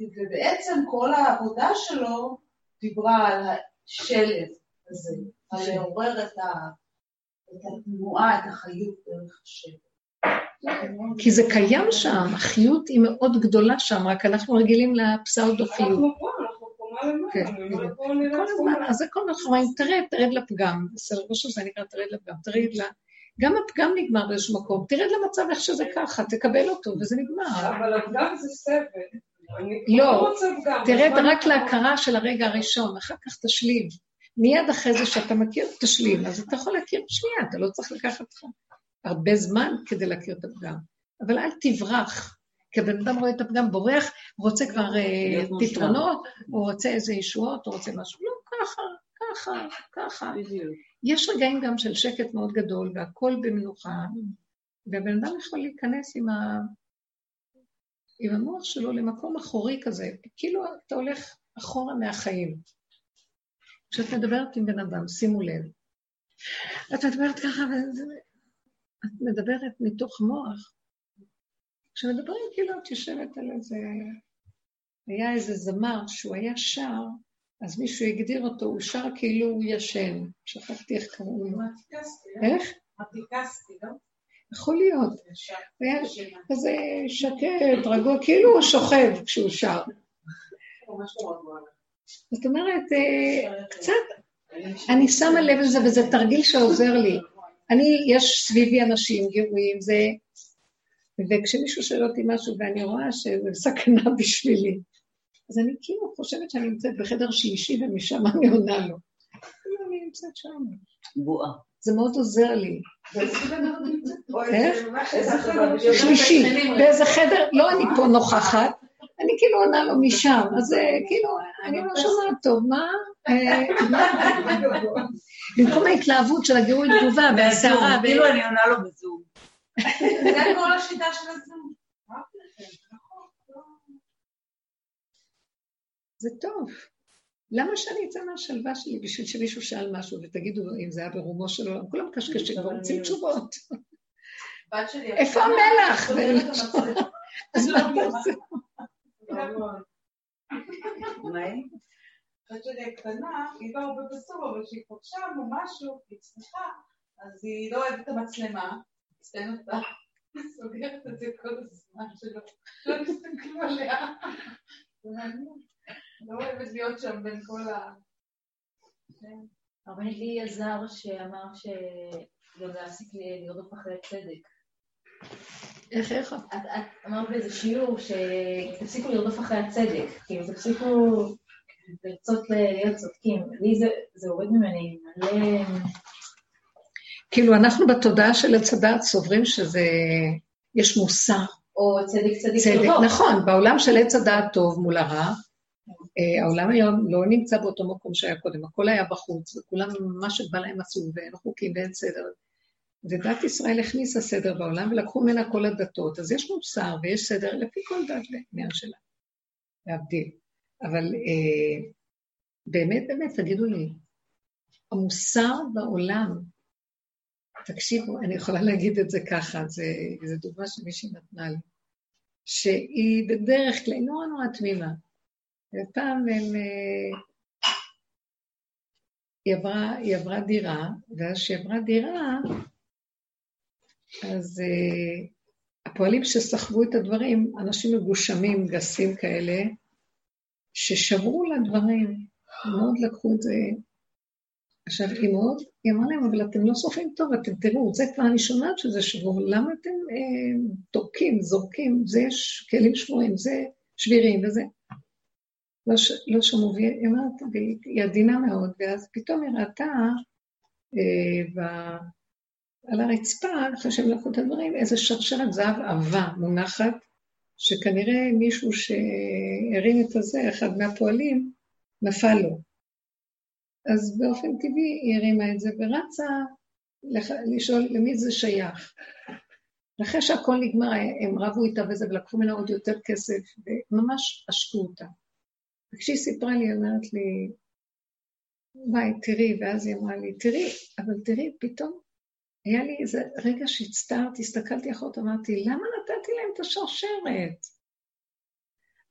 ובעצם כל העבודה שלו דיברה על השלב הזה, על לעורר את ה- את התנועה, את החיות דרך השלב. כי זה קיים שם, החיות היא מאוד גדולה שם, רק אנחנו רגילים לפסאודו-חיות. כן, נראה כל הזמן. אז זה כל הזמן אומרים, תרד, תרד לפגם, בסדר, לא שזה נקרא תרד לפגם, תרד ל... גם הפגם נגמר באיזשהו מקום, תרד למצב איך שזה ככה, תקבל אותו, וזה נגמר. אבל הפגם זה סבל. לא, לא. תרד רק להכרה של הרגע הראשון, אחר כך תשלים. מיד אחרי זה שאתה מכיר, תשלים. אז אתה יכול להכיר בשנייה, אתה לא צריך לקחת לך הרבה זמן כדי להכיר את הפגם. אבל אל תברח. כי הבן אדם רואה את הפגם, בורח, רוצה כבר אה. פתרונות, הוא רוצה איזה ישועות, הוא רוצה משהו. לא, ככה, ככה, ככה. יש רגעים גם של שקט מאוד גדול, והכול במנוחה, והבן אדם יכול להיכנס עם, ה... עם המוח שלו למקום אחורי כזה, כאילו אתה הולך אחורה מהחיים. כשאת מדברת עם בן אדם, שימו לב, את מדברת ככה, וזה... את מדברת מתוך מוח. כשמדברים כאילו את יושבת על איזה... היה איזה זמר שהוא היה שר, אז מישהו הגדיר אותו, הוא שר כאילו הוא ישן. שכחתי איך קראו לו. לא? איך? מטיקסטי, לא? יכול להיות. היה. כזה שקט, רגוע, כאילו הוא שוכב כשהוא שר. זאת אומרת, אה, קצת, אני שמה לב לזה, וזה תרגיל שעוזר לי. אני, יש סביבי אנשים גירויים, זה... וכשמישהו שואל אותי משהו ואני רואה שזה סכנה בשבילי, אז אני כאילו חושבת שאני נמצאת בחדר שלישי ומשם אני עונה לו. כאילו אני נמצאת שם. בועה. זה מאוד עוזר לי. איך? שלישי, באיזה חדר, לא אני פה נוכחת, אני כאילו עונה לו משם, אז אה, כאילו, אני לא שומעת טוב, מה? אה, במקום ההתלהבות של הגירוי תגובה והסערה, כאילו אני עונה לו בזום. זה כל השיטה של הזום. לא. זה טוב. למה שאני אצא מהשלווה שלי בשביל שמישהו שאל משהו ותגידו אם זה היה ברומו של עולם? כולם קשקשים כבר רוצים תשובות. בת שלי... איפה המלח? אז מה אתה עושה? הבת שלי הקטנה, היא לא הרבה בסור, אבל כשהיא פגשה או משהו, היא שמחה, אז היא לא אוהבת את המצלמה, מצטיינת בה, היא סוגרת את זה כל הזמן שלא, לא עליה. לא אוהבת להיות שם בין כל ה... כן. הרבנית לי עזר שאמר שגם להפסיק לרדוף אחרי צדק. איך, איך? את, אמרת באיזה שיעור שתפסיקו לרדוף אחרי הצדק, כאילו תפסיקו לרצות להיות צודקים. לי זה, זה הוריד ממני מלא... כאילו, אנחנו בתודעה של עץ הדת סוברים שזה, יש מוסר, או צדק צדיק צדק, טוב. נכון, בעולם של עץ הדעת טוב מול הרע, אה, העולם היום לא נמצא באותו מקום שהיה קודם, הכל היה בחוץ, וכולם, מה שבא להם עשו, ואין חוקים ואין סדר. ודת ישראל הכניסה סדר בעולם, ולקחו ממנה כל הדתות, אז יש מוסר ויש סדר לפי כל דת ועניין שלה, להבדיל. אבל אה, באמת, באמת, תגידו לי, המוסר בעולם, תקשיבו, אני יכולה להגיד את זה ככה, זו דוגמה שמישהי נתנה לי. שהיא בדרך כלל, נורא נורא תמימה. ופעם הם... אה, היא עברה, היא עברה דירה, ואז כשהיא עברה דירה, אז uh, הפועלים שסחבו את הדברים, אנשים מגושמים, גסים כאלה, ששברו לה דברים, מאוד לקחו את זה. עכשיו, מאוד, היא אמרה להם, אבל אתם לא סופרים טוב, אתם תראו, זה כבר אני שומעת שזה שבור, למה אתם אה, תורקים, זורקים, זה יש כלים שבורים, זה שבירים וזה. לא, ש... לא שמעו, והיא אמרת, והיא עדינה מאוד, ואז פתאום היא ראתה אה, ב... על הרצפה, אחרי שהם לקחו את הדברים, איזה שרשרת זהב עבה מונחת, שכנראה מישהו שהרים את הזה, אחד מהפועלים, נפל לו. אז באופן טבעי היא הרימה את זה ורצה לח... לשאול למי זה שייך. אחרי שהכל נגמר, הם רבו איתה וזה, ולקחו ממנה עוד יותר כסף, וממש עשקו אותה. וכשהיא סיפרה לי, היא אומרת לי, וואי, תראי, ואז היא אמרה לי, תראי, אבל תראי, פתאום היה לי איזה רגע שהצטערתי, הסתכלתי אחרות, אמרתי, למה נתתי להם את השרשרת?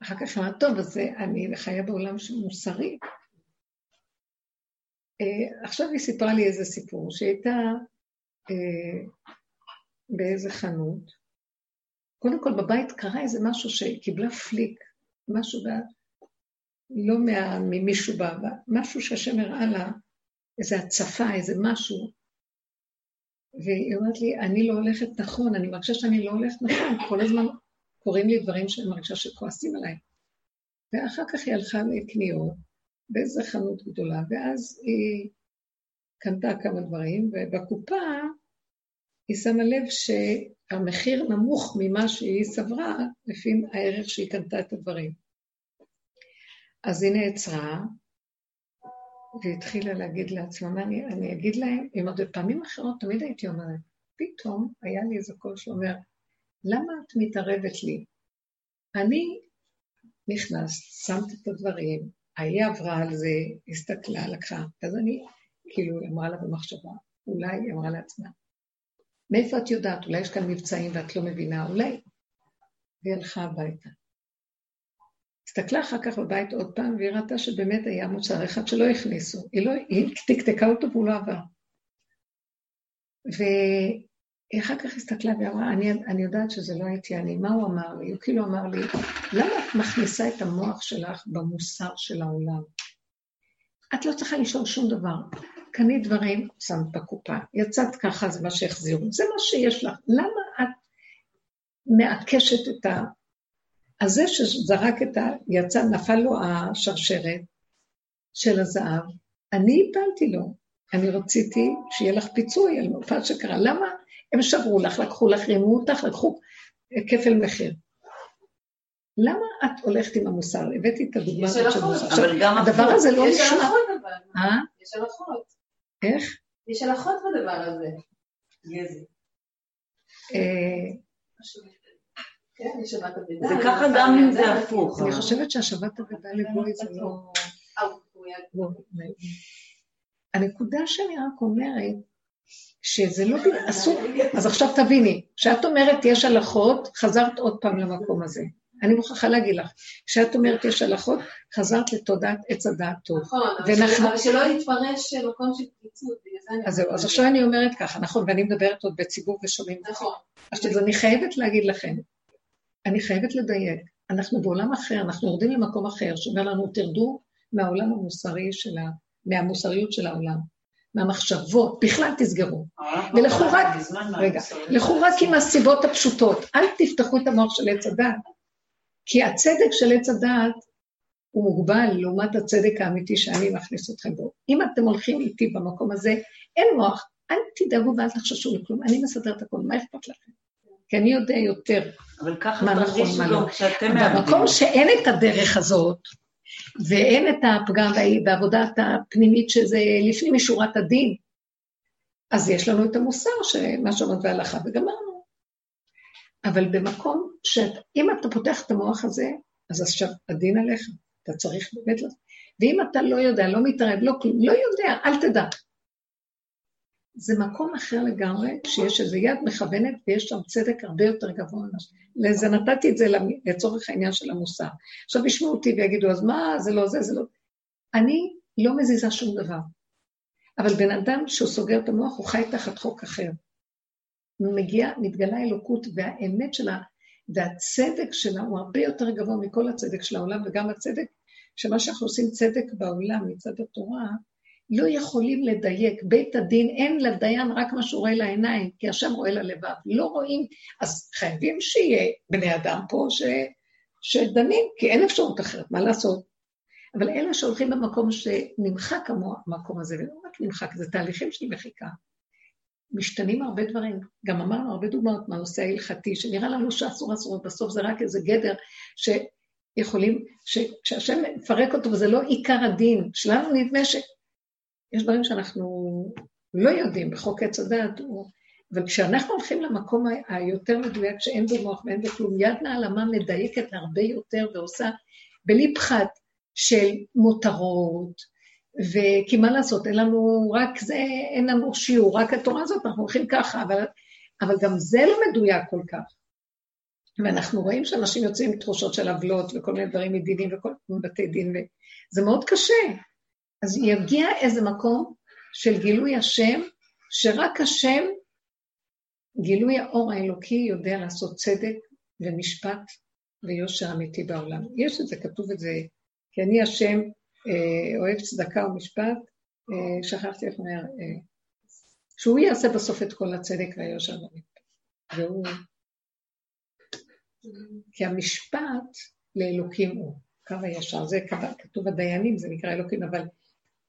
אחר כך אמרתי, טוב, אז אני חיה בעולם מוסרי. Uh, עכשיו היא סיפרה לי איזה סיפור, שהייתה uh, באיזה חנות, קודם כל בבית קרה איזה משהו שקיבלה פליק, משהו לא מה, ממישהו בא, משהו שהשם הראה לה, איזו הצפה, איזה משהו. והיא אומרת לי, אני לא הולכת נכון, אני מרגישה שאני לא הולכת נכון, כל הזמן קורים לי דברים שאני מרגישה שכועסים עליי. ואחר כך היא הלכה לקניות באיזו חנות גדולה, ואז היא קנתה כמה דברים, ובקופה היא שמה לב שהמחיר נמוך ממה שהיא סברה, לפי הערך שהיא קנתה את הדברים. אז היא נעצרה, והתחילה להגיד לעצמה, אני, אני אגיד להם, אם עוד בפעמים אחרות תמיד הייתי אומרת, פתאום היה לי איזה קול שאומר, למה את מתערבת לי? אני נכנסת, שמת את הדברים, ההיא עברה על זה, הסתכלה, לקחה, אז אני, כאילו, היא אמרה לה במחשבה, אולי היא אמרה לעצמה, מאיפה את יודעת? אולי יש כאן מבצעים ואת לא מבינה, אולי. והיא הלכה הביתה. הסתכלה אחר כך בבית עוד פעם, והיא ראתה שבאמת היה מוצר אחד שלא הכניסו. היא, לא, היא תקתקה אותו והוא לא עבר. והיא אחר כך הסתכלה ואמרה, אני, אני יודעת שזה לא הייתי אני, מה הוא אמר לי? הוא כאילו אמר לי, למה את מכניסה את המוח שלך במוסר של העולם? את לא צריכה לשאול שום דבר. קנית דברים, שמת בקופה. יצאת ככה, זה מה שהחזירו. זה מה שיש לך. למה את מעקשת את ה... אז זה שזרק את ה... יצא, נפל לו השרשרת של הזהב, אני הפלתי לו. אני רציתי שיהיה לך פיצוי על מה שקרה. למה? הם שברו לך, לקחו לך, רימו אותך, לקחו כפל מחיר. למה את הולכת עם המוסר? הבאתי את הדוגמה הזאת של מוסר. אבל גם הדבר הזה לא יש נשמע. הלכות אבל. אה? יש הלכות. איך? יש הלכות בדבר הזה. אה, כן, יש. זה ככה גם אם זה הפוך. אני חושבת שהשבת אגדה לגוי זה לא... אה, לא, לא. הנקודה שאני רק אומרת, שזה לא אסור, אז עכשיו תביני, כשאת אומרת יש הלכות, חזרת עוד פעם למקום הזה. אני מוכרחה להגיד לך, כשאת אומרת יש הלכות, חזרת לתודעת עץ הדעת טוב. נכון, אבל שלא- יתפרש מקום של פריצות. אז זהו, אז עכשיו אני אומרת ככה, נכון, ואני מדברת עוד בציבור ושומעים. נכון. עכשיו, אני חייבת להגיד לכם, אני חייבת לדייק, אנחנו בעולם אחר, אנחנו יורדים למקום אחר, שאומר לנו, תרדו מהעולם המוסרי של ה... מהמוסריות של העולם, מהמחשבות, בכלל תסגרו. ולכו רק, רגע, לכו רק עם הסיבות הפשוטות, אל תפתחו את המוח של עץ הדעת, כי הצדק של עץ הדעת הוא מוגבל לעומת הצדק האמיתי שאני מכניס אתכם בו. אם אתם הולכים איתי במקום הזה, אין מוח, אל תדאגו ואל תחששו לכלום, אני מסדר את הכול, מה אכפת לכם? כי אני יודע יותר אבל ככה מה נכון, תרגישו מה גם לא. כשאתם מאבדים. במקום שאין את הדרך הזאת, ואין את הפגם בעבודת הפנימית שזה לפנים משורת הדין, אז יש לנו את המוסר, שמה שאומרת בהלכה, וגמרנו. אבל במקום שאם אתה פותח את המוח הזה, אז עכשיו הדין עליך, אתה צריך באמת לעשות. ואם אתה לא יודע, לא מתערב, לא כלום, לא יודע, אל תדע. זה מקום אחר לגמרי, שיש איזו יד מכוונת ויש שם צדק הרבה יותר גבוה. לזה נתתי את זה לצורך העניין של המוסר. עכשיו ישמעו אותי ויגידו, אז מה, זה לא זה, זה לא... אני לא מזיזה שום דבר. אבל בן אדם שהוא סוגר את המוח, הוא חי תחת חוק אחר. הוא מגיע, מתגלה אלוקות, והאמת שלה והצדק שלה הוא הרבה יותר גבוה מכל הצדק של העולם, וגם הצדק שמה שאנחנו עושים צדק בעולם מצד התורה, לא יכולים לדייק. בית הדין, אין לדיין רק מה שהוא רואה לעיניים, כי השם רואה ללבב. לא רואים, אז חייבים שיהיה בני אדם פה ש, שדנים, כי אין אפשרות אחרת, מה לעשות? אבל אלה שהולכים במקום שנמחק המקום הזה, ולא רק נמחק, זה תהליכים של מחיקה. משתנים הרבה דברים. גם אמרנו הרבה דוגמאות מהנושא ההלכתי, שנראה לנו שאסור אסור, בסוף זה רק איזה גדר שיכולים, שכשהשם מפרק אותו וזה לא עיקר הדין, שלנו נדמה שיש דברים שאנחנו לא יודעים בחוק עץ הדת, אבל כשאנחנו הולכים למקום היותר מדויק, שאין בו מוח ואין בו כלום, יד נעלמה מדייקת הרבה יותר ועושה בלי פחת של מותרות, וכי מה לעשות, אין לנו רק זה, אין לנו שיעור, רק התורה הזאת, אנחנו הולכים ככה, אבל, אבל גם זה לא מדויק כל כך. ואנחנו רואים שאנשים יוצאים עם תחושות של עוולות וכל מיני דברים מדינים וכל מיני בתי דין, וזה מאוד קשה. אז יגיע איזה מקום של גילוי השם, שרק השם, גילוי האור האלוקי יודע לעשות צדק ומשפט ויושר אמיתי בעולם. יש את זה, כתוב את זה, כי אני השם אה, אוהב צדקה ומשפט, אה, שכחתי איך אומר, אה, שהוא יעשה בסוף את כל הצדק והיושר במשפט. והוא... כי המשפט לאלוקים הוא, קו הישר, זה כתוב הדיינים, זה נקרא אלוקים, אבל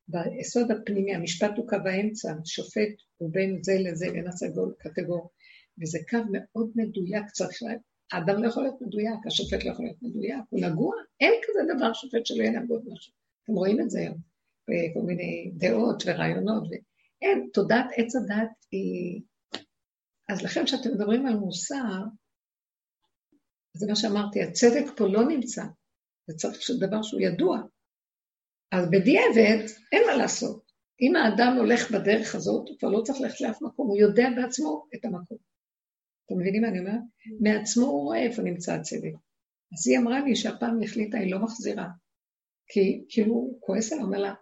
ביסוד הפנימי, המשפט הוא קו האמצע, שופט הוא בין זה לזה, בין הסגול קטגור, וזה קו מאוד מדויק, צריך לה... האדם לא יכול להיות מדויק, השופט לא יכול להיות מדויק, הוא נגוע, אין כזה דבר שופט שלא ינגוע משהו. אתם רואים את זה היום, בכל מיני דעות ורעיונות, ואין, תודעת עץ הדת היא... אז לכן כשאתם מדברים על מוסר, זה מה שאמרתי, הצדק פה לא נמצא, זה צריך דבר שהוא ידוע. אז בדיעבד, אין מה לעשות. אם האדם הולך בדרך הזאת, הוא כבר לא צריך ללכת לאף מקום, הוא יודע בעצמו את המקום. אתם מבינים מה אני אומרת? מעצמו הוא רואה איפה נמצא הצדק. אז היא אמרה לי שהפעם החליטה, היא לא מחזירה. כי כאילו הוא כועס עליה, אומר לה,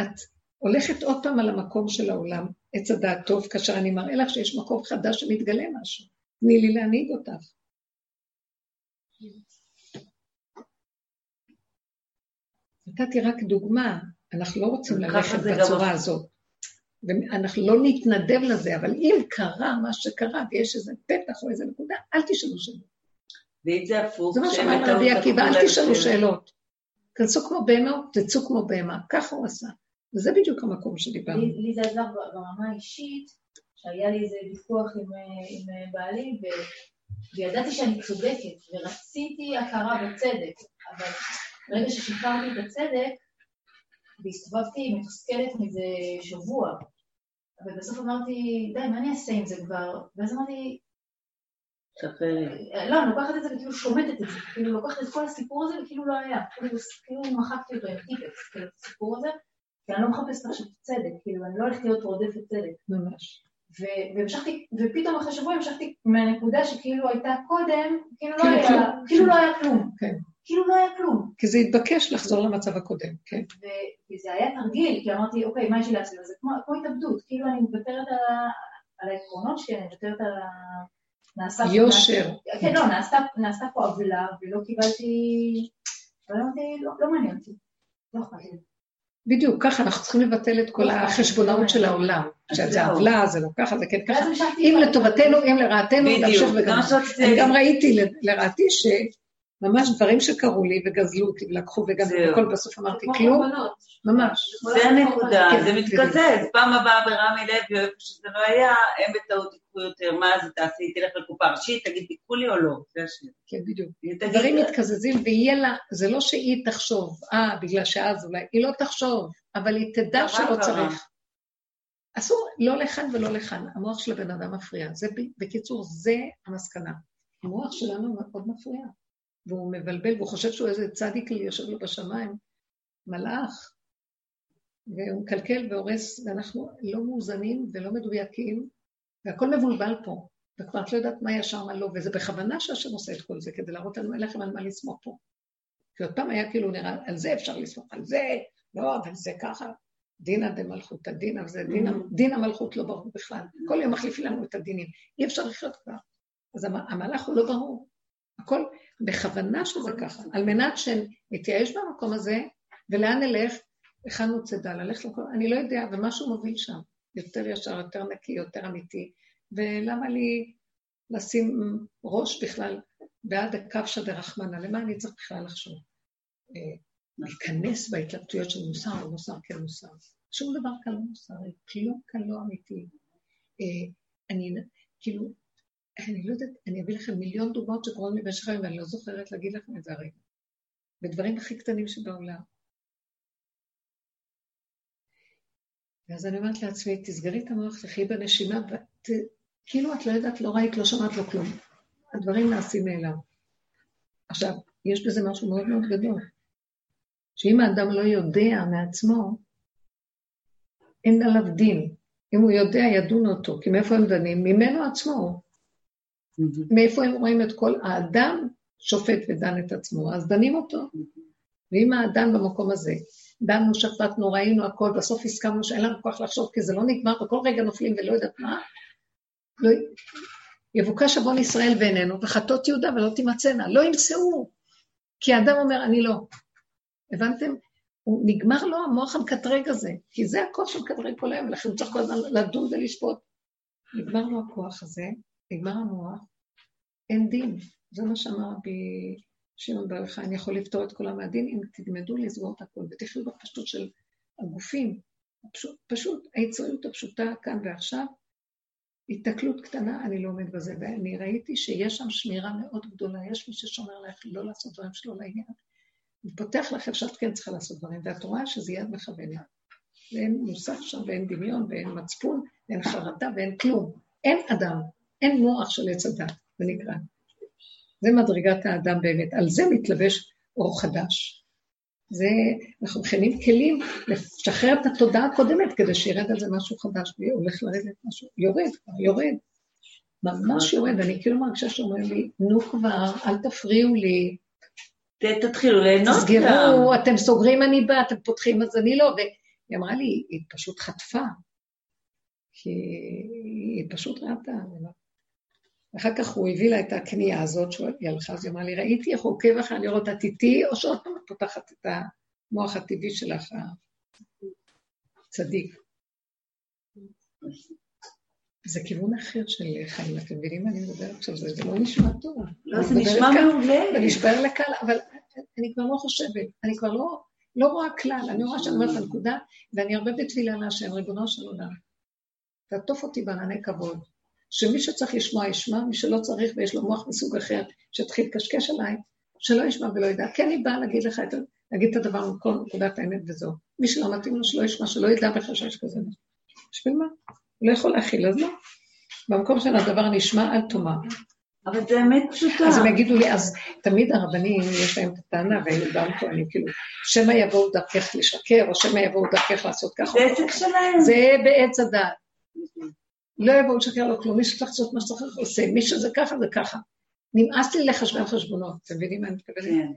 את הולכת עוד פעם על המקום של העולם, עץ הדעת טוב, כאשר אני מראה לך שיש מקום חדש שמתגלה משהו. תני לי להנהיג אותך. נתתי רק דוגמה, אנחנו לא רוצים ללכת בצורה הזאת. ואנחנו לא נתנדב לזה, אבל אם קרה מה שקרה ויש איזה פתח או איזה נקודה, אל תשאלו שאלות. ואם זה הפוך, זה מה שאמר רבי עקיבא, אל תשאלו שאלות. כנסו כמו בהמה, תצאו כמו בהמה, ככה הוא עשה. וזה בדיוק המקום שדיברנו. לי זה עזר ברמה האישית, שהיה לי איזה ויכוח עם, עם בעלי, ו, וידעתי שאני צודקת, ורציתי הכרה בצדק, אבל ברגע ששחררתי את הצדק, והסתובבתי מתוסכלת מזה שבוע, אבל בסוף אמרתי, די, מה אני אעשה עם זה כבר? ואז אמרתי, לא, אני לוקחת את זה וכאילו שומטת את זה, כאילו לוקחת את כל הסיפור הזה וכאילו לא היה, כאילו מחקתי אותו עם טיפקס, כאילו, את הסיפור הזה, כי אני לא מחפשת עכשיו צדק, כאילו, אני לא הולכת להיות רודפת צדק. ממש. והמשכתי, ופתאום אחרי שבוע המשכתי מהנקודה שכאילו הייתה קודם, כאילו לא כאילו היה, כאילו לא היה כלום. כן. כאילו לא היה כלום. כי זה התבקש לחזור למצב הקודם, כן. וזה היה תרגיל, כי אמרתי, אוקיי, מה יש לי לעשות? זה כמו התאבדות, כאילו אני מוותרת על העקרונות שלי, אני מוותרת על ה... נעשה... יושר. כן, לא, נעשתה פה עוולה ולא קיבלתי... אבל אמרתי, לא, לא מעניין אותי, לא אכפת לי. בדיוק, ככה אנחנו צריכים לבטל את כל החשבונאות של העולם. שזה עוולה, זה לא ככה, זה כן ככה. אם לטובתנו, אם לרעתנו, בדיוק. אני גם ראיתי לרעתי ממש דברים שקרו לי וגזלו אותי ולקחו וגם הכל בסוף אמרתי כלום, ממש. זה הנקודה, זה מתקזז. פעם הבאה ברמי לוי, איפה שזה לא היה, הם בטעות ייקחו יותר, מה זה תעשי, תלך לקופה ראשית, תגיד, תיקחו לי או לא, זה השני. כן, בדיוק. דברים מתקזזים ויהיה לה, זה לא שהיא תחשוב, אה, בגלל שאז אולי, היא לא תחשוב, אבל היא תדע שלא צריך. אסור, לא לכאן ולא לכאן, המוח של הבן אדם מפריע. זה, בקיצור, זה המסקנה. המוח שלנו מאוד מפריע. והוא מבלבל, והוא חושב שהוא איזה צדיק יושב לו בשמיים, מלאך. והוא מקלקל והורס, ואנחנו לא מאוזנים ולא מדויקים, והכל מבולבל פה, וכבר את לא יודעת מה ישר, מה לא, וזה בכוונה שהשם עושה את כל זה, כדי להראות לנו אין לכם על מה לסמוך פה. כי עוד פעם היה כאילו נראה, על זה אפשר לסמוך, על זה, לא, אבל זה ככה. דינא דמלכות הדין, אבל זה דין, Mm-hmm. דין המלכות לא ברור בכלל. כל יום מחליפים לנו את הדינים. אי אפשר לחיות כבר. אז המ- המהלך הוא לא ברור. הכל בכוונה שזה ככה, על מנת שנתייאש במקום הזה, ולאן נלך? הכנו צידה, ללכת למקום, אני לא יודע, ומשהו מוביל שם. יותר ישר, יותר נקי, יותר אמיתי. ולמה לי לשים ראש בכלל בעד הקפשא דרחמנא? למה אני צריך בכלל לחשוב? אה, להיכנס בהתלבטויות של מוסר או מוסר כן מוסר. שום דבר כאן לא מוסרי, כלום כאן לא אמיתי. אה, אני, כאילו, אני לא יודעת, אני אביא לכם מיליון דוגמאות שקורות לי במשך היום, ואני לא זוכרת להגיד לכם את זה הרגע. בדברים הכי קטנים שבעולם. ואז אני אומרת לעצמי, תסגרי את המוח, תחי בנשימה, וכאילו את לא יודעת, לא ראית, לא שמעת, לא כלום. הדברים נעשים מאליו. עכשיו, יש בזה משהו מאוד מאוד גדול. שאם האדם לא יודע מעצמו, אין עליו דין. אם הוא יודע, ידונו אותו. כי מאיפה הם דנים? ממנו עצמו. מאיפה הם רואים את כל האדם שופט ודן את עצמו, אז דנים אותו. ואם האדם במקום הזה, דנו, שפטנו, ראינו הכל, בסוף הסכמנו שאין לנו כוח לחשוב, כי זה לא נגמר, וכל רגע נופלים ולא יודעת מה, לא, יבוקש עוון ישראל בעינינו, וחטאות יהודה ולא תימצאנה, לא ימצאו, כי האדם אומר, אני לא. הבנתם? הוא נגמר לו המוח המקטרג הזה, כי זה הכוח שמקטרג כל היום, ולכן הוא צריך כל הזמן לדון ולשפוט. נגמר לו הכוח הזה, נגמר המוח, אין דין. זה מה שאמר רבי שמעון יוחאי, אני יכול לפתור את כולם מהדין אם תלמדו לסגור את הכול ותחיו בפשטות של הגופים. פשוט, פשוט היצריות הפשוטה כאן ועכשיו, התקלות קטנה, אני לא עומד בזה, ואני ראיתי שיש שם שמירה מאוד גדולה, יש מי ששומר לך לא לעשות דברים שלא לעניין. הוא פותח לך שאת כן צריכה לעשות דברים, ואת רואה שזה יד מכוונת. ואין מוסף שם, ואין דמיון, ואין מצפון, ואין חרדה, ואין כלום. אין אדם, אין מוח של עץ הדת, זה נקרא. זה מדרגת האדם באמת, על זה מתלבש אור חדש. זה, אנחנו מכינים כלים לשחרר את התודעה הקודמת כדי שירד על זה משהו חדש, והולך לרדת משהו, יורד כבר, יורד. ממש יורד, אני כאילו מרגישה שאומרים לי, נו כבר, אל תפריעו לי, תתחילו ליהנות. תסגרו, אתם סוגרים, אני באה, אתם פותחים, אז אני לא. והיא אמרה לי, היא פשוט חטפה, כי היא פשוט ראתה. אחר כך הוא הביא לה את הקנייה הזאת, שהיא הלכה, אז היא אמרה לי, ראיתי איך הוא עוקב אחריה לראות את איתי, או שעוד פעם את פותחת את המוח הטבעי שלך, הצדיק. זה כיוון אחר של חיים, אתם מבינים מה אני מדברת עכשיו? זה לא נשמע טוב. לא, זה נשמע מעולה. זה נשבר לקהל, אבל אני כבר לא חושבת, אני כבר לא, לא רואה כלל, אני רואה שאני אומרת את הנקודה, ואני הרבה בתפילה להשם, ריבונו של עולם. תעטוף אותי בענני כבוד, שמי שצריך לשמוע ישמע, מי שלא צריך ויש לו מוח מסוג אחר, שיתחיל לקשקש עליי, שלא ישמע ולא ידע. כי אני באה להגיד לך את, להגיד את הדבר מכל נקודת האמת וזהו. מי שלא מתאים לו שלא ישמע, שלא ידע בכלל שיש כזה משהו. בשביל מה? הוא לא יכול להכיל, אז לא. במקום של הדבר נשמע, אל תאמר. אבל זה אמת פשוטה. אז הם יגידו לי, אז תמיד הרבנים, יש להם את הטענה, והיינו גם טוענים, כאילו, שמא יבואו דרכך לשקר, או שמא יבואו דרכך לעשות ככה. זה עסק שלהם. זה בעץ הדעת. לא יבואו לשקר לו כלום, מי שצריך לעשות מה שצריך עושה, מי שזה ככה זה ככה. נמאס לי לחשבן חשבונות, אתם מבינים מה אני מתכוונת? כן.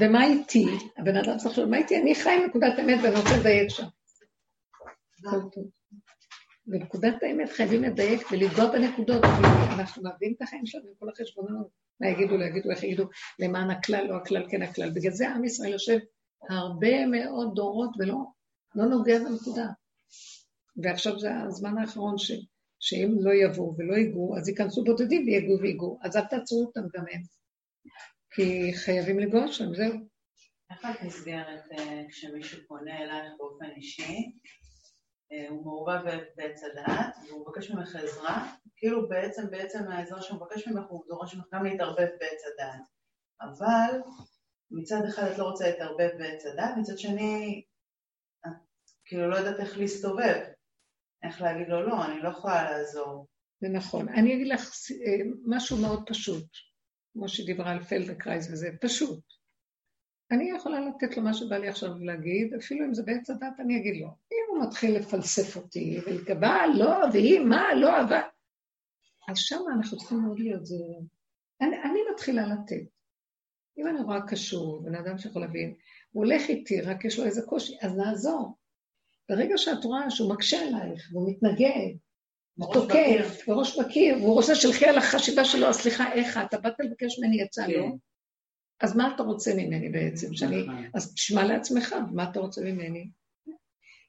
ומה איתי? הבן אדם צריך לשאול, מה איתי? אני חי עם נקודת אמת ואני רוצה לדייק שם. בנקודת האמת חייבים לדייק ולגוע בנקודות, אנחנו מאבדים את החיים שלנו עם כל החשבונות. מה יגידו, לא יגידו, איך יגידו, למען הכלל, לא הכלל, כן הכלל. בגלל זה עם ישראל יושב הרבה מאוד דורות ולא לא נוגע בנקודה. ועכשיו זה הזמן האחרון ש, שאם לא יבואו ולא ייגעו, אז ייכנסו בודדים ויגעו ויגעו. אז אל תעצרו אותם גם הם. כי חייבים לגוע שם, זהו. איך את נסגרת אה, כשמישהו פונה אלייך באופן אישי, אה, הוא מעורבב בעץ הדעת, והוא מבקש ממך עזרה, כאילו בעצם, בעצם העזרה שהוא מבקש ממך, הוא דורש ממך גם להתערבב בעץ הדעת. אבל מצד אחד את לא רוצה להתערבב בעץ הדעת, מצד שני, את כאילו לא יודעת איך להסתובב. איך להגיד לו, לא, אני לא יכולה לעזור. זה נכון. אני אגיד לך אה, משהו מאוד פשוט, כמו שדיברה על פלדנקרייז וזה, פשוט. אני יכולה לתת לו מה שבא לי עכשיו להגיד, אפילו אם זה בעץ הדעת, אני אגיד לו. אם הוא מתחיל לפלסף אותי ולקבע, לא, והיא, מה, לא, אבל... אז שם אנחנו צריכים מאוד להיות זהירים. אני, אני מתחילה לתת. אם אני רואה קשור, בן אדם שיכול להבין, הוא הולך איתי, רק יש לו איזה קושי, אז נעזור. ברגע שאת רואה שהוא מקשה עלייך, והוא מתנגד, ותוקף, וראש בקיר, והוא רוצה שלחי על החשיבה שלו, סליחה, איך אתה באת לבקש ממני, יצא לו? כן. אז מה אתה רוצה ממני בעצם? שאני... נכון. אז תשמע לעצמך, מה אתה רוצה ממני?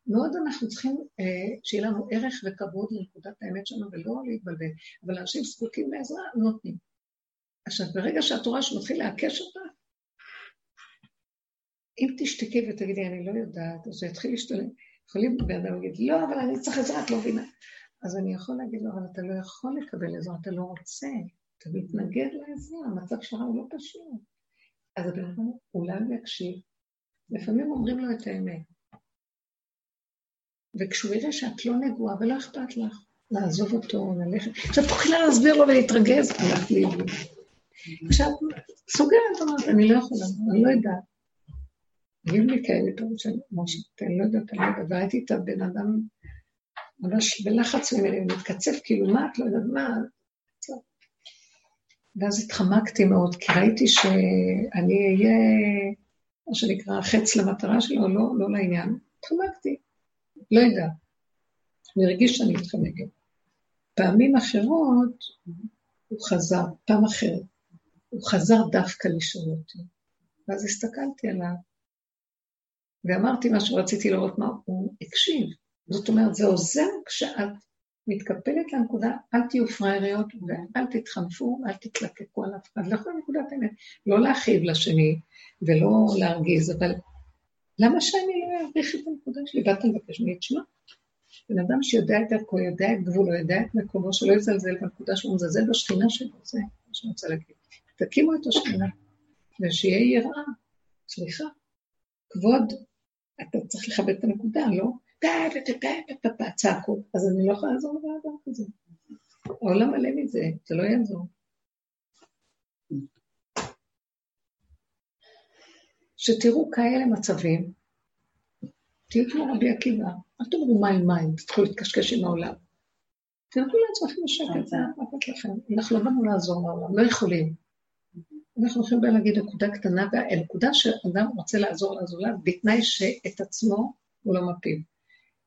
מאוד אנחנו צריכים אה, שיהיה לנו ערך וכבוד לנקודת האמת שלנו ולא להתבלבל, אבל אנשים זקוקים לעזרה, נותנים. עכשיו, ברגע שאת רואה שמתחיל לעקש אותה, אם תשתקי ותגידי, אני לא יודעת, אז הוא יתחיל להשתלם. יכולים בן אדם להגיד, לא, אבל אני צריך עזרה, את לא מבינה. אז אני יכול להגיד לו, אבל אתה לא יכול לקבל עזרה, אתה לא רוצה, אתה מתנגד לעזרה, המצב שלך הוא לא פשוט. אז הבן אדם אולי הוא יקשיב, לפעמים אומרים לו את האמת. וכשהוא יראה שאת לא נגועה ולא אכפת לך, לעזוב אותו, ללכת. עכשיו תוכלי להסביר לו ולהתרגז, הלכת לאיבוד. עכשיו, סוגרת, אומרת, אני לא יכולה, אני לא יודעת. היו לי כאלה פעמים שאני מושכת, אני לא יודעת, אני לא יודעת, והייתי את הבן אדם ממש בלחץ ממני, מתקצב, כאילו, מה את לא יודעת, מה? ואז התחמקתי מאוד, כי ראיתי שאני אהיה, מה שנקרא, חץ למטרה שלו, לא, לא לעניין. התחמקתי, לא יודעת. אני הרגיש שאני מתחמקת. פעמים אחרות הוא חזר, פעם אחרת. הוא חזר דווקא לשאול אותי. ואז הסתכלתי עליו, ואמרתי מה שרציתי לראות מה הוא הקשיב. זאת אומרת, זה עוזר כשאת מתקפלת לנקודה, אל תהיו פראייריות ואל תתחנפו ואל תתלקקו על אף אחד. לכל נקודת האמת. לא להכאיב לשני ולא להרגיז, אבל למה שאני לא אעריך את הנקודה שלי? באת לבקש ממני, תשמע, בן אדם שיודע את דרכו, יודע את גבולו, יודע את מקומו, שלא יזלזל בנקודה שלו, מזלזל בשכינה שלו, זה מה שאני רוצה להגיד. תקימו את השכינה, ושיהיה יראה. סליחה, כבוד, אתה צריך לכבד את הנקודה, לא? צעקות, אז אני לא יכולה לעזור לבן כזה. העולם מלא מזה, זה לא יעזור. שתראו כאלה מצבים, תהיו כמו רבי עקיבא, אל תאמרו מים מים, תתחילו להתקשקש עם העולם. תרדו לעצמכם בשקט, זה אכפת לכם. אנחנו לא באנו לעזור לעולם, לא יכולים. אנחנו יכולים להגיד נקודה קטנה, והנקודה שאדם רוצה לעזור לזולת, בתנאי שאת עצמו הוא לא מפיל.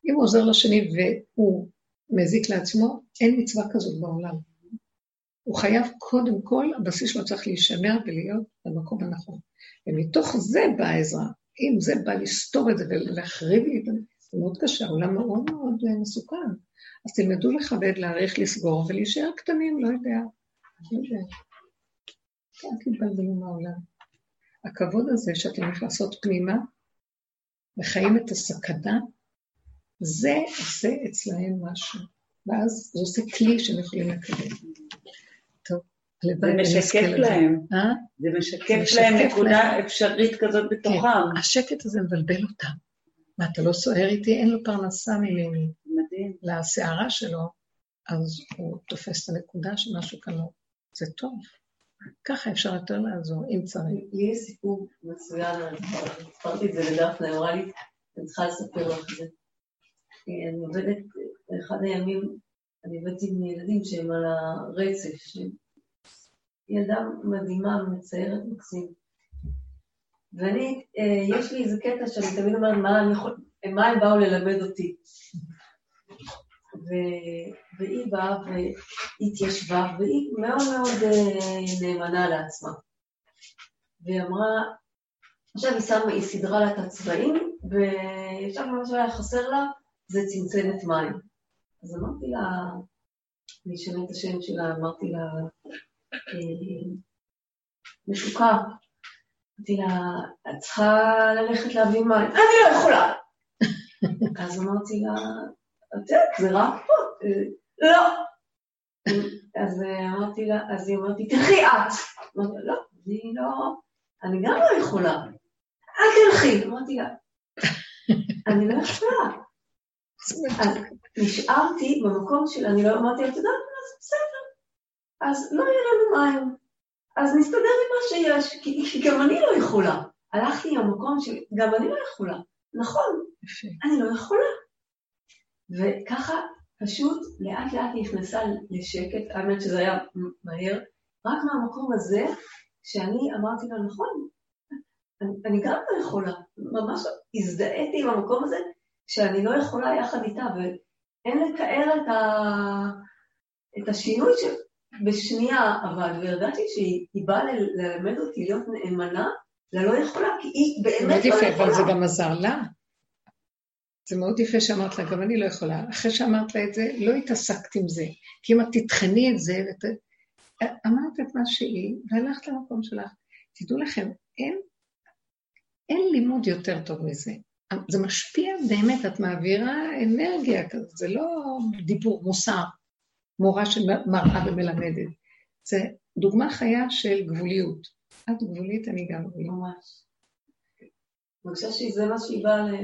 אם הוא עוזר לשני והוא מזיק לעצמו, אין מצווה כזאת בעולם. הוא חייב קודם כל, הבסיס שלו צריך להישמר ולהיות במקום הנכון. ומתוך זה באה העזרה. אם זה בא לסתור את זה ולהחריב לי את זה, זה מאוד קשה, העולם מאוד מאוד מסוכן. אז תלמדו לכבד, להעריך, לסגור ולהישאר קטנים, לא יודע. לא יודע. אל תתבלבלו מהעולם. הכבוד הזה שאתם נכנסות פנימה וחיים את הסכנה, זה עושה אצלהם משהו. ואז זה עושה כלי שהם יכולים לקדם. טוב, זה משקף להם. אה? זה משקף להם נקודה אפשרית כזאת בתוכם. כן, השקט הזה מבלבל אותם. מה, אתה לא סוער איתי? אין לו פרנסה ממני. מדהים. לסערה שלו, אז הוא תופס את הנקודה שמשהו כאן לא. זה טוב. ככה אפשר יותר לעזור, אם צריך. לי יש סיפור מצוין, סיפרתי את זה לדפנה, היא אמרה לי, אני צריכה לספר לך את זה. אני עובדת, באחד הימים, אני עובדת עם ילדים שהם על הרצף, ילדה מדהימה, מציירת מקסים. ואני, אה, יש לי איזה קטע שאני תמיד אומרת, מה הם באו ללמד אותי? והיא באה והתיישבה, והיא מאוד מאוד אה, נאמנה לעצמה. והיא אמרה, עכשיו היא שמה, היא סידרה לה את הצבעים, ועכשיו מה שהיה חסר לה זה צנצנת מים. אז אמרתי לה, אני אשנה את השם שלה, אמרתי לה, אה, משוקה. אמרתי לה, את צריכה ללכת להביא מים. אני לא יכולה. אז אמרתי לה, את יודעת, זה רק פה. לא. אז אמרתי לה, אז היא אמרתי, תלכי את. אמרתי לה, לא, אני לא, אני גם לא יכולה. אל תלכי. אמרתי לה, אני לא יכולה. אז נשארתי במקום של, אני לא אמרתי, את יודעת מה, זה בסדר. אז לא יהיה לנו מים. אז נסתדר עם מה שיש, כי, גם אני לא יכולה. הלכתי למקום שגם אני לא יכולה. נכון, אני לא יכולה. וככה פשוט לאט לאט נכנסה לשקט, האמת שזה היה מהר, רק מהמקום הזה, שאני אמרתי לה, נכון, אני, אני גם לא יכולה, ממש הזדהיתי עם המקום הזה, שאני לא יכולה יחד איתה, ואין לתאר את, ה, את השינוי ש... בשנייה, אבל, וידעתי שהיא באה ללמד אותי להיות נאמנה ללא יכולה, כי היא באמת לא יכולה. אבל זה גם עזר לה. זה מאוד יפה שאמרת לה, גם אני לא יכולה. אחרי שאמרת לה את זה, לא התעסקת עם זה. כי אם את תטחני את זה, ות... אמרת את מה שהיא, והלכת למקום שלך. תדעו לכם, אין, אין לימוד יותר טוב מזה. זה משפיע באמת, את מעבירה אנרגיה כזאת, זה לא דיבור, מוסר, מורה שמראה ומלמדת. זה דוגמה חיה של גבוליות. את גבולית, אני גם גבולית. ממש. אני חושבת שזה מה שהיא באה ל...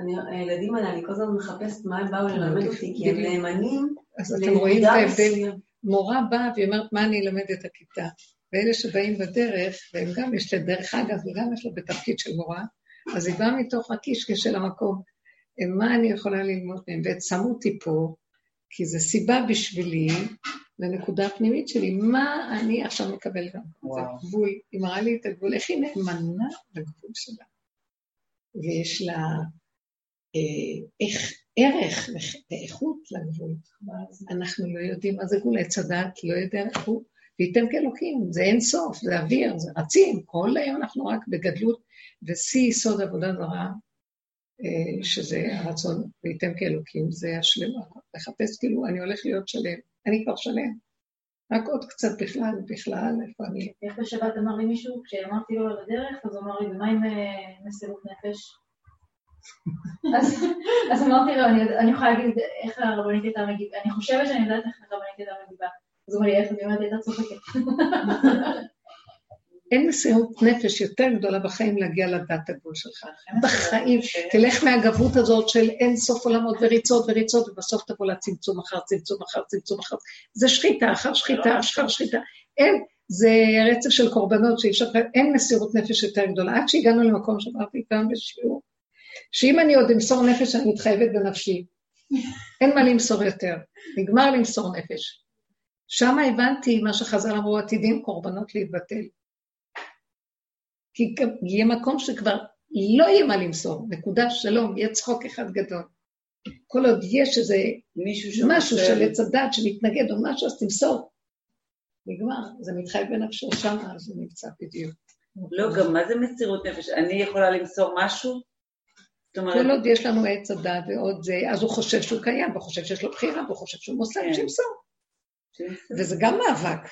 אני, הילדים האלה, אני כל הזמן מחפשת מה הם באו ללמד אותי, כי הם נאמנים אז אתם רואים את ההבדל. מורה באה והיא אומרת, מה אני אלמד את הכיתה? ואלה שבאים בדרך, והם גם, יש לה דרך אגב, וגם יש לה בתפקיד של מורה, אז היא באה מתוך הקישקע של המקום. מה אני יכולה ללמוד מהם? ושמו אותי פה, כי זו סיבה בשבילי, לנקודה הפנימית שלי, מה אני עכשיו מקבל גם. זה גבול, היא מראה לי את הגבול, איך היא נאמנה לגבול שלה. ויש לה ערך ואיכות לגבול. אנחנו לא יודעים מה זה גבול, עץ הדת לא יודע איך הוא, וייתם כאלוקים, זה אין סוף, זה אוויר, זה רצים, כל היום אנחנו רק בגדלות, ושיא יסוד עבודה זרה, אה, שזה הרצון, וייתם כאלוקים, זה השלמה, לחפש כאילו, אני הולך להיות שלם, אני כבר שלם. רק עוד קצת בכלל, בכלל, איפה אני... איך בשבת אמר לי מישהו, כשאמרתי לו על הדרך, אז הוא אמר לי, ומה עם אה, מסירות נפש? אז אמרתי לו, אני יכולה להגיד איך הרבנית הייתה מגיבה, אני חושבת שאני יודעת איך הרבנית הייתה מגיבה. אז הוא אמר לי, איך אני אומרת, הייתה צוחקת. אין מסירות נפש יותר גדולה בחיים להגיע לדעת הגבול שלך. בחיים. תלך מהגבות הזאת של אין סוף עולמות וריצות וריצות, ובסוף תבוא לצמצום אחר צמצום אחר צמצום אחר. זה שחיטה אחר שחיטה אחר שחיטה. אין, זה רצף של קורבנות שאי אפשר, אין מסירות נפש יותר גדולה. עד שהגענו למקום שאמרתי פעם בשיעור, שאם אני עוד אמסור נפש, אני מתחייבת בנפשי. אין מה למסור יותר. נגמר למסור נפש. שם הבנתי מה שחז"ל אמרו, עתידים קורבנות להתבטל. כי יהיה מקום שכבר לא יהיה מה למסור, נקודה שלום, יהיה צחוק אחד גדול. כל עוד יש איזה מישהו משהו של עץ הדת שמתנגד או משהו, אז תמסור. נגמר, זה מתחייב בנפשו שם, אז זה נמצא בדיוק. לא, גם מה זה מסירות נפש? אני יכולה למסור משהו? כל עוד יש לנו עץ הדת ועוד זה, אז הוא חושב שהוא קיים, והוא חושב שיש לו בחירה, והוא חושב שהוא מוסר. שימסור. וזה גם מאבק,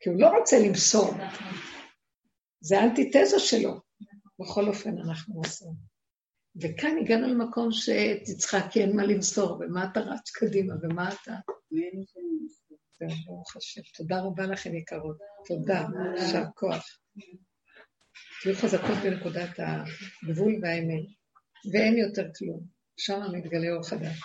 כי הוא לא רוצה למסור. זה האנטיתזה שלו. בכל אופן, אנחנו עושים. וכאן הגענו למקום שתצחק, כי אין מה למסור, ומה אתה רץ קדימה, ומה אתה... ברוך השם. תודה רבה לכם, יקרות. תודה, יישר כוח. תהיו חזקות בנקודת הגבול והאמת, ואין יותר כלום. שם מתגלה אור חדש.